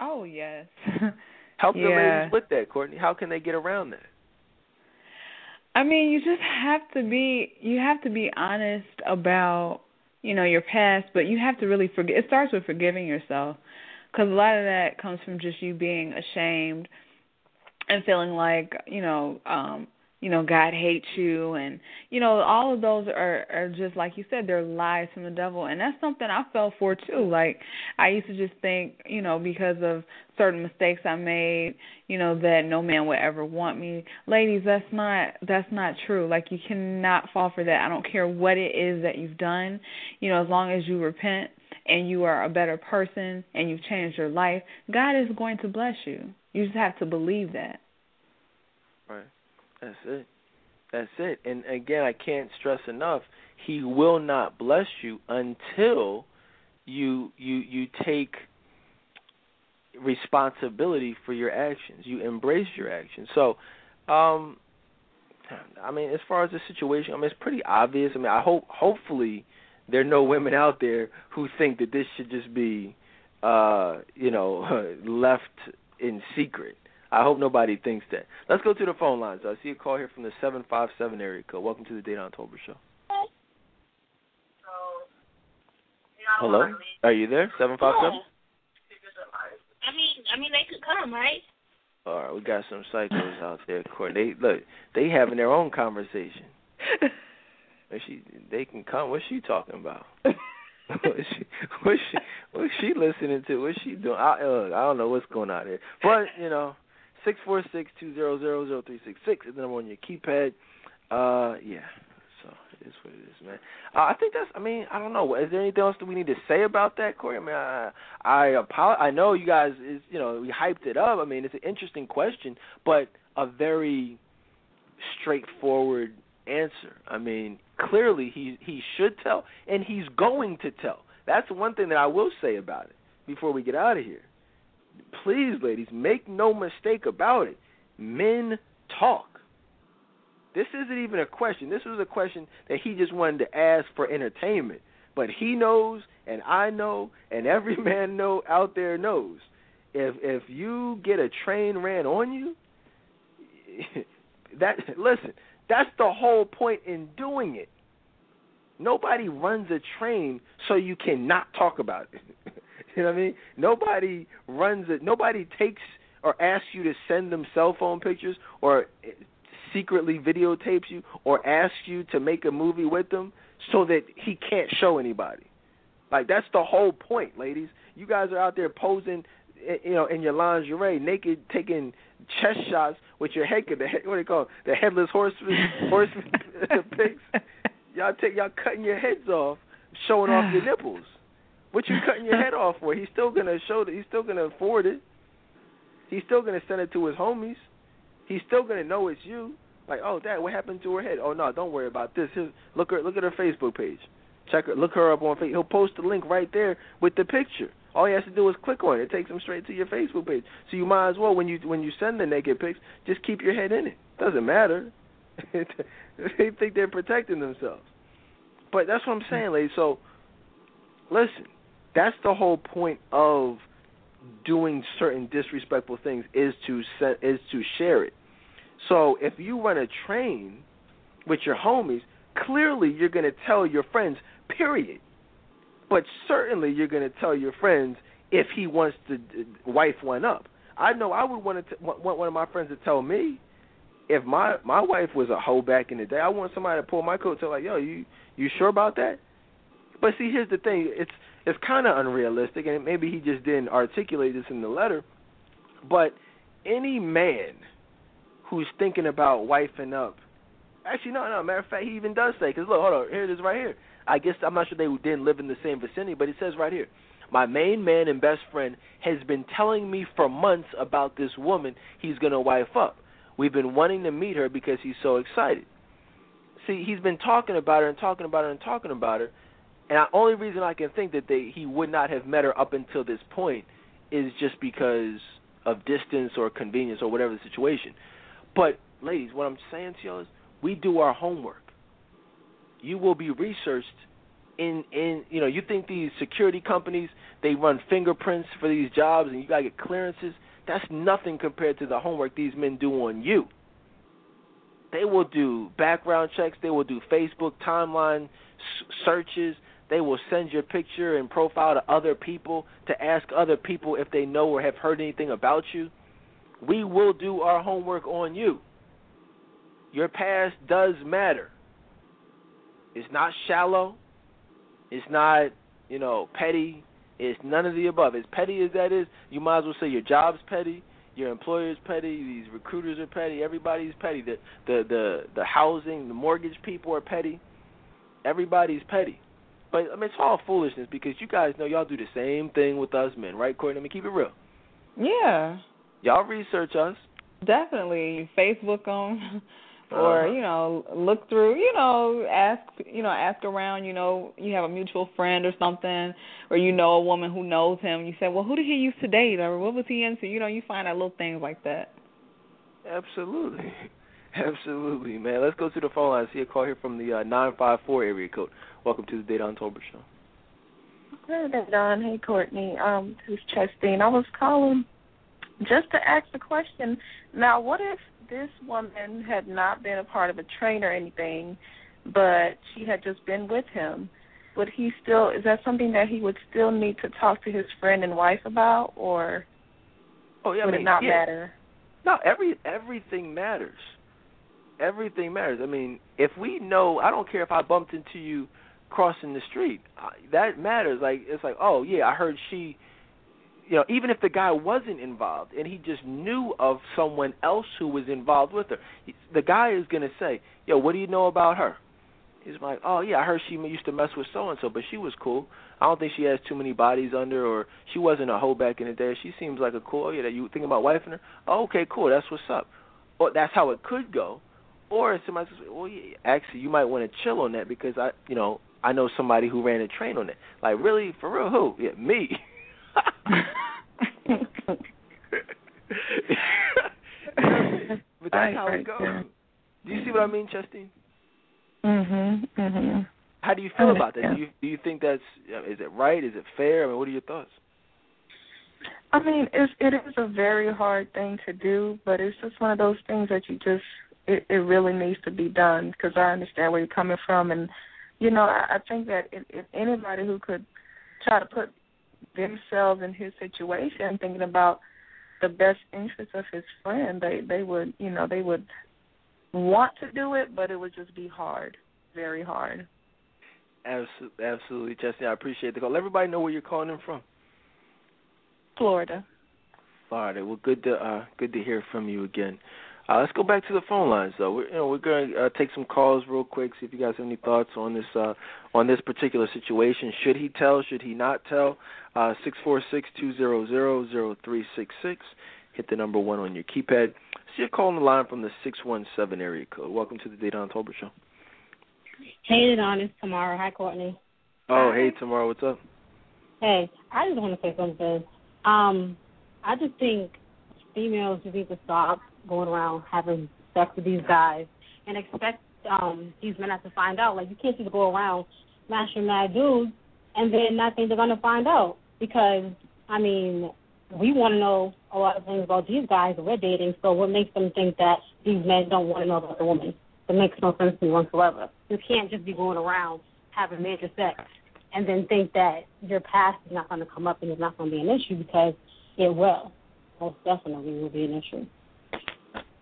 Oh yes. Help yeah. the ladies with that, Courtney. How can they get around that? I mean, you just have to be you have to be honest about you know your past, but you have to really forget. It starts with forgiving yourself, because a lot of that comes from just you being ashamed and feeling like you know um you know god hates you and you know all of those are are just like you said they're lies from the devil. And that's something i fell for too. Like i used to just think you know because of certain mistakes i made you know that no man would ever want me. Ladies that's not that's not true. Like you cannot fall for that. I don't care what it is that you've done. You know as long as you repent and you are a better person and you've changed your life god is going to bless you you just have to believe that. Right. That's it. That's it. And again, I can't stress enough, he will not bless you until you you you take responsibility for your actions. You embrace your actions. So, um I mean, as far as the situation, I mean, it's pretty obvious. I mean, I hope hopefully there are no women out there who think that this should just be uh, you know, left in secret. I hope nobody thinks that. Let's go to the phone lines. I see a call here from the 757 area code. Welcome to the Dedan Tolbert Show. Hello? Are you there? 757? I mean, I mean, they could come, right? All right, we got some psychos out there, Courtney. They look, they having their own conversation. she, they can come. What's she talking about? what's she what's she what's she listening to? What's she doing? I uh, I don't know what's going on here. But, you know, six four six two zero zero zero three six six is the number on your keypad. Uh yeah. So it is what it is, man. Uh, I think that's. I mean, I don't know. Is there anything else that we need to say about that, Corey? I mean, I I, apologize. I know you guys is you know we hyped it up. I mean, it's an interesting question, but a very straightforward answer. I mean, clearly he he should tell, and he's going to tell. That's one thing that I will say about it before we get out of here. Please, ladies, make no mistake about it. Men talk. This isn't even a question. This was a question that he just wanted to ask for entertainment. But he knows, and I know, and every man know out there knows. If if you get a train ran on you, that listen, that's the whole point in doing it. Nobody runs a train so you cannot talk about it. you know what I mean? Nobody runs it. Nobody takes or asks you to send them cell phone pictures or secretly videotapes you or asks you to make a movie with them so that he can't show anybody. Like that's the whole point, ladies. You guys are out there posing, eh, you know, in your lingerie, naked, taking chest shots with your head. The head, what do you call it? the headless horseman, horseman pics. Y'all take y'all cutting your heads off, showing off your nipples. What you cutting your head off for? He's still gonna show that. He's still gonna afford it. He's still gonna send it to his homies. He's still gonna know it's you. Like, oh, Dad, what happened to her head? Oh no, don't worry about this. Here's, look her, look at her Facebook page. Check her, look her up on Facebook. He'll post the link right there with the picture. All he has to do is click on it. It takes him straight to your Facebook page. So you might as well, when you when you send the naked pics, just keep your head in it. Doesn't matter. they think they're protecting themselves. But that's what I'm saying, ladies. So listen, that's the whole point of doing certain disrespectful things is to set, is to share it. So if you run a train with your homies, clearly you're going to tell your friends, period. But certainly you're going to tell your friends if he wants to uh, wife one up. I know I would want to want one of my friends to tell me if my my wife was a hoe back in the day. I want somebody to pull my coat to like, yo, you you sure about that? But see, here's the thing. It's it's kind of unrealistic, and maybe he just didn't articulate this in the letter. But any man who's thinking about wifing up. Actually, no, no. Matter of fact, he even does say, because look, hold on, here it is right here. I guess I'm not sure they didn't live in the same vicinity, but it says right here. My main man and best friend has been telling me for months about this woman he's going to wife up. We've been wanting to meet her because he's so excited. See, he's been talking about her and talking about her and talking about her, and the only reason I can think that they he would not have met her up until this point is just because of distance or convenience or whatever the situation. But ladies, what I'm saying to y'all is we do our homework. You will be researched in in you know, you think these security companies they run fingerprints for these jobs and you gotta get clearances. That's nothing compared to the homework these men do on you. They will do background checks. They will do Facebook timeline searches. They will send your picture and profile to other people to ask other people if they know or have heard anything about you we will do our homework on you. Your past does matter. It's not shallow. It's not, you know, petty. It's none of the above. As petty as that is, you might as well say your job's petty, your employer's petty, these recruiters are petty, everybody's petty. The the the, the housing, the mortgage people are petty. Everybody's petty. But I mean it's all foolishness because you guys know y'all do the same thing with us men, right, Courtney? I mean keep it real. Yeah. Y'all research us. Definitely. Facebook them or, uh-huh. you know, look through, you know, ask you know, ask around, you know, you have a mutual friend or something, or you know a woman who knows him, you say, Well, who did he used to date or what was he into? You know, you find out little things like that. Absolutely. Absolutely, man. Let's go to the phone line. I see a call here from the uh, 954 area code. Welcome to the Dedan Tolbert Show. Hey, Don. Hey, Courtney. Um, this is Chastine. I was calling just to ask a question. Now, what if this woman had not been a part of a train or anything, but she had just been with him? Would he still? Is that something that he would still need to talk to his friend and wife about, or oh yeah, would I mean, it not yeah. matter? No, every everything matters. Everything matters. I mean, if we know, I don't care if I bumped into you crossing the street. That matters. Like it's like, oh yeah, I heard she you know, even if the guy wasn't involved and he just knew of someone else who was involved with her, he, the guy is going to say, "Yo, what do you know about her?" He's like, "Oh yeah, I heard she used to mess with so and so, but she was cool. I don't think she has too many bodies under, or she wasn't a hoe back in the day. She seems like a cool. Oh yeah, that you thinking about wifing her? Oh, okay, cool. That's what's up. Or that's how it could go. Or somebody says, "Well, yeah, actually, you might want to chill on that because I, you know, I know somebody who ran a train on it. Like, really, for real, who? Yeah, me." but that's how it goes. Do you see what I mean, Justine? Mhm. Mhm. How do you feel about that? Do you do you think that's is it right? Is it fair? I mean, what are your thoughts? I mean, it's it is a very hard thing to do, but it's just one of those things that you just it, it really needs to be done because I understand where you're coming from, and you know I, I think that if, if anybody who could try to put themselves in his situation, thinking about the best interest of his friend, they they would you know they would want to do it, but it would just be hard, very hard. Absolutely, absolutely, Jesse. I appreciate the call. Let everybody know where you're calling in from. Florida. Florida. Well, good to uh, good to hear from you again. Uh, let's go back to the phone lines, though. We're, you know, we're going to uh, take some calls real quick. See if you guys have any thoughts on this uh, on this particular situation. Should he tell? Should he not tell? Uh, six four six two zero zero zero three six six. Hit the number one on your keypad. See a call on the line from the six one seven area code. Welcome to the Dedan Tolbert Show. Hey, Dedan, it's Tamara. Hi, Courtney. Oh, hey, Tamara. What's up? Hey, I just want to say something. Um, I just think females just need to stop going around having sex with these guys and expect um these men not to find out. Like you can't just go around smashing mad dudes and then not think they're gonna find out. Because I mean, we wanna know a lot of things about these guys that we're dating, so what makes them think that these men don't want to know about the woman? It makes no sense to me whatsoever. You can't just be going around having major sex and then think that your past is not going to come up and it's not going to be an issue because it will. Most definitely will be an issue.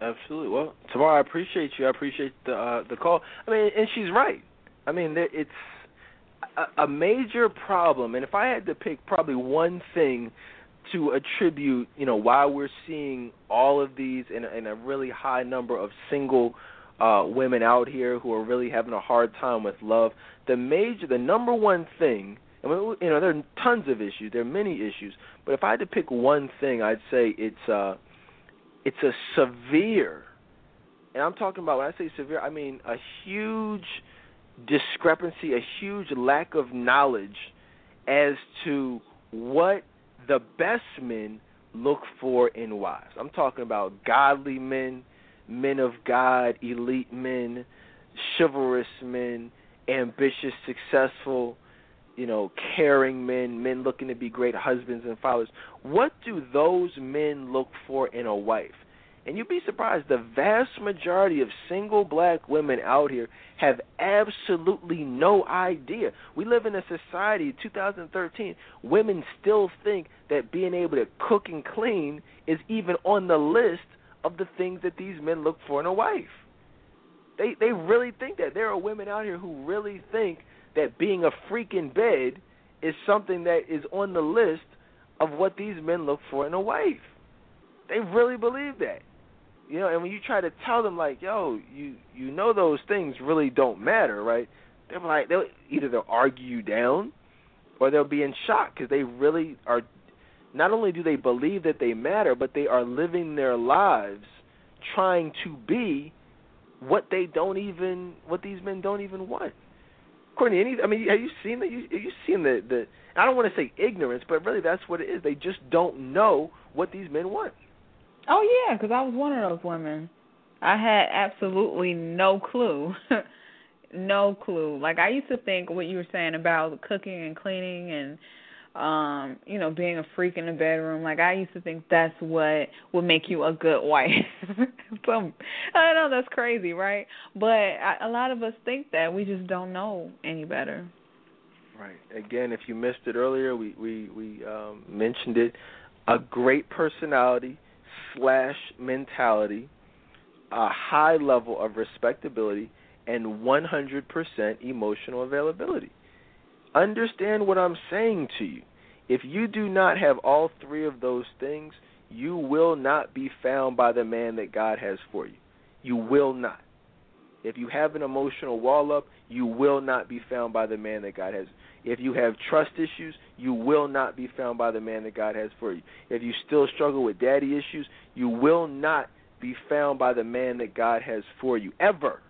Absolutely. Well, Tamara I appreciate you. I appreciate the uh, the call. I mean, and she's right. I mean, it's a, a major problem. And if I had to pick probably one thing to attribute, you know, why we're seeing all of these in, in a really high number of single uh, women out here who are really having a hard time with love, the major, the number one thing. Mean, you know, there are tons of issues. There are many issues, but if I had to pick one thing, I'd say it's uh, it's a severe, and I'm talking about when I say severe, I mean a huge discrepancy, a huge lack of knowledge as to what the best men look for in wives. I'm talking about godly men, men of God, elite men, chivalrous men, ambitious, successful, you know, caring men, men looking to be great husbands and fathers. What do those men look for in a wife? And you'd be surprised, the vast majority of single black women out here have absolutely no idea. We live in a society, 2013, women still think that being able to cook and clean is even on the list of the things that these men look for in a wife. They they really think that. There are women out here who really think that being a freak in bed is something that is on the list of what these men look for in a wife. They really believe that. You know, and when you try to tell them like, "Yo, you you know those things really don't matter, right?" They're like they'll either they'll argue you down or they'll be in shock because they really are not only do they believe that they matter, but they are living their lives trying to be what they don't even what these men don't even want. Courtney, any, I mean, have you seen that? You you seen the the? I don't want to say ignorance, but really that's what it is. They just don't know what these men want. Oh yeah, because I was one of those women. I had absolutely no clue. no clue. Like I used to think what you were saying about cooking and cleaning and um, you know, being a freak in the bedroom. Like I used to think that's what would make you a good wife. Some, I know that's crazy, right? But I, a lot of us think that we just don't know any better. Right. Again, if you missed it earlier, we we we um, mentioned it. A great personality slash mentality, a high level of respectability, and 100% emotional availability. Understand what I'm saying to you. If you do not have all three of those things, you will not be found by the man that God has for you. You will not. If you have an emotional wall up, you will not be found by the man that God has. If you have trust issues, you will not be found by the man that God has for you. If you still struggle with daddy issues, you will not be found by the man that God has for you ever.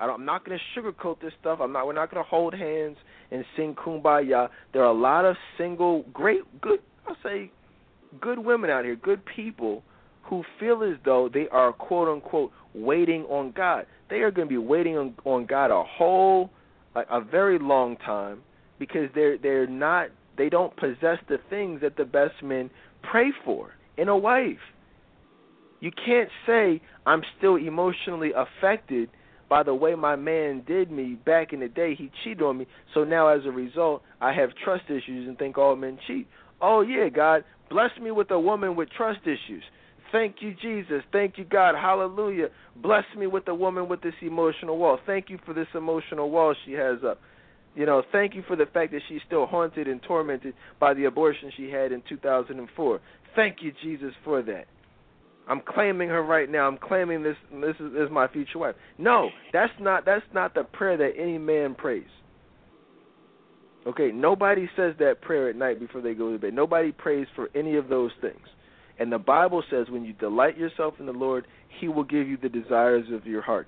I am not going to sugarcoat this stuff. I'm not. We're not going to hold hands and sing kumbaya. There are a lot of single, great, good. I'll say, good women out here, good people who feel as though they are quote unquote waiting on God. They are going to be waiting on, on God a whole, a, a very long time because they're they're not they don't possess the things that the best men pray for in a wife. You can't say I'm still emotionally affected by the way my man did me back in the day. He cheated on me, so now as a result, I have trust issues and think all men cheat. Oh yeah, God, bless me with a woman with trust issues. Thank you, Jesus. Thank you, God. Hallelujah. Bless me with a woman with this emotional wall. Thank you for this emotional wall she has up. You know, thank you for the fact that she's still haunted and tormented by the abortion she had in 2004. Thank you, Jesus, for that. I'm claiming her right now. I'm claiming this. This is, this is my future wife. No, that's not. That's not the prayer that any man prays. Okay, nobody says that prayer at night before they go to bed. Nobody prays for any of those things. And the Bible says when you delight yourself in the Lord, He will give you the desires of your heart.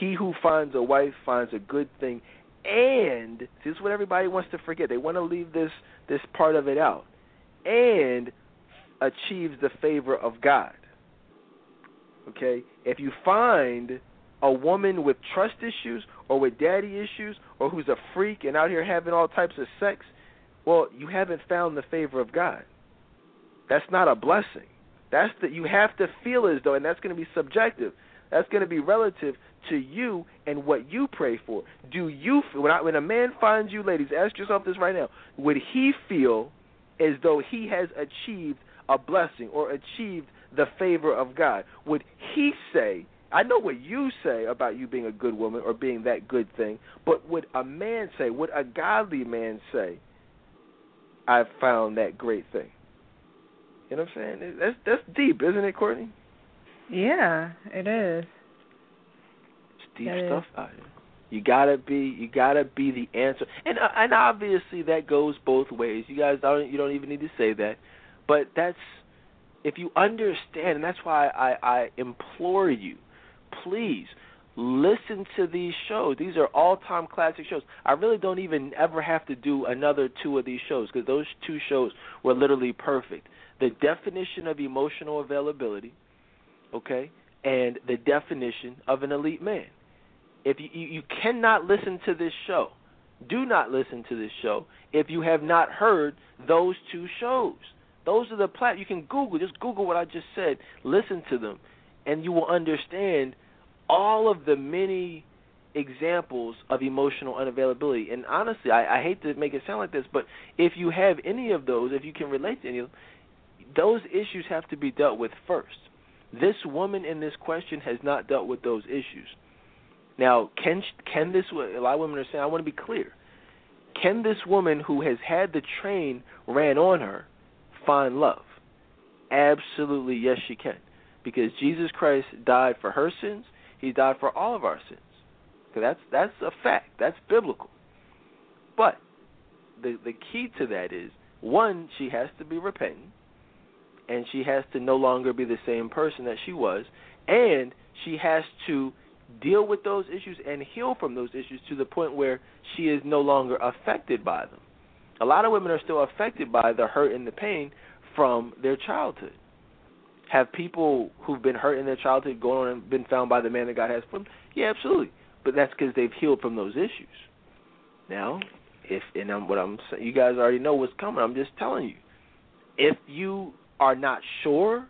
He who finds a wife finds a good thing. And this is what everybody wants to forget. They want to leave this this part of it out. And achieves the favor of God. Okay? If you find a woman with trust issues or with daddy issues or who's a freak and out here having all types of sex, well, you haven't found the favor of God. That's not a blessing. That's that you have to feel as though, and that's going to be subjective. That's going to be relative to you and what you pray for. Do you when I, when a man finds you, ladies, ask yourself this right now: Would he feel as though he has achieved a blessing or achieved the favor of God? Would he say, I know what you say about you being a good woman or being that good thing, but would a man say, would a godly man say, I've found that great thing? You know what I'm saying? That's that's deep, isn't it, Courtney? Yeah, it is. It's deep that stuff out here. You gotta be, you gotta be the answer, and uh, and obviously that goes both ways. You guys don't, you don't even need to say that, but that's if you understand, and that's why I I implore you, please listen to these shows. These are all-time classic shows. I really don't even ever have to do another two of these shows because those two shows were literally perfect the definition of emotional availability, okay, and the definition of an elite man. If you, you, you cannot listen to this show, do not listen to this show if you have not heard those two shows. Those are the plat. You can Google, just Google what I just said, listen to them, and you will understand all of the many examples of emotional unavailability. And honestly, I, I hate to make it sound like this, but if you have any of those, if you can relate to any of those issues have to be dealt with first. This woman in this question has not dealt with those issues. Now, can can this a lot of women are saying I want to be clear. Can this woman who has had the train ran on her find love? Absolutely, yes, she can, because Jesus Christ died for her sins. He died for all of our sins. That's that's a fact. That's biblical. But the the key to that is one, she has to be repentant and she has to no longer be the same person that she was, and she has to deal with those issues and heal from those issues to the point where she is no longer affected by them. A lot of women are still affected by the hurt and the pain from their childhood. Have people who've been hurt in their childhood gone on and been found by the man that God has for them? Yeah, absolutely. But that's because they've healed from those issues. Now, if and I'm, what I'm saying, you guys already know what's coming. I'm just telling you. If you are not sure,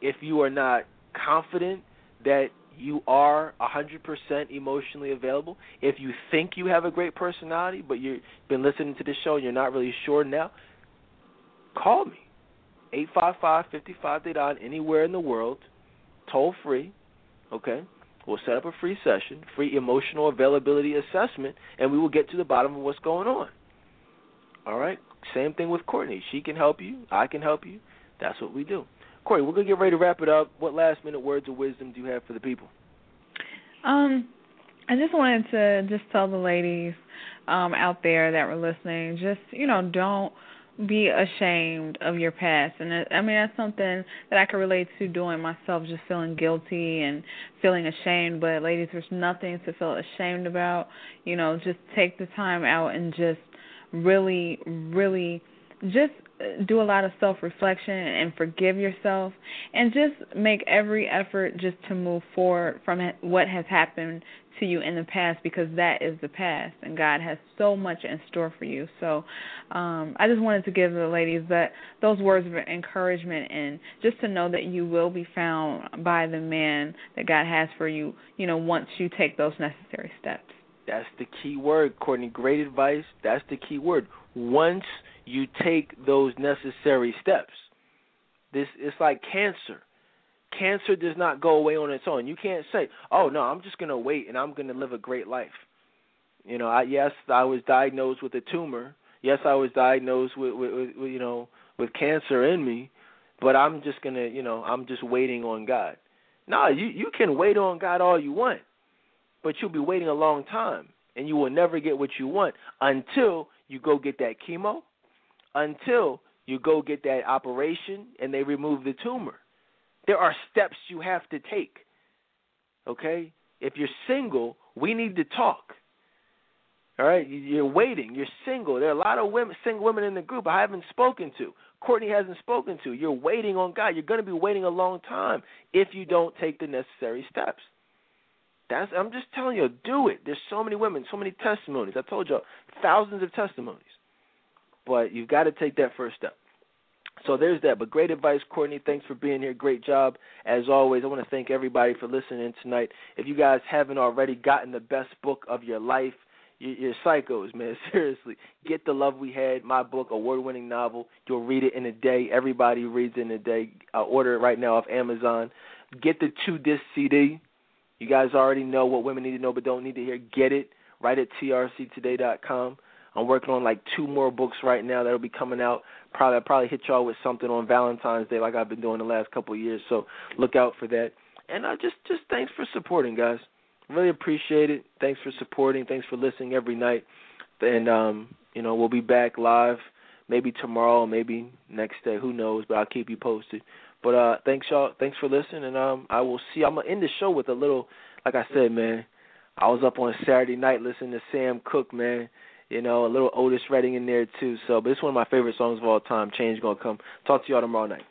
if you are not confident that you are 100% emotionally available, if you think you have a great personality but you've been listening to this show and you're not really sure now, call me. 855-55 anywhere in the world, toll free, okay? We'll set up a free session, free emotional availability assessment, and we will get to the bottom of what's going on. All right? Same thing with Courtney. She can help you. I can help you. That's what we do. Corey, we're gonna get ready to wrap it up. What last minute words of wisdom do you have for the people? Um, I just wanted to just tell the ladies um out there that were listening, just you know, don't be ashamed of your past and i mean that's something that i can relate to doing myself just feeling guilty and feeling ashamed but ladies there's nothing to feel ashamed about you know just take the time out and just really really just do a lot of self reflection and forgive yourself and just make every effort just to move forward from what has happened to you in the past because that is the past and God has so much in store for you. So um I just wanted to give the ladies that those words of encouragement and just to know that you will be found by the man that God has for you, you know, once you take those necessary steps. That's the key word, Courtney. Great advice. That's the key word. Once you take those necessary steps, this it's like cancer. Cancer does not go away on its own. You can't say, "Oh no, I'm just gonna wait and I'm gonna live a great life." You know, I, yes, I was diagnosed with a tumor. Yes, I was diagnosed with, with, with you know with cancer in me, but I'm just gonna, you know, I'm just waiting on God. No, you you can wait on God all you want, but you'll be waiting a long time, and you will never get what you want until you go get that chemo, until you go get that operation and they remove the tumor. There are steps you have to take. Okay? If you're single, we need to talk. All right, you're waiting. You're single. There are a lot of women, single women in the group I haven't spoken to. Courtney hasn't spoken to. You're waiting on God. You're going to be waiting a long time if you don't take the necessary steps. That's I'm just telling you, do it. There's so many women, so many testimonies. I told you, thousands of testimonies. But you've got to take that first step. So there's that. But great advice, Courtney. Thanks for being here. Great job as always. I want to thank everybody for listening tonight. If you guys haven't already gotten the best book of your life, you're psychos, man. Seriously, get the love we had. My book, award-winning novel. You'll read it in a day. Everybody reads it in a day. I order it right now off Amazon. Get the two-disc CD. You guys already know what women need to know but don't need to hear. Get it right at trctoday.com. I'm working on like two more books right now that'll be coming out. Probably I'll probably hit y'all with something on Valentine's Day like I've been doing the last couple of years. So look out for that. And uh, just just thanks for supporting, guys. Really appreciate it. Thanks for supporting. Thanks for listening every night. And um, you know, we'll be back live maybe tomorrow, maybe next day, who knows, but I'll keep you posted. But uh thanks y'all thanks for listening and um I will see I'm gonna end the show with a little like I said, man, I was up on Saturday night listening to Sam Cooke, man. You know, a little Otis Redding in there too. So but it's one of my favorite songs of all time, Change Gonna Come. Talk to y'all tomorrow night.